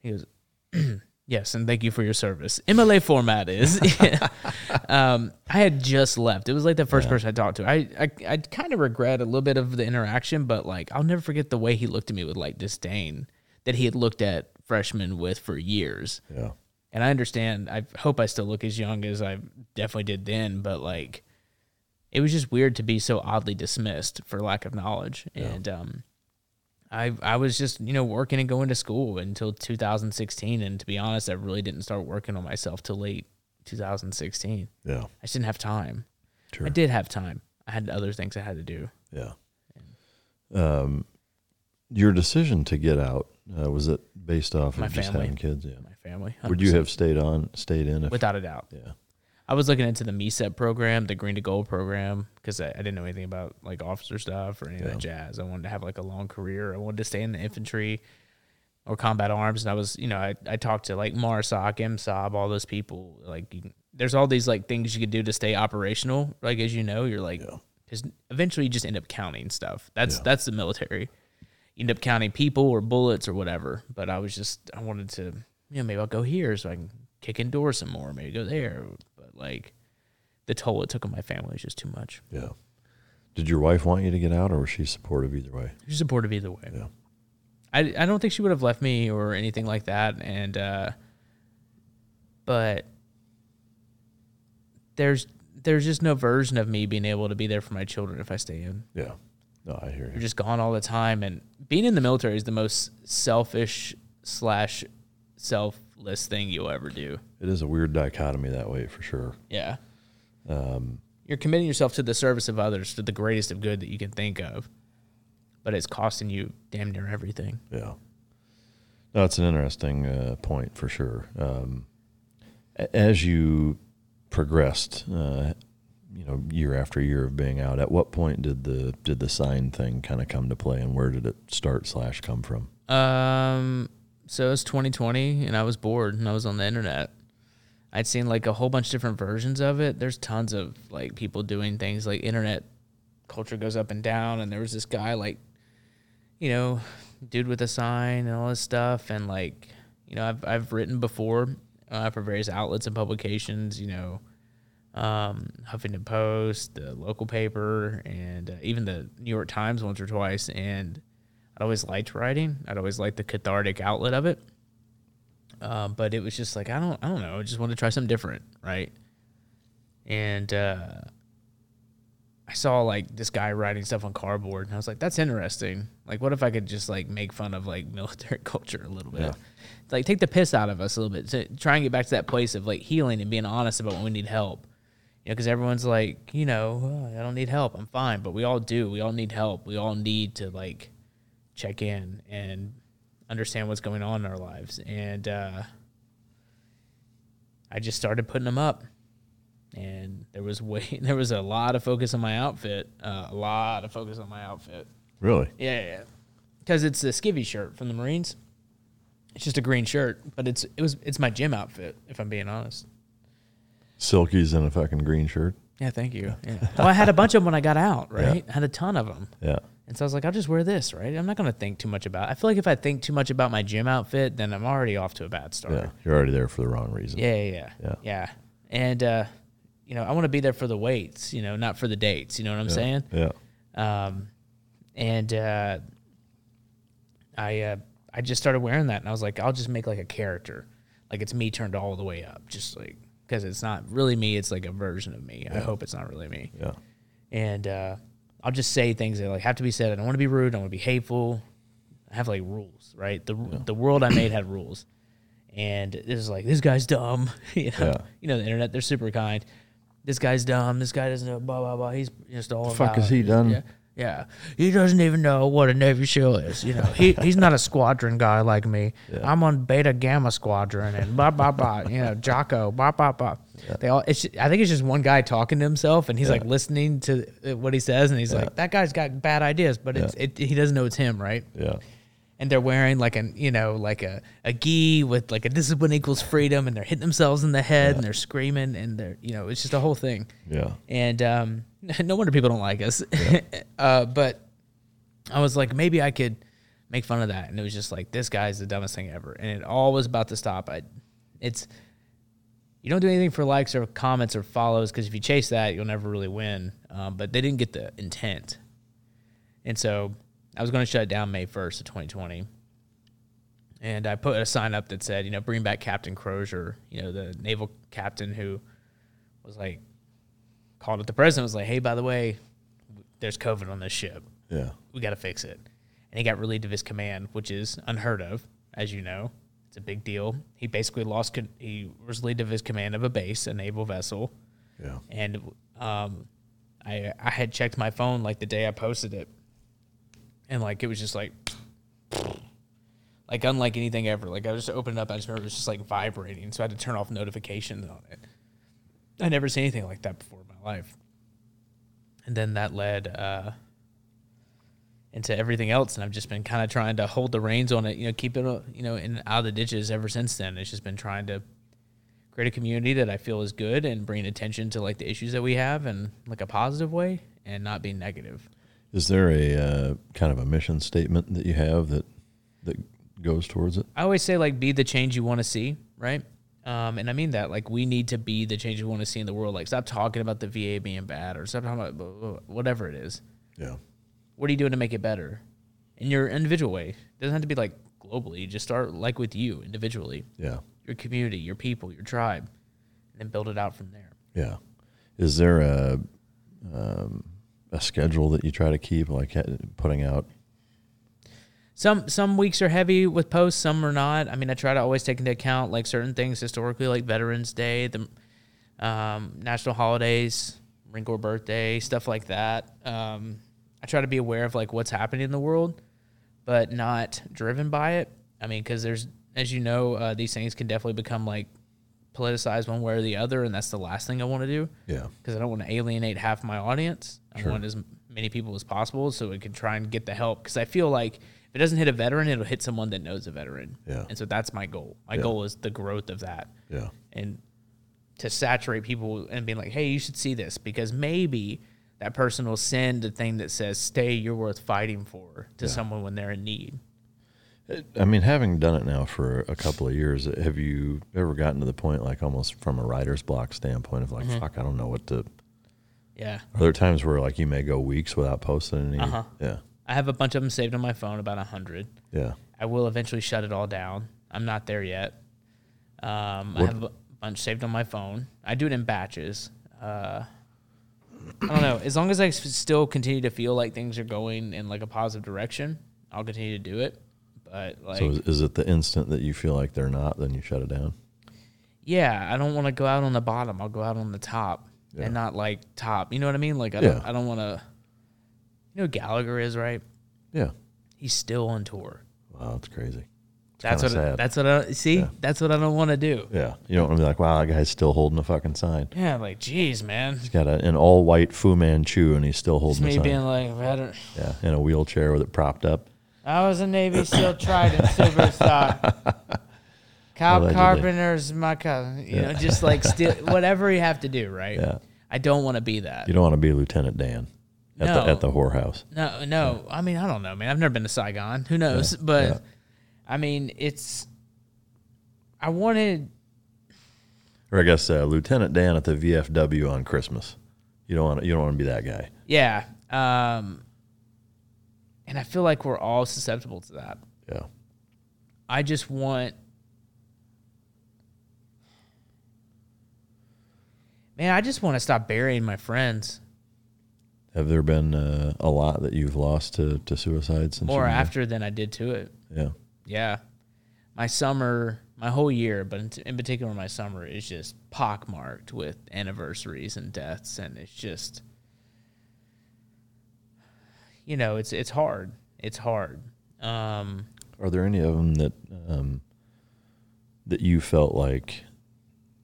He goes, yes, and thank you for your service. MLA format is. um, I had just left. It was like the first person I talked to. I, I, I kind of regret a little bit of the interaction, but like, I'll never forget the way he looked at me with like disdain that he had looked at freshmen with for years. yeah, And I understand. I hope I still look as young as I definitely did then, but like, it was just weird to be so oddly dismissed for lack of knowledge. And um, I I was just you know working and going to school until 2016, and to be honest, I really didn't start working on myself till late 2016. yeah, I just didn't have time. sure, I did have time. I had other things I had to do. yeah. Um, your decision to get out Uh, was it based off of My just family. having kids? Yeah. My family. Would you have stayed on, stayed in? If, without a doubt? yeah. I was looking into the MECEP program, the Green to Gold program, because I, I didn't know anything about like officer stuff or any of that jazz. I wanted to have like a long career. I wanted to stay in the infantry or combat arms. And I was, you know, I, I talked to like MARSOC, MSOB, all those people. Like, you, there's all these like things you could do to stay operational. Like, as you know, you're like, because eventually you just end up counting stuff. That's that's the military. End up counting people or bullets or whatever. But I was just, I wanted to, you know, maybe I'll go here so I can kick indoors some more. Maybe go there. But like, the toll it took on my family is just too much. Yeah. Did your wife want you to get out, or was she supportive either way? She's supportive either way. Yeah. I, I don't think she would have left me or anything like that. And, uh, but there's, there's just no version of me being able to be there for my children if I stay in. Yeah. No, I hear you. You're just gone all the time. And being in the military is the most selfish slash selfless thing you'll ever do. It is a weird dichotomy that way for sure. Yeah. Um, You're committing yourself to the service of others to the greatest of good that you can think of, but it's costing you damn near everything. Yeah. No, it's an interesting uh, point for sure. Um, as you progressed, uh, you know, year after year of being out, at what point did the did the sign thing kind of come to play, and where did it start slash come from? Um, so it was 2020, and I was bored, and I was on the internet. I'd seen like a whole bunch of different versions of it. There's tons of like people doing things like internet culture goes up and down, and there was this guy like, you know, dude with a sign and all this stuff, and like, you know, I've I've written before uh, for various outlets and publications, you know, um, Huffington Post, the local paper, and uh, even the New York Times once or twice, and I'd always liked writing. I'd always liked the cathartic outlet of it. Um, but it was just like I don't I don't know. I just wanted to try something different, right? And uh, I saw like this guy writing stuff on cardboard, and I was like, that's interesting. Like, what if I could just like make fun of like military culture a little bit? Yeah. Like, take the piss out of us a little bit to try and get back to that place of like healing and being honest about when we need help. You know, because everyone's like, you know, "Oh, I don't need help. I'm fine, but we all do. We all need help. We all need to like check in and understand what's going on in our lives. And uh, I just started putting them up, and there was way there was a lot of focus on my outfit, uh, a lot of focus on my outfit. Really? Yeah, yeah, because it's a skivvy shirt from the Marines. It's just a green shirt, but it's it was it's my gym outfit. If I'm being honest. Silkies in a fucking green shirt. Yeah, thank you. Yeah. well, I had a bunch of them when I got out, right? I had a ton of them. Yeah. And so I was like, I'll just wear this, right? I'm not going to think too much about. It. I feel like if I think too much about my gym outfit, then I'm already off to a bad start. Yeah. You're already there for the wrong reason. Yeah, yeah, yeah. Yeah. Yeah. And uh, you know, I want to be there for the weights, you know, not for the dates, you know what I'm saying? Yeah. Um and uh I uh I just started wearing that and I was like, I'll just make like a character. Like it's me turned all the way up, just like because it's not really me, it's like a version of me. I hope it's not really me Yeah. and uh, I'll just say things that like have to be said. I don't want to be rude. I don't want to be hateful. I have like rules, right? The the world I made had rules, and it was like this guy's dumb. you know, Yeah. you know the internet. They're super kind. This guy's dumb. This guy doesn't know. Blah blah blah. He's just all The fuck has he done? Yeah. Yeah, he doesn't even know what a Navy SEAL is. You know, he he's not a squadron guy like me. I'm on Beta Gamma Squadron and blah blah blah. You know, Jocko, blah blah blah. They all. It's. I think it's just one guy talking to himself, and he's like listening to what he says, and he's like, "That guy's got bad ideas," but it's, it, he doesn't know it's him, right? Yeah. and they're wearing like an you know like a a gi with like a discipline equals freedom and they're hitting themselves in the head and they're screaming and they're you know it's just a whole thing Yeah. and um no wonder people don't like us. Uh but i was like maybe i could make fun of that. And it was just like this guy's the dumbest thing ever. And it all was about to stop. I it's you don't do anything for likes or comments or follows because if you chase that you'll never really win. Um, but they didn't get the intent. And so I was going to shut it down May 1st of 2020. And I put a sign up that said, you know, bring back Captain Crozier, you know, the naval captain who was like, called up the president, was like, hey, by the way, there's COVID on this ship. Yeah. We got to fix it. And he got relieved of his command, which is unheard of, as you know. It's a big deal. He basically lost, con- he was relieved of his command of a base, a naval vessel. Yeah. And um, I, I had checked my phone like the day I posted it and like it was just like like unlike anything ever. Like I just opened it up, I just remember it was just like vibrating, so I had to turn off notifications on it. I never seen anything like that before my life. And then that led uh, into everything else, and I've just been kind of trying to hold the reins on it, you know, keep it, you know, in out of the ditches ever since then. It's just been trying to create a community that I feel is good and bring attention to like the issues that we have in like a positive way and not be negative. Is there a uh, kind of a mission statement that you have that that goes towards it? I always say like be the change you want to see, right? Um, and I mean that like we need to be the change we want to see in the world. Like stop talking about the VA being bad or stop talking about whatever it is. Yeah. What are you doing to make it better in your individual way? It doesn't have to be like globally. Just start like with you individually. Yeah. Your community, your people, your tribe, and then build it out from there. Yeah. Is there a um, a schedule that you try to keep, like putting out some some weeks are heavy with posts, some are not. I mean, I try to always take into account like certain things historically, like Veterans Day, the um, national holidays, Corps birthday, stuff like that. Um, I try to be aware of like what's happening in the world, but not driven by it. I mean, because there's, as you know, uh, these things can definitely become like politicized one way or the other, and that's the last thing I want to do. Yeah. Because I don't want to alienate half my audience. Sure. I want as many people as possible so we can try and get the help. Because I feel like if it doesn't hit a veteran, it'll hit someone that knows a veteran. Yeah. And so that's my goal. My yeah. goal is the growth of that. Yeah. And to saturate people and being like, hey, you should see this because maybe that person will send a thing that says, stay, you're worth fighting for to yeah. someone when they're in need. I mean, having done it now for a couple of years, have you ever gotten to the point, like almost from a writer's block standpoint, of like, mm-hmm. fuck, I don't know what to. Yeah. Are there times where like you may go weeks without posting any? Uh-huh. Yeah. I have a bunch of them saved on my phone, about a hundred. Yeah. I will eventually shut it all down. I'm not there yet. Um, I have a bunch saved on my phone. I do it in batches. Uh, I don't know. As long as I still continue to feel like things are going in like a positive direction, I'll continue to do it. But like, so is, is it the instant that you feel like they're not, then you shut it down? Yeah, I don't want to go out on the bottom. I'll go out on the top, yeah. and not like top. You know what I mean? Like I don't. I don't want to you know Gallagher is right. Yeah, he's still on tour. Wow, that's crazy. It's that's what. Sad. That's what I see. Yeah. That's what I don't want to do. Yeah, you don't want to be like, wow, that guy's still holding a fucking sign. Yeah, like, geez, man. He's got a, an all white Fu Manchu, and he's still holding. It's me being like, better. Yeah, in a wheelchair with it propped up. I was a Navy SEAL Trident Superstar. Cobb Allegedly. Carpenter's my cousin. You yeah. know, just like still whatever you have to do, right? Yeah. I don't want to be that. You don't want to be Lieutenant Dan at no. the at the whorehouse. No, no. Yeah. I mean, I don't know, man. I've never been to Saigon. Who knows? Yeah. But yeah. I mean, it's. I wanted. Or I guess uh, Lieutenant Dan at the VFW on Christmas. You don't want you don't want to be that guy. Yeah. Um. And I feel like we're all susceptible to that. Yeah. I just want. Man, I just want to stop burying my friends. Have there been uh, a lot that you've lost to, to suicide since more after than I did to it? Yeah, yeah. My summer, my whole year, but in particular my summer is just pockmarked with anniversaries and deaths, and it's just, you know, it's it's hard. It's hard. Um, Are there any of them that um, that you felt like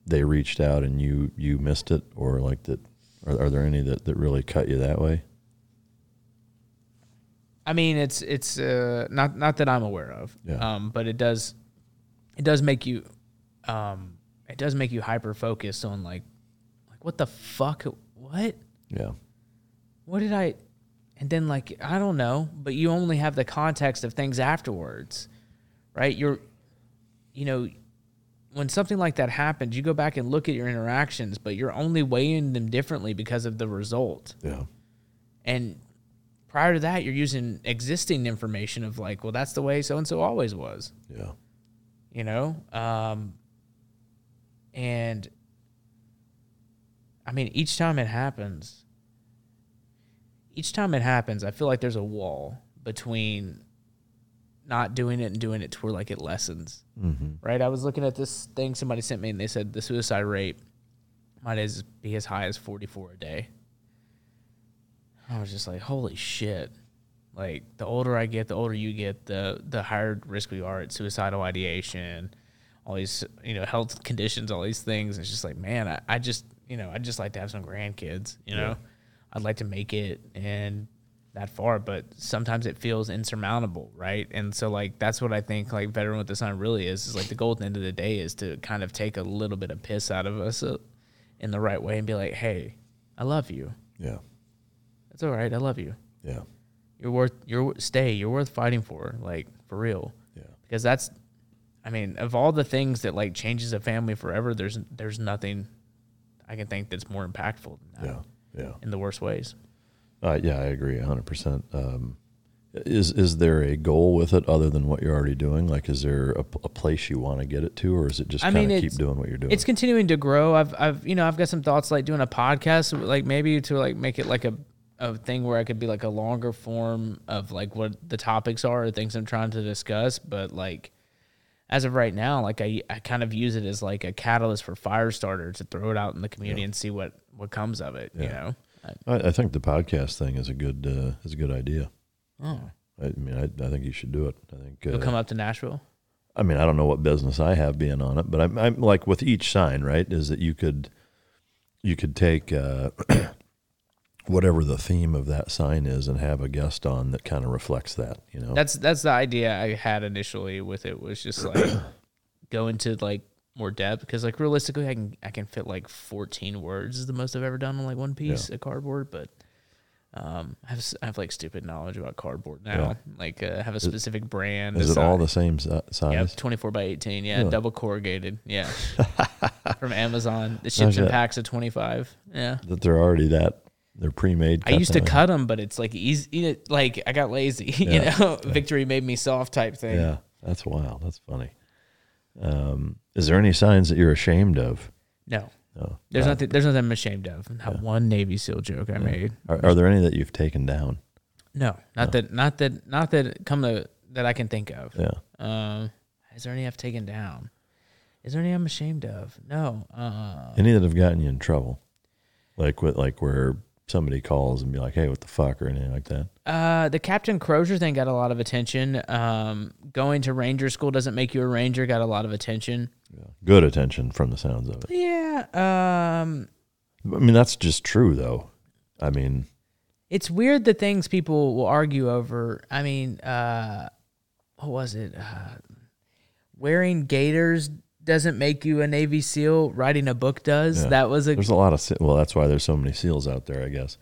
they reached out and you you missed it, or like that are, are there any that, that really cut you that way? I mean, it's it's uh, not not that I'm aware of, yeah. um, but it does it does make you um, it does make you hyper focused on like like what the fuck what yeah what did I and then like I don't know, but you only have the context of things afterwards, right? You're you know when something like that happens, you go back and look at your interactions, but you're only weighing them differently because of the result. Yeah. And prior to that, you're using existing information of like, well, that's the way so and so always was. Yeah. You know? Um, and I mean, each time it happens, each time it happens, I feel like there's a wall between not doing it and doing it to where like it lessens. Mm-hmm. Right. I was looking at this thing somebody sent me and they said the suicide rate might as be as high as 44 a day. I was just like, holy shit. Like the older I get, the older you get, the the higher risk we are at suicidal ideation, all these you know health conditions, all these things. It's just like, man, I, I just you know I'd just like to have some grandkids. You know, I'd like to make it and that far, but sometimes it feels insurmountable, right? And so like that's what I think like veteran with the sign really is. Is like the goal at the end of the day is to kind of take a little bit of piss out of us uh, in the right way and be like, hey, I love you. Yeah. that's all right. I love you. Yeah. You're worth. You're stay. You're worth fighting for. Like for real. Yeah. Because that's, I mean, of all the things that like changes a family forever, there's there's nothing I can think that's more impactful than that. Yeah. Yeah. In the worst ways. Uh, yeah, I agree 100%. Um, is is there a goal with it other than what you're already doing? Like, is there a, a place you want to get it to, or is it just kind of keep doing what you're doing? It's continuing to grow. I've I've you know I've got some thoughts like doing a podcast, like maybe to like make it like a a thing where I could be like a longer form of like what the topics are or things I'm trying to discuss. But like as of right now, like I I kind of use it as like a catalyst for Firestarter to throw it out in the community and see what what comes of it. You know. I, I think the podcast thing is a good uh, is a good idea. Oh, I mean, I, I think you should do it. I think. you'll Uh, come up to Nashville. I mean, I don't know what business I have being on it, but I'm, I'm like with each sign, right? Is that you could, you could take uh, whatever the theme of that sign is and have a guest on that kind of reflects that. You know, That's that's the idea I had initially with it was just like go into like more depth because like realistically I can I can fit like 14 words is the most I've ever done on like one piece of cardboard, but um I have I have like stupid knowledge about cardboard now. Yeah. Like uh, have a specific brand. is it all the same size? Yeah, 24 by 18. Yeah, Really? double corrugated. Yeah, from Amazon. It ships How's in packs of 25. Yeah. That they're already that they're pre-made. I used to cut them, but it's like easy. You know, like I got lazy. You know, victory made me soft type thing. Yeah, that's wild. That's funny. Um, is there any signs that you're ashamed of? No, No. there's Uh, nothing. There's nothing I'm ashamed of. Not one Navy SEAL joke I made. Are, are there any that you've taken down? No, not that. Not that. Not that. Come to that I can think of. Yeah. Um, is there any I've taken down? Is there any I'm ashamed of? No. Uh, Any that have gotten you in trouble? Like with like where somebody calls and be like, "Hey, what the fuck?" or anything like that. Uh, the Captain Crozier thing got a lot of attention. Um, going to Ranger school doesn't make you a Ranger. Got a lot of attention. Good attention from the sounds of it. Yeah. Um, I mean, that's just true though. I mean, it's weird the things people will argue over. I mean, uh, what was it? Uh, wearing gaiters doesn't make you a Navy SEAL. Writing a book does. Yeah. That was a there's a lot of well, that's why there's so many seals out there, I guess.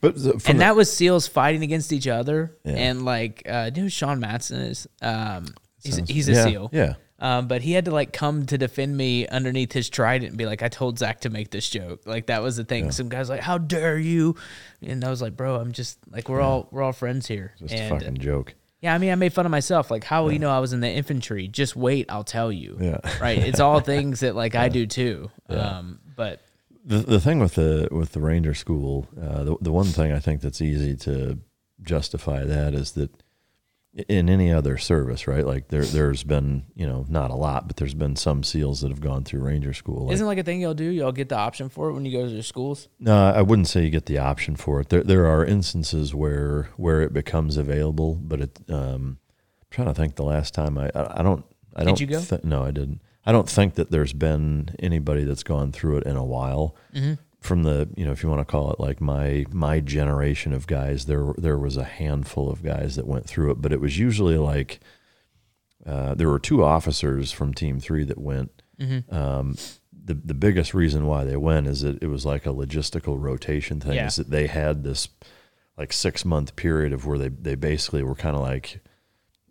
But and the- that was SEALs fighting against each other. Yeah. And like, uh, do you know Sean Matson is? Um, he's he's a yeah, SEAL. yeah. Um, but he had to like come to defend me underneath his trident and be like, I told Zach to make this joke. Like that was the thing. Some guys like, how dare you? And I was like, bro, I'm just like, we're all we're all friends here. just and a fucking joke. yeah, I mean, I made fun of myself. Like, how will you know I was in the infantry? Just wait, I'll tell you. Yeah. Right. It's all things that like I do too. Um, but The the thing with the with the Ranger School, uh, the the one thing I think that's easy to justify that is that in any other service, right? Like there there's been you know not a lot, but there's been some SEALs that have gone through Ranger School. Like, isn't like a thing y'all do? Y'all get the option for it when you go to your schools. No, I wouldn't say you get the option for it. There, there are instances where where it becomes available, but it. Um, I'm trying to think the last time I. I, I don't. I don't. Did you go? thi- no, I didn't. I don't think that there's been anybody that's gone through it in a while. Mm-hmm. From the, you know, if you want to call it like my my generation of guys, there there was a handful of guys that went through it, but it was usually like uh, there were two officers from Team Three that went. Mm-hmm. Um, the the biggest reason why they went is that it was like a logistical rotation thing. Yeah. Is that they had this like six month period of where they they basically were kind of like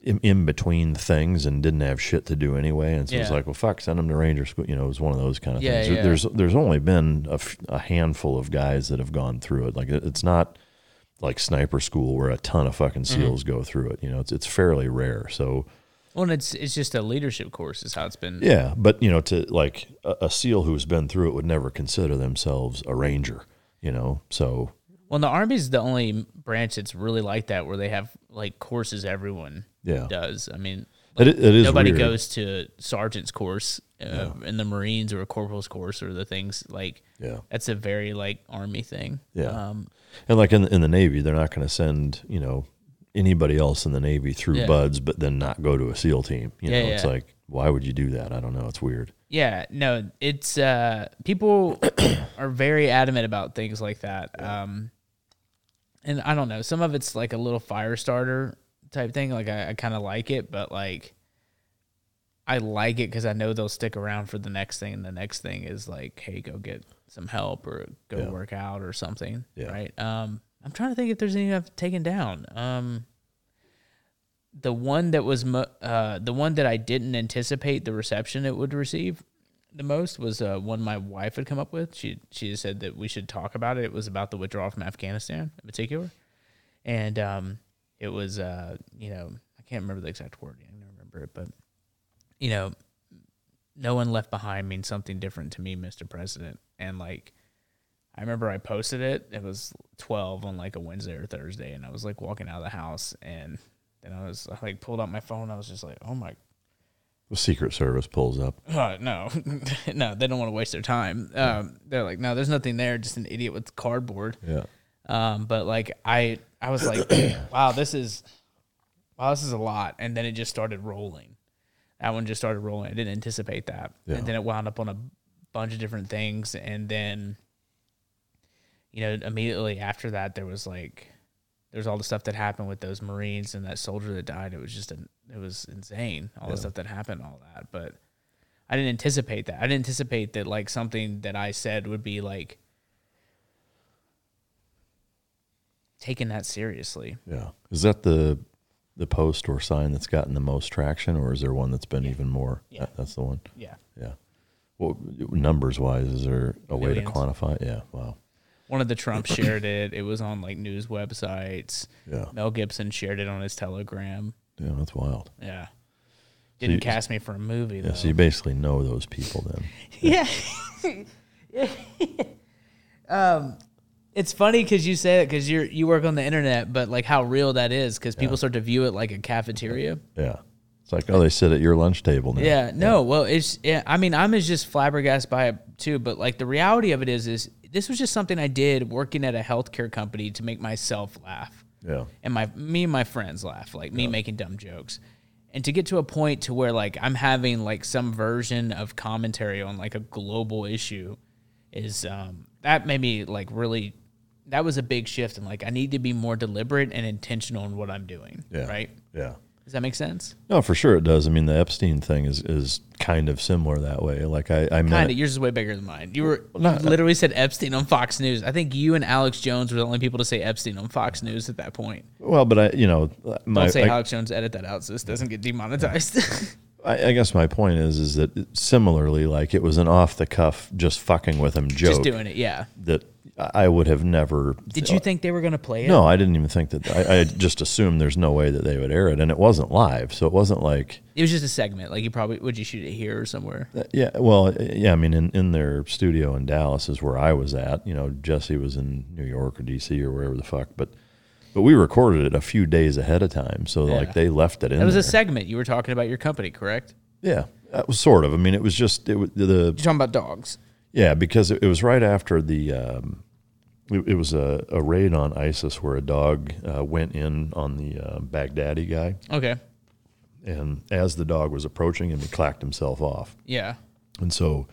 in, in between things and didn't have shit to do anyway. And so it's Yeah. like, well, fuck, send them to Ranger School. You know, it was one of those kind of Yeah, things. Yeah. There's there's only been a, handful of guys that have gone through it. Like it's not like sniper school where a ton of fucking Mm-hmm. seals go through it. You know, it's it's fairly rare. So Well, and it's it's just a leadership course, is how it's been. yeah, but you know, to like a, a SEAL who's been through it would never consider themselves a ranger. You know, so Well, the army is the only branch that's really like that, where they have like courses everyone Yeah. does. I mean, It- it is nobody weird. goes to sergeant's course uh, in the Marines or a corporal's course or the things like. Yeah. that's a very like Army thing. Yeah. um, and like in in the Navy, they're not going to send you know anybody else in the Navy through Yeah. BUD/S, but then not go to a SEAL team. You Yeah, know, it's yeah. like, why would you do that? I don't know. It's weird. Yeah, no, it's uh people are very adamant about things like that. Um and I don't know, some of it's like a little fire starter type thing. Like I, I kind of like it, but like I like it because I know they'll stick around for the next thing, and the next thing is like, hey, go get some help or go Yeah. work out or something. Yeah. Right. Um, I'm trying to think if there's any I've taken down. Um, the one that was mo- uh, the one that I didn't anticipate the reception it would receive the most was uh, one my wife had come up with. She she said that we should talk about it. It was about the withdrawal from Afghanistan in particular, and um, it was uh, you know I can't remember the exact wording. I don't remember it, but you know, no one left behind means something different to me, Mr. President. And like, I remember I posted it. It was twelve on like a Wednesday or Thursday, and I was like walking out of the house, and then I was I like pulled out my phone. I was just like, oh my The Secret Service pulls up. uh, no, no, they don't want to waste their time. Um, they're like, no, there's nothing there, just an idiot with cardboard. Yeah. Um, but like I, I was like, wow, this is, wow, this is a lot. And then it just started rolling. That one just started rolling. I didn't anticipate that. Yeah. And then it wound up on a bunch of different things. And then, you know, immediately after that, there was like, there's all the stuff that happened with those Marines and that soldier that died. It was just, an, it was insane. All the stuff that happened, all that. But I didn't anticipate that. I didn't anticipate that like something that I said would be like taken that seriously. Yeah. Is that the the post or sign that's gotten the most traction, or is there one that's been even more? Yeah. That- that's the one. Yeah. Yeah. Well, numbers wise, is there a way to quantify? it? Yeah. Wow. One of the Trumps shared it. It was on like news websites. Yeah. Mel Gibson shared it on his Telegram. Yeah. That's wild. Yeah. Didn't you- cast me for a movie though. Yeah. So you basically know those people then. yeah. um, it's funny because you say that because you're you work on the internet, but like how real that is because people start to view it like a cafeteria. Yeah. It's like, oh, they sit at your lunch table now. Yeah, no, well, it's yeah. I mean, I'm as just flabbergasted by it too. But like the reality of it is, is this was just something I did working at a healthcare company to make myself laugh. Yeah. and my me and my friends laugh like me making dumb jokes and to get to a point to where like i'm having like some version of commentary on like a global issue is um that made me like really that was a big shift and like i need to be more deliberate and intentional in what i'm doing Yeah. right Yeah. does that make sense No, for sure it does. I mean, the Epstein thing is is kind of similar that way. Like I, I kind of yours is way bigger than mine you were not- literally said epstein on fox news i think you and alex jones were the only people to say epstein on fox news at that point well, but I, you know, my, don't say I, alex jones edit that out so this doesn't get demonetized I, I guess my point is, is that similarly, like it was an off the cuff, just fucking with him joke just doing it yeah that I would have never. Did you think they were going to play it? No, I didn't even think that. I, I just assumed there's no way that they would air it, and it wasn't live, so it wasn't like. It was just a segment. Like you probably would you shoot it here or somewhere? Yeah, well, yeah. I mean, in, in their studio in Dallas is where I was at. You know, Jesse was in New York or DC or wherever the fuck, but but we recorded it a few days ahead of time, so Yeah. like they left it in. It was there. a segment. You were talking about your company, correct? Yeah, that was sort of. I mean, it was just it was the You're talking about dogs. Yeah, because it, it was right after the. Um, it, it was a, a raid on ISIS where a dog uh, went in on the uh, Baghdadi guy, Okay. and as the dog was approaching him, he clacked himself off. Yeah. And so,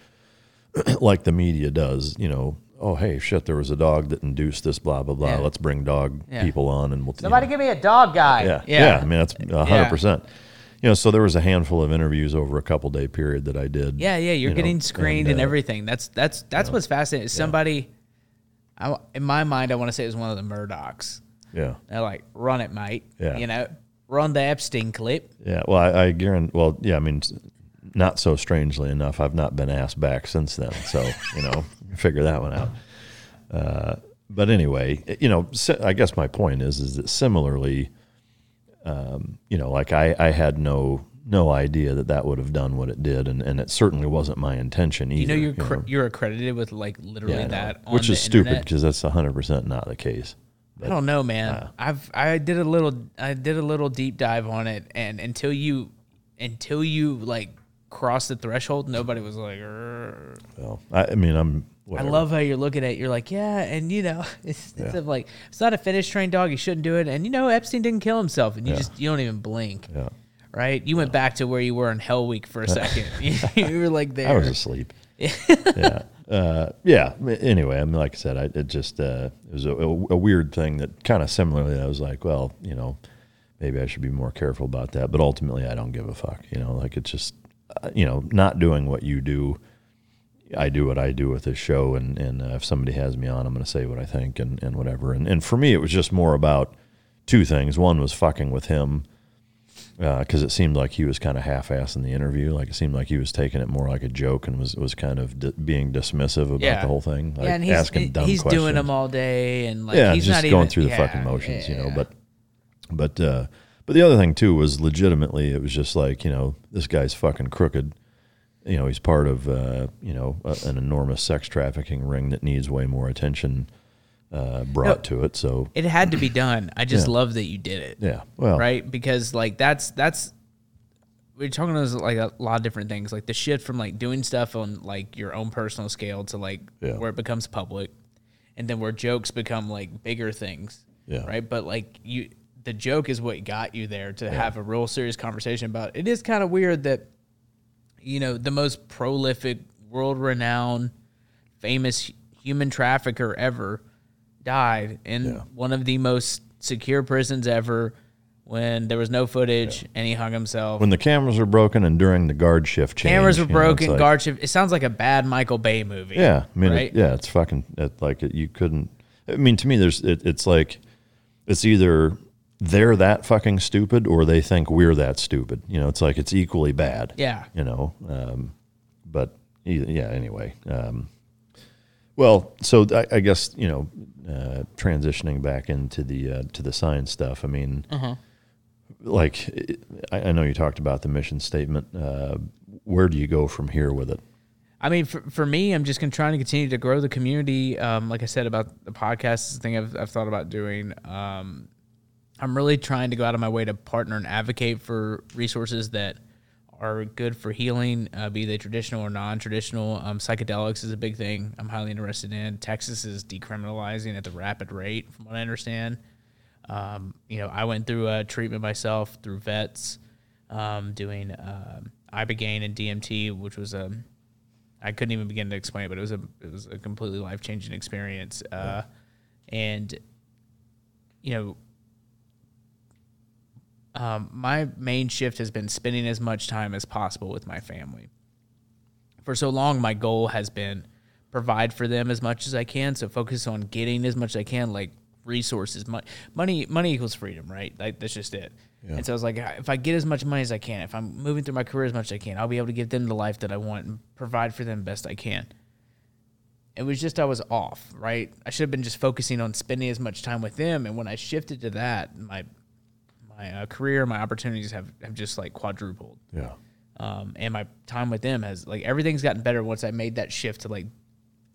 like the media does, you know, oh hey, shit, there was a dog that induced this, blah blah blah. Yeah. Let's bring dog Yeah. people on, and we'll Somebody give me a dog guy. yeah, Yeah. yeah. I mean, that's a hundred percent. You know, so there was a handful of interviews over a couple day period that I did. Yeah, yeah, you're you know, getting screened and, uh, everything. That's that's that's what's fascinating. Somebody, I, in my mind, I want to say it was one of the Murdochs. Yeah, They're like, "Run it, mate." Yeah. You know, run the Epstein clip. Yeah, well, I, I guarantee. Well, yeah, I mean, not so strangely enough, I've not been asked back since then. So you know, figure that one out. Uh, but anyway, you know, I guess my point is, is that similarly, um, you know, like I, I had no no idea that that would have done what it did, and, and it certainly wasn't my intention either. You know, you're you cr- know? you're accredited with like literally Yeah, that, on which is stupid because that's hundred percent not the case. I don't know, man. uh, I've I did a little I did a little deep dive on it, and until you until you like cross the threshold, nobody was like, "Rrr." Well, I, I mean, I'm whatever. love how you're looking at. it. You're like, yeah, and you know, it's, it's like it's not a finish trained dog. You shouldn't do it. And you know, Epstein didn't kill himself, and you Yeah. just you don't even blink, Yeah. Right? You went back to where you were in Hell Week for a second. you were like there. I was asleep. yeah. Uh, yeah. Anyway, I mean, like I said, I, it just, uh, it was a, a weird thing that kind of similarly, I was like, well, you know, maybe I should be more careful about that. But ultimately, I don't give a fuck. You know, like it's just, uh, you know, not doing what you do. I do what I do with this show, and and uh, if somebody has me on, I'm going to say what I think and, and whatever. And and for me, it was just more about two things. One was fucking with him because it seemed like he was kind of half-assed in the interview. Like it seemed like he was taking it more like a joke and was was kind of di- being dismissive about Yeah. the whole thing. Like yeah, and he's asking dumb he's questions. doing them all day, and like yeah, he's just not going even, through the yeah, fucking motions, you know. yeah. But but uh, but the other thing too was legitimately, it was just like you know this guy's fucking crooked. You know, he's part of uh, you know a, an enormous sex trafficking ring that needs way more attention uh, brought No. to it. So it had to be done. I just Yeah. love that you did it. yeah, well, right? Because like that's that's we're talking about like a lot of different things, like the shift from like doing stuff on like your own personal scale to like Yeah. where it becomes public, and then where jokes become like bigger things, Yeah. right? But like you, the joke is what got you there to have a real serious conversation about. It is kind of weird that you know the most prolific, world-renowned, famous human trafficker ever died in Yeah. one of the most secure prisons ever when there was no footage and he hung himself. when the cameras were broken and during the guard shift change, Cameras were you know, broken, like- guard shift. It sounds like a bad Michael Bay movie. Yeah, I mean, right? it, yeah, it's fucking it, like it, you couldn't. I mean, to me, there's it, it's like it's either they're that fucking stupid or they think we're that stupid. You know, it's like it's equally bad. Yeah. You know, um, but yeah. Anyway, um, well, so I, I guess you know, uh, transitioning back into the uh, to the science stuff. I mean, Uh-huh. like I, I know you talked about the mission statement. Uh, where do you go from here with it? I mean, for, for me, I'm just gonna trying to continue to grow the community. Um, like I said about the podcast, is the thing I've, I've thought about doing. Um, I'm really trying to go out of my way to partner and advocate for resources that are good for healing, uh, be they traditional or non-traditional. Um, psychedelics is a big thing. I'm highly interested in. Texas is decriminalizing at the rapid rate, from what I understand. Um, you know, I went through a treatment myself through vets, um, doing um ibogaine and DMT, which was a I couldn't even begin to explain it, but it was a it was a completely life changing experience. Uh, and you know, um, my main shift has been spending as much time as possible with my family. For so long, my goal has been provide for them as much as I can. So focus on getting as much as I can, like resources, money, money, money equals freedom, right? Like that's just it. And so I was like, if I get as much money as I can, if I'm moving through my career as much as I can, I'll be able to give them the life that I want and provide for them best I can. It was just I was off, right? I should have been just focusing on spending as much time with them. And when I shifted to that, my my uh, career, my opportunities have, have just like quadrupled Yeah. um, and my time with them has like everything's gotten better once I made that shift to like,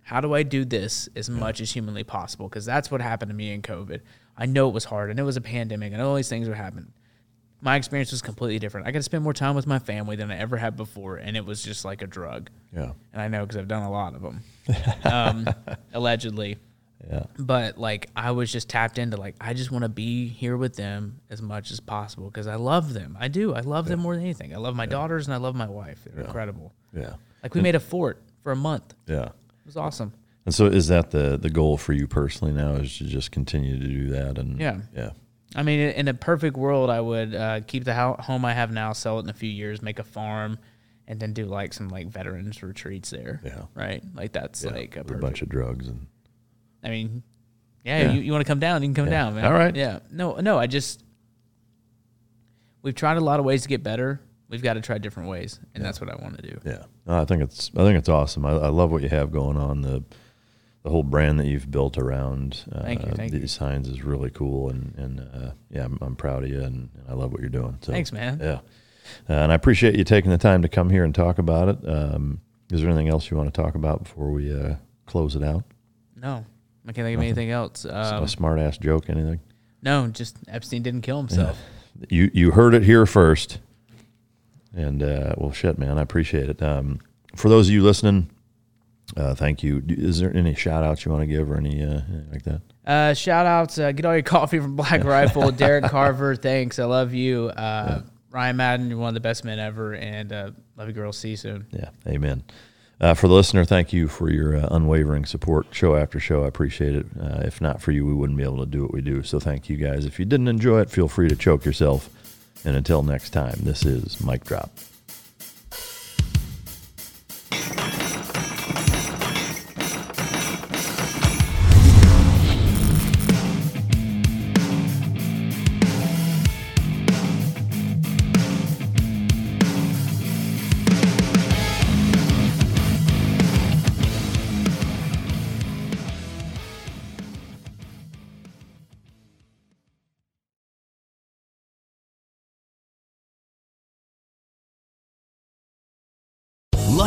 how do I do this as much as humanly possible? Because that's what happened to me in COVID. I know it was hard. I know it was a pandemic. I know all these things were happening. My experience was completely different. I got to spend more time with my family than I ever had before, and it was just like a drug. Yeah. And I know because I've done a lot of them, um, allegedly. Yeah. But like, I was just tapped into like, I just want to be here with them as much as possible because I love them. I do. I love them more than anything. I love my daughters and I love my wife. They're incredible. Yeah. Like we made a fort for a month. Yeah. It was awesome. And so, is that the the goal for you personally now? Is to just continue to do that? And Yeah. yeah, I mean, in a perfect world, I would uh, keep the ho- home I have now, sell it in a few years, make a farm, and then do like some like veterans retreats there. Yeah. Right. Like that's yeah. like a a bunch of drugs and I mean, yeah, Yeah. you, you want to come down, you can come Yeah. down, man. All right. Yeah. No, no, I just we've tried a lot of ways to get better. We've got to try different ways, and that's what I want to do. yeah. No, I think it's I think it's awesome. I, I love what you have going on. The the whole brand that you've built around uh, Thank you, thank these you. signs is really cool, and and uh, yeah, I'm, I'm proud of you, and, and I love what you're doing. So Thanks, man. Yeah, uh, and I appreciate you taking the time to come here and talk about it. Um, is there anything else you want to talk about before we uh, close it out? No, I can't think of anything else. Um, a smart ass joke, anything? no, just Epstein didn't kill himself. You you heard it here first, and uh, well, shit, man, I appreciate it. Um, for those of you listening, Uh, thank you. Is there any shout outs you want to give or any uh, anything like that? Uh, shout outs. Uh, get all your coffee from Black Rifle. Derek Carver, thanks. I love you. Uh, Ryan Madden, you're one of the best men ever. And uh, love you, girls. See you soon. Yeah. Amen. Uh, for the listener, thank you for your uh, unwavering support, show after show. I appreciate it. Uh, if not for you, we wouldn't be able to do what we do. So thank you guys. If you didn't enjoy it, feel free to choke yourself. And until next time, this is Mike Drop.